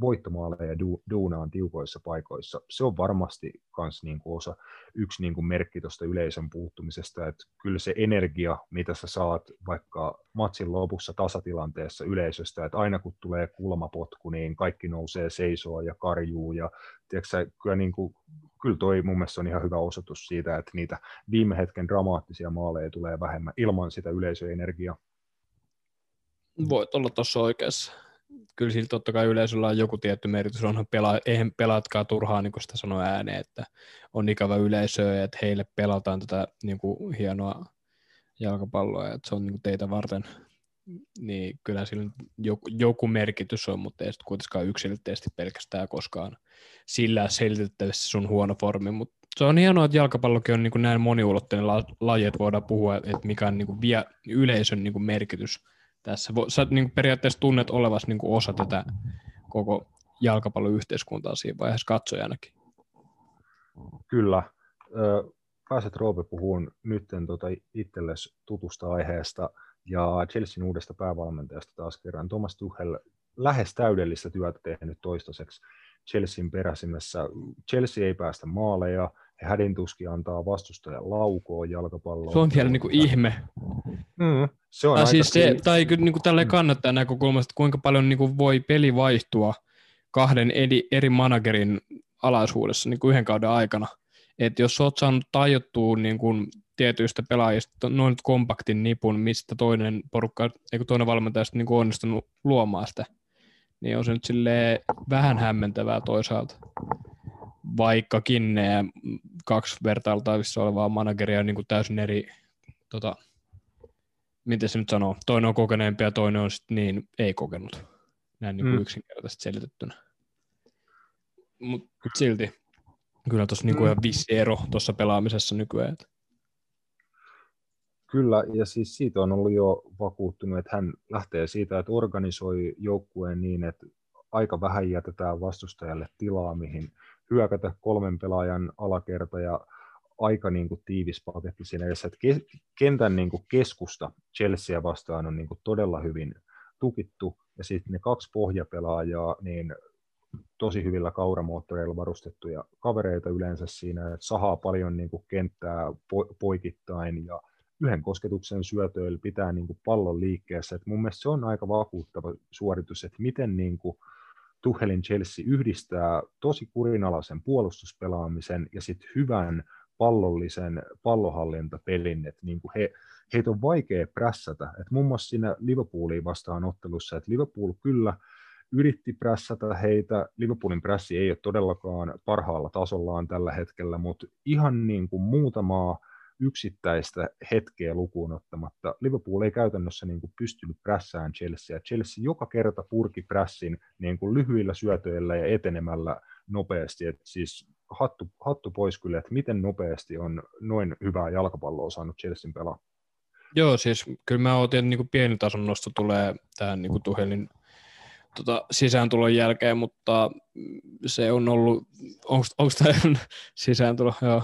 voittomaaleja du, duunaan tiukoissa paikoissa. Se on varmasti myös niin kuin osa, yksi niin kuin merkki tuosta yleisön puuttumisesta, että kyllä se energia, mitä sä saat vaikka matsin lopussa tasatilanteessa yleisöstä, että aina kun tulee kulmapotku, niin kaikki nousee seisoa ja karjuu ja tiedätkö, kyllä, niin kuin, kyllä toi mun mielestä on ihan hyvä osoitus siitä, että niitä viime hetken dramaattisia maaleja tulee vähemmän ilman sitä yleisöenergiaa. Voit olla tuossa oikeassa kyllä sillä totta kai yleisöllä on joku tietty merkitys, onhan pela, eihän pelaatkaan turhaa niin sitä sanoa ääneen, että on ikävä yleisö että heille pelataan tätä niin kuin, hienoa jalkapalloa, että se on niin kuin, teitä varten, niin kyllä sillä joku, joku merkitys on, mutta ei sitten kuitenkaan yksilöllisesti pelkästään koskaan sillä selitettävissä sun huono formi, mutta se on hienoa, että jalkapallokin on niin kuin näin moniulotteinen laji, että voidaan puhua, että mikä on niin kuin vie yleisön niin kuin merkitys – tässä. Sä niin periaatteessa tunnet olevas niin osa tätä koko jalkapalloyhteiskuntaa siinä vaiheessa katsojanakin. Kyllä. Pääset Roope puhuun nyt tota itsellesi tutusta aiheesta ja Chelsean uudesta päävalmentajasta taas kerran. Thomas Tuchel lähes täydellistä työtä tehnyt toistaiseksi Chelsean peräsimessä. Chelsea ei päästä maaleja, hädintuski antaa vastustajan laukoon jalkapalloon. Se on vielä niin kuin ihme. Mm, se on tai, siis se, tai niin kuin tälleen mm. kannattaa näkökulmasta, kuinka paljon niin kuin voi peli vaihtua kahden eri, eri managerin alaisuudessa niin kuin yhden kauden aikana. Et jos olet saanut tajottua niin kuin tietyistä pelaajista noin kompaktin nipun, mistä toinen porukka, eikö toinen valmentaja niin kuin onnistunut luomaan sitä, niin on se nyt vähän hämmentävää toisaalta vaikkakin ne kaksi vertailtavissa olevaa manageria on niin kuin täysin eri, tota, miten se nyt sanoo, toinen on kokeneempi ja toinen on sitten niin ei-kokenut. Näin niin kuin mm. yksinkertaisesti selitettynä. Mutta mut silti, kyllä tuossa niin mm. ihan vissi ero tuossa pelaamisessa nykyään. Kyllä, ja siis siitä on ollut jo vakuuttunut, että hän lähtee siitä, että organisoi joukkueen niin, että aika vähän jätetään vastustajalle tilaa, mihin hyökätä kolmen pelaajan alakerta ja aika niin kuin tiivis paketti siinä edessä. Että kentän niin kuin keskusta Chelsea vastaan on niin kuin todella hyvin tukittu, ja sitten ne kaksi pohjapelaajaa, niin tosi hyvillä kauramoottoreilla varustettuja kavereita yleensä siinä, että sahaa paljon niin kuin kenttää po- poikittain ja yhden kosketuksen syötöillä pitää niin kuin pallon liikkeessä. Et mun mielestä se on aika vakuuttava suoritus, että miten niin kuin Tuhelin Chelsea yhdistää tosi kurinalaisen puolustuspelaamisen ja sitten hyvän pallollisen pallohallintapelin, että niin kuin he, heitä on vaikea prässätä. Et muun muassa siinä Liverpooliin vastaan ottelussa, että Liverpool kyllä yritti prässätä heitä. Liverpoolin prässi ei ole todellakaan parhaalla tasollaan tällä hetkellä, mutta ihan niin kuin muutamaa yksittäistä hetkeä lukuun ottamatta Liverpool ei käytännössä niin kuin pystynyt prässään Chelsea. Chelsea joka kerta purki prässin niin kuin lyhyillä syötöillä ja etenemällä nopeasti. Et siis hattu, hattu pois kyllä, että miten nopeasti on noin hyvää jalkapalloa saanut Chelsean pelaa. Joo, siis kyllä mä otin, että niin pieni tason nosto tulee tähän niin Tuhelin tota, sisääntulon jälkeen, mutta se on ollut, onko tämä sisääntulo, joo,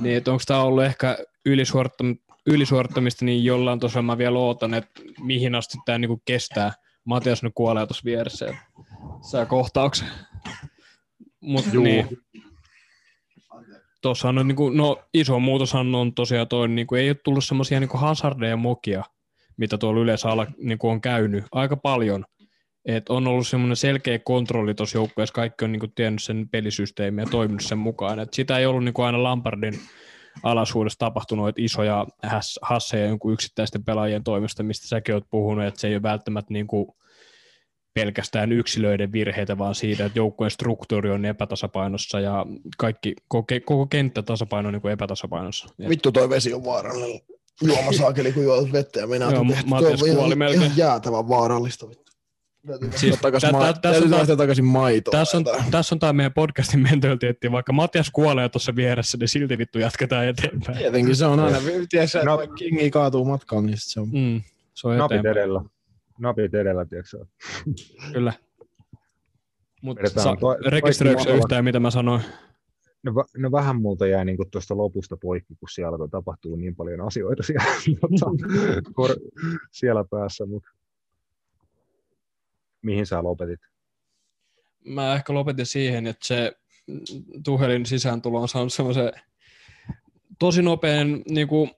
niin että onko tämä ollut ehkä ylisuorittamista, ylisuorittamista, niin jollain tosiaan mä vielä ootan, että mihin asti tämä niin kestää. Matias nyt kuolee tuossa vieressä ja saa kohtauksen. Mutta niin, tuossa on niin kuin, no iso muutoshan on tosiaan toi, niin kuin, ei ole tullut semmoisia niin hazardeja mokia, mitä tuolla yleensä ala, niin kuin on käynyt aika paljon. Et on ollut semmoinen selkeä kontrolli tuossa joukkueessa, kaikki on niin kuin, tiennyt sen pelisysteemiä ja toiminut sen mukaan. Et sitä ei ollut niin kuin aina Lampardin alaisuudessa tapahtunut isoja hasseja jonkun yksittäisten pelaajien toimesta, mistä säkin olet puhunut, että se ei ole välttämättä niin kuin, pelkästään yksilöiden virheitä, vaan siitä, että joukkueen struktuuri on epätasapainossa ja kaikki, koko, koko kenttä tasapaino on niin kuin epätasapainossa. Vittu toi vesi on vaarallinen. Juomasaakeli, kun juot vettä ja minä Joo, Matias kuoli melkein. Ihan jäätävän vaarallista. Siis, takaisin, ma- tässä, on, takaisin maitoa. Tässä on, tässä on tämä meidän podcastin mentaliteetti, vaikka Matias kuolee tuossa vieressä, niin silti vittu jatketaan eteenpäin. Tietenkin se on aina, tiedätkö, no. Kingi kaatuu matkaan, niin se on. Mm, se on Napit edellä napit edellä, tiedätkö Kyllä. Mutta sa- rekisteröitkö yhtään, mitä mä sanoin? No, no vähän multa jäi niin tuosta lopusta poikki, kun siellä alkoi tapahtua niin paljon asioita siellä, kor- siellä päässä, mutta mihin sä lopetit? Mä ehkä lopetin siihen, että se Tuhelin sisääntulo on saanut semmoisen tosi nopean niin kuin,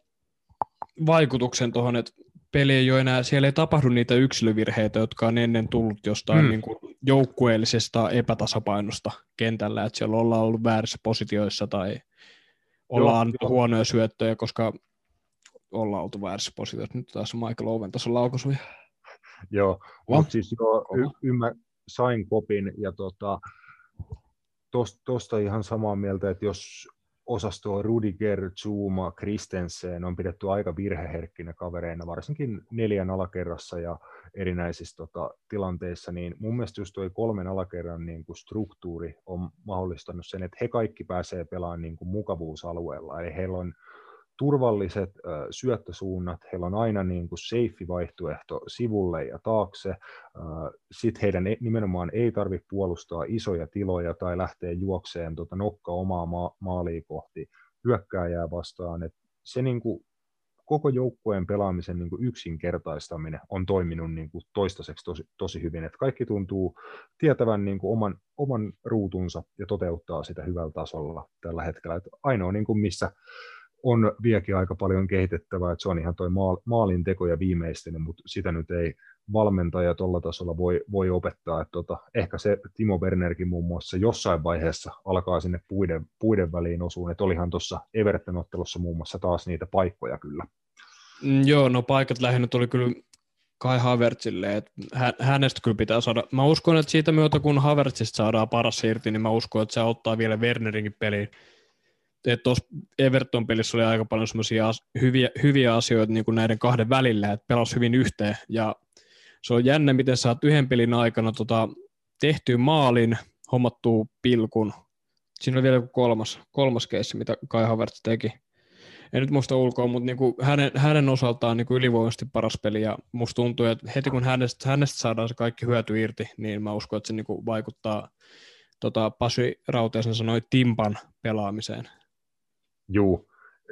vaikutuksen tuohon, että peli ei ole enää, siellä ei tapahdu niitä yksilövirheitä, jotka on ennen tullut jostain mm. niin kuin joukkueellisesta epätasapainosta kentällä, että siellä ollaan ollut väärissä positioissa tai ollaan annettu huonoja syöttöjä, koska ollaan oltu väärissä positioissa. Nyt taas Michael Owen tuossa laukaisuja. Joo, mutta siis joo, y- ymmär, sain kopin ja tota, tuosta ihan samaa mieltä, että jos osastoa Rudiger, Zuma, Kristensen on pidetty aika virheherkkinä kavereina, varsinkin neljän alakerrassa ja erinäisissä tota, tilanteissa, niin mun mielestä just tuo kolmen alakerran niin kuin struktuuri on mahdollistanut sen, että he kaikki pääsee pelaamaan niin kuin mukavuusalueella, eli heillä on turvalliset syöttösuunnat, heillä on aina niin kuin safe vaihtoehto sivulle ja taakse, sitten heidän ei, nimenomaan ei tarvitse puolustaa isoja tiloja tai lähteä juokseen tota nokka omaa ma- maalia kohti hyökkääjää vastaan, Et se niin kuin koko joukkueen pelaamisen niin kuin yksinkertaistaminen on toiminut niin kuin toistaiseksi tosi, tosi hyvin, että kaikki tuntuu tietävän niin kuin oman, oman ruutunsa ja toteuttaa sitä hyvällä tasolla tällä hetkellä. Et ainoa, niin kuin missä on vieläkin aika paljon kehitettävää, että se on ihan toi maalin teko ja viimeistely, mutta sitä nyt ei valmentaja tuolla tasolla voi, voi opettaa. Että tota, ehkä se Timo Wernerkin muun muassa jossain vaiheessa alkaa sinne puiden, puiden väliin osuun, että olihan tuossa Everton-ottelussa muun muassa taas niitä paikkoja kyllä. Mm, joo, no paikat lähinnä tuli kyllä Kai Havertzille, että hänestä kyllä pitää saada. Mä uskon, että siitä myötä kun Havertzista saadaan paras irti, niin mä uskon, että se auttaa vielä Wernerinkin peliin tuossa Everton-pelissä oli aika paljon semmoisia hyviä, hyviä asioita niin kuin näiden kahden välillä, että pelasi hyvin yhteen, ja se on jännä, miten saat yhden pelin aikana tota, tehtyä maalin, hommattua pilkun. Siinä oli vielä kolmas, kolmas keissi, mitä Kai Havertz teki. En nyt muista ulkoa, mutta niinku hänen, hänen osaltaan niinku ylivoimaisesti paras peli, ja musta tuntuu, että heti kun hänestä, hänestä saadaan se kaikki hyöty irti, niin mä uskon, että se niinku vaikuttaa tota, Pasi Rauteisen sanoi Timpan pelaamiseen. Juu,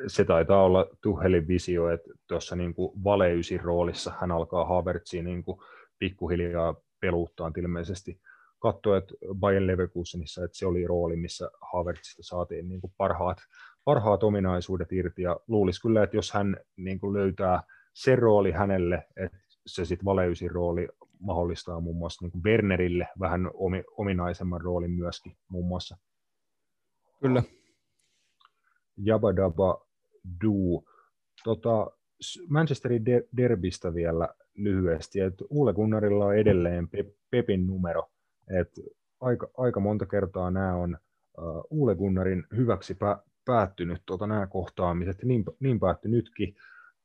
se taitaa olla Tuhelin visio, että tuossa niin valeysin roolissa hän alkaa Havertziin niin kuin pikkuhiljaa peluuttaa ilmeisesti. Katsoa, että Bayern Leverkusenissa, että se oli rooli, missä Havertzista saatiin niin kuin parhaat, parhaat ominaisuudet irti, ja luulisi kyllä, että jos hän niin kuin löytää se rooli hänelle, että se sitten valeysin rooli mahdollistaa muun muassa niin kuin Wernerille vähän ominaisemman roolin myöskin muun muassa. Kyllä, Jabadaba Du. Tota, Manchesterin derbistä vielä lyhyesti, että Uule Gunnarilla on edelleen Pepin numero, että aika, aika monta kertaa nämä on uh, Uule Gunnarin hyväksi pä- päättynyt tuota, nämä kohtaamiset, niin, niin päättyi nytkin.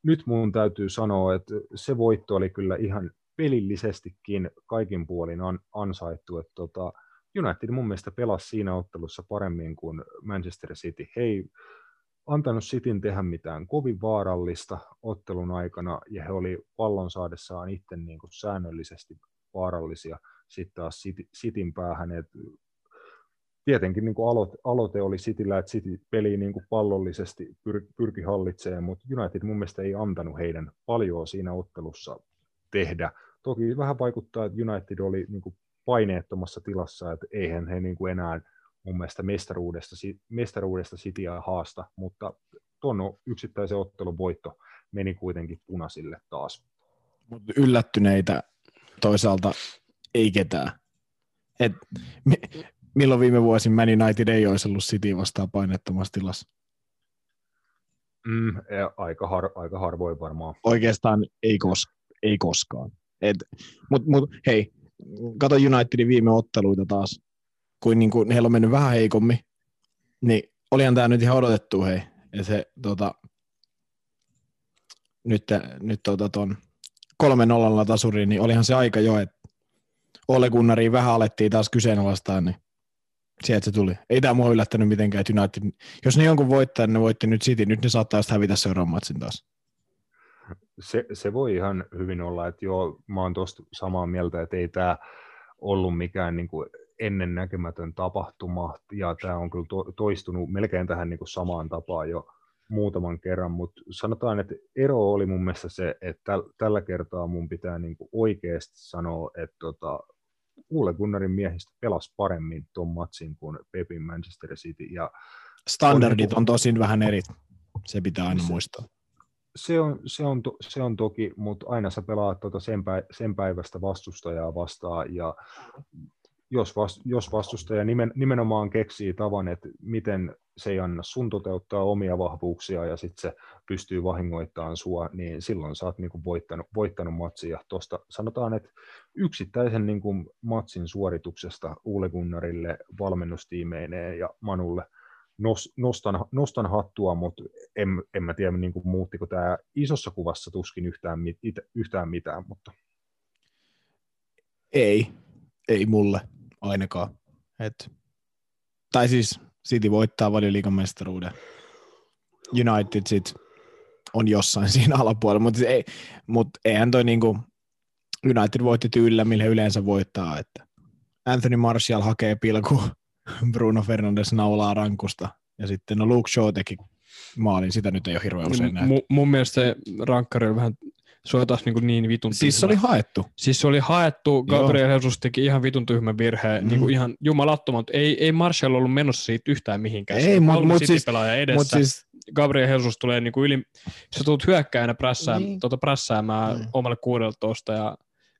Nyt mun täytyy sanoa, että se voitto oli kyllä ihan pelillisestikin kaikin puolin an, ansaittu. Että tota, United mun mielestä pelasi siinä ottelussa paremmin kuin Manchester City. Hei, antanut Cityn tehdä mitään kovin vaarallista ottelun aikana, ja he oli pallon saadessaan itse niin kuin säännöllisesti vaarallisia sitten taas Cityn päähän. Et tietenkin niin kuin aloite, aloite oli Cityllä, että City peli niin kuin pallollisesti pyr, pyrki hallitsemaan, mutta United mun mielestä ei antanut heidän paljon siinä ottelussa tehdä. Toki vähän vaikuttaa, että United oli niin kuin paineettomassa tilassa, että eihän he niin kuin enää mun mielestä mestaruudesta, mestaruudesta Cityä haasta, mutta tuon yksittäisen ottelun voitto meni kuitenkin punaisille taas. Mutta yllättyneitä toisaalta ei ketään. Et, mi, milloin viime vuosin Man United ei olisi ollut City vastaan painettomassa tilassa? Mm, aika, har, aika harvoin varmaan. Oikeastaan ei, kos, ei koskaan. Mutta mut, hei, kato Unitedin viime otteluita taas, kuin, niin kuin heillä on mennyt vähän heikommin, niin olihan tämä nyt ihan odotettu, hei. Ja se tota, nyt, nyt tota, ton kolme nollalla tasuriin, niin olihan se aika jo, että Ole Gunnariin vähän alettiin taas kyseenalaistaa, niin sieltä se tuli. Ei tämä mua yllättänyt mitenkään, että United, jos ne jonkun voittaa, niin ne voitti nyt City, nyt ne saattaa just hävitä seuraavan matsin taas. Se, se, voi ihan hyvin olla, että joo, mä oon tuosta samaa mieltä, että ei tämä ollut mikään niin kuin ennen näkemätön tapahtuma, ja tämä on kyllä to, toistunut melkein tähän niin kuin samaan tapaan jo muutaman kerran, mutta sanotaan, että ero oli mun mielestä se, että täl, tällä kertaa mun pitää niin kuin oikeasti sanoa, että tota, Uule Gunnarin miehistä pelasi paremmin tuon matsin kuin Pepin Manchester City. Ja Standardit on, on tosin vähän eri, se pitää aina se, muistaa. Se on, se, on to, se on toki, mutta aina sä pelaat tuota sen, päi, sen päivästä vastustajaa vastaan, ja jos, vast, jos vastustaja nimen, nimenomaan keksii tavan, että miten se ei anna sun toteuttaa omia vahvuuksia ja sitten se pystyy vahingoittamaan sua, niin silloin sä oot niinku voittanut, voittanut matsia. Tuosta sanotaan, että yksittäisen niinku matsin suorituksesta Uule Gunnarille, valmennustiimeineen ja Manulle nostan, nostan hattua, mutta en, en mä tiedä niinku muuttiko tämä isossa kuvassa tuskin yhtään, yhtään mitään. Mutta... Ei, ei mulle ainakaan. Et, tai siis City voittaa valioliikan mestaruuden. United sit on jossain siinä alapuolella, mutta ei, mut eihän toi niinku, United voitti tyylillä, millä yleensä voittaa, että Anthony Martial hakee pilku, Bruno Fernandes naulaa rankusta, ja sitten no Luke Shaw teki maalin, sitä nyt ei ole hirveän usein nähty. M- mun mielestä se rankkari on vähän se oli taas niin, niin vitun Siis se oli haettu. Siis se oli haettu, Gabriel Joo. Jesus teki ihan vitun tyhmän virheen, mm. niin kuin ihan jumalattoman. Ei, ei Marshall ollut menossa siitä yhtään mihinkään. Ei, mutta mut siis, edessä. Mut siis, Gabriel Jesus tulee niin kuin yli, sä tulet hyökkäänä prässää, niin. tota, prässäämään mm. omalle 16 ja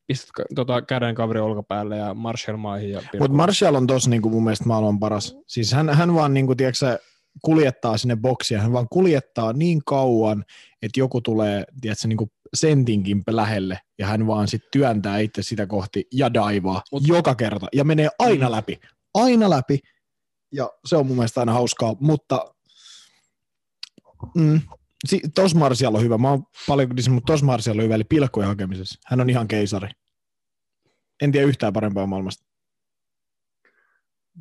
pistät tota, käden Gabriel olkapäälle ja Marshall maihin. Mutta Marshall on tossa niin kuin mun mielestä maailman paras. Siis hän, hän vaan niin kuin, tiedätkö, kuljettaa sinne boksia, hän vaan kuljettaa niin kauan, että joku tulee tiedätkö, niin kuin sentinkin lähelle ja hän vaan sitten työntää itse sitä kohti ja daivaa Mut, joka kerta ja menee aina mm. läpi, aina läpi ja se on mun mielestä aina hauskaa, mutta mm, si, Tos Marsial on hyvä, mä oon paljon mutta Tos Marsial on hyvä, eli pilkkojen hakemisessa. Hän on ihan keisari. En tiedä yhtään parempaa maailmasta.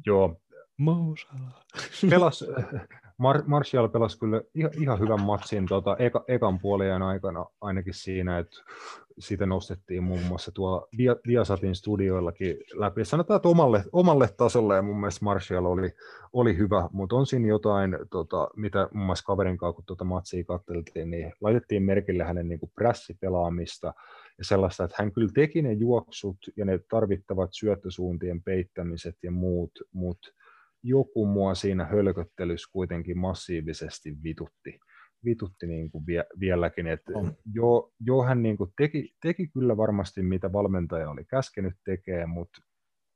Joo. Pelas, Mar- Martial pelasi kyllä ihan, ihan hyvän matsin tota, eka, ekan puolien aikana ainakin siinä, että sitä nostettiin muun muassa tuo Viasatin studioillakin läpi. Sanotaan, että omalle, omalle tasolle ja mun mielestä Martial oli, oli hyvä, mutta on siinä jotain, tota, mitä muun muassa kaverin kanssa, kun tuota matsia katseltiin, niin laitettiin merkille hänen niin kuin prässipelaamista ja sellaista, että hän kyllä teki ne juoksut ja ne tarvittavat syöttösuuntien peittämiset ja muut, mutta joku mua siinä hölköttelyssä kuitenkin massiivisesti vitutti, vitutti niin kuin vie, vieläkin, että jo, jo hän niin kuin teki, teki kyllä varmasti mitä valmentaja oli käskenyt tekemään, mutta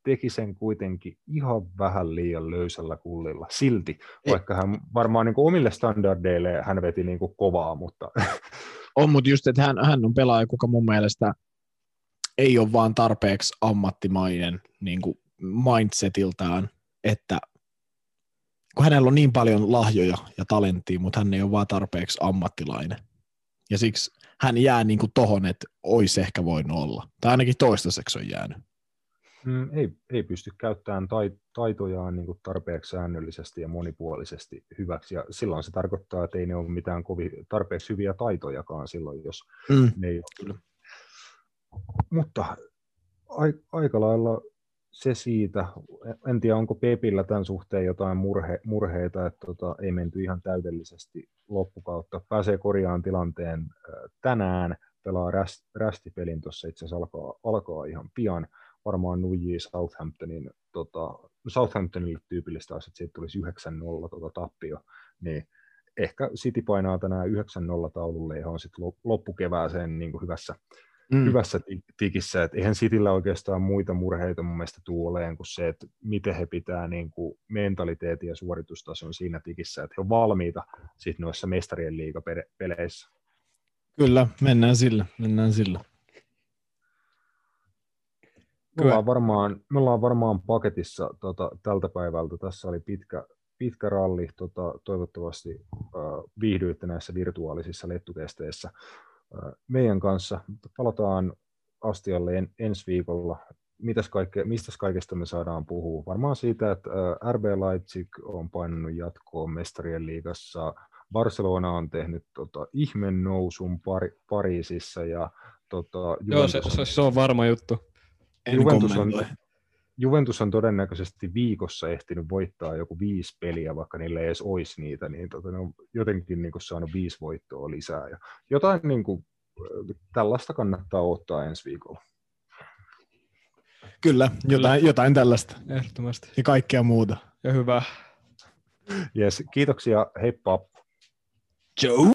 teki sen kuitenkin ihan vähän liian löysällä kullilla. Silti, vaikka hän varmaan niin kuin omille standardeille hän veti niin kuin kovaa, mutta... On, mutta just, että hän, hän on pelaaja, kuka mun mielestä ei ole vaan tarpeeksi ammattimainen niin kuin mindsetiltaan, että kun hänellä on niin paljon lahjoja ja talenttia, mutta hän ei ole vaan tarpeeksi ammattilainen. Ja siksi hän jää niin kuin tohon, että olisi ehkä voinut olla. Tai ainakin toistaiseksi on jäänyt. Mm, ei, ei pysty käyttämään tai, taitojaan niin kuin tarpeeksi säännöllisesti ja monipuolisesti hyväksi. Ja silloin se tarkoittaa, että ei ne ole mitään kovin, tarpeeksi hyviä taitojakaan silloin, jos mm. ne ei ole. Mutta aika lailla se siitä. En tiedä, onko Pepillä tämän suhteen jotain murhe, murheita, että tota, ei menty ihan täydellisesti loppukautta. Pääsee korjaan tilanteen tänään, pelaa räst, rästipelin tuossa itse asiassa alkaa, alkaa ihan pian. Varmaan nujii Southamptonin, tota, Southamptonille tyypillistä olisi, että siitä tulisi 9-0 tota, tappio, niin ehkä City painaa tänään 9-0 taululle ja on sitten loppukevääseen niin hyvässä, mm. hyvässä tikissä. Et eihän Cityllä oikeastaan muita murheita mun mielestä tuu oleen kuin se, että miten he pitää niin kuin mentaliteetin ja suoritustason siinä tikissä, että he on valmiita sitten noissa mestarien liigapeleissä. Kyllä, mennään sillä, mennään sillä. Me ollaan, varmaan, me ollaan varmaan paketissa tota, tältä päivältä. Tässä oli pitkä, pitkä ralli. Tota, toivottavasti äh, viihdyitte näissä virtuaalisissa lettukesteissä meidän kanssa. Palataan astialle en, ensi viikolla. Mitäs kaikke, mistä kaikesta me saadaan puhua? Varmaan siitä, että RB Leipzig on painanut jatkoon mestarien liigassa. Barcelona on tehnyt tota, ihmen nousun Pari, Pariisissa. Ja, tota, Joo, se, se, se, on varma juttu. Juventus on, Juventus on todennäköisesti viikossa ehtinyt voittaa joku viisi peliä, vaikka niille ei edes olisi niitä, niin tota, ne on jotenkin niin kuin, saanut viisi voittoa lisää. Ja jotain niin kuin, tällaista kannattaa ottaa ensi viikolla. Kyllä, jotain, jotain tällaista. Ehdottomasti. Ja kaikkea muuta. Ja hyvä. Yes, kiitoksia, heippa. Joe.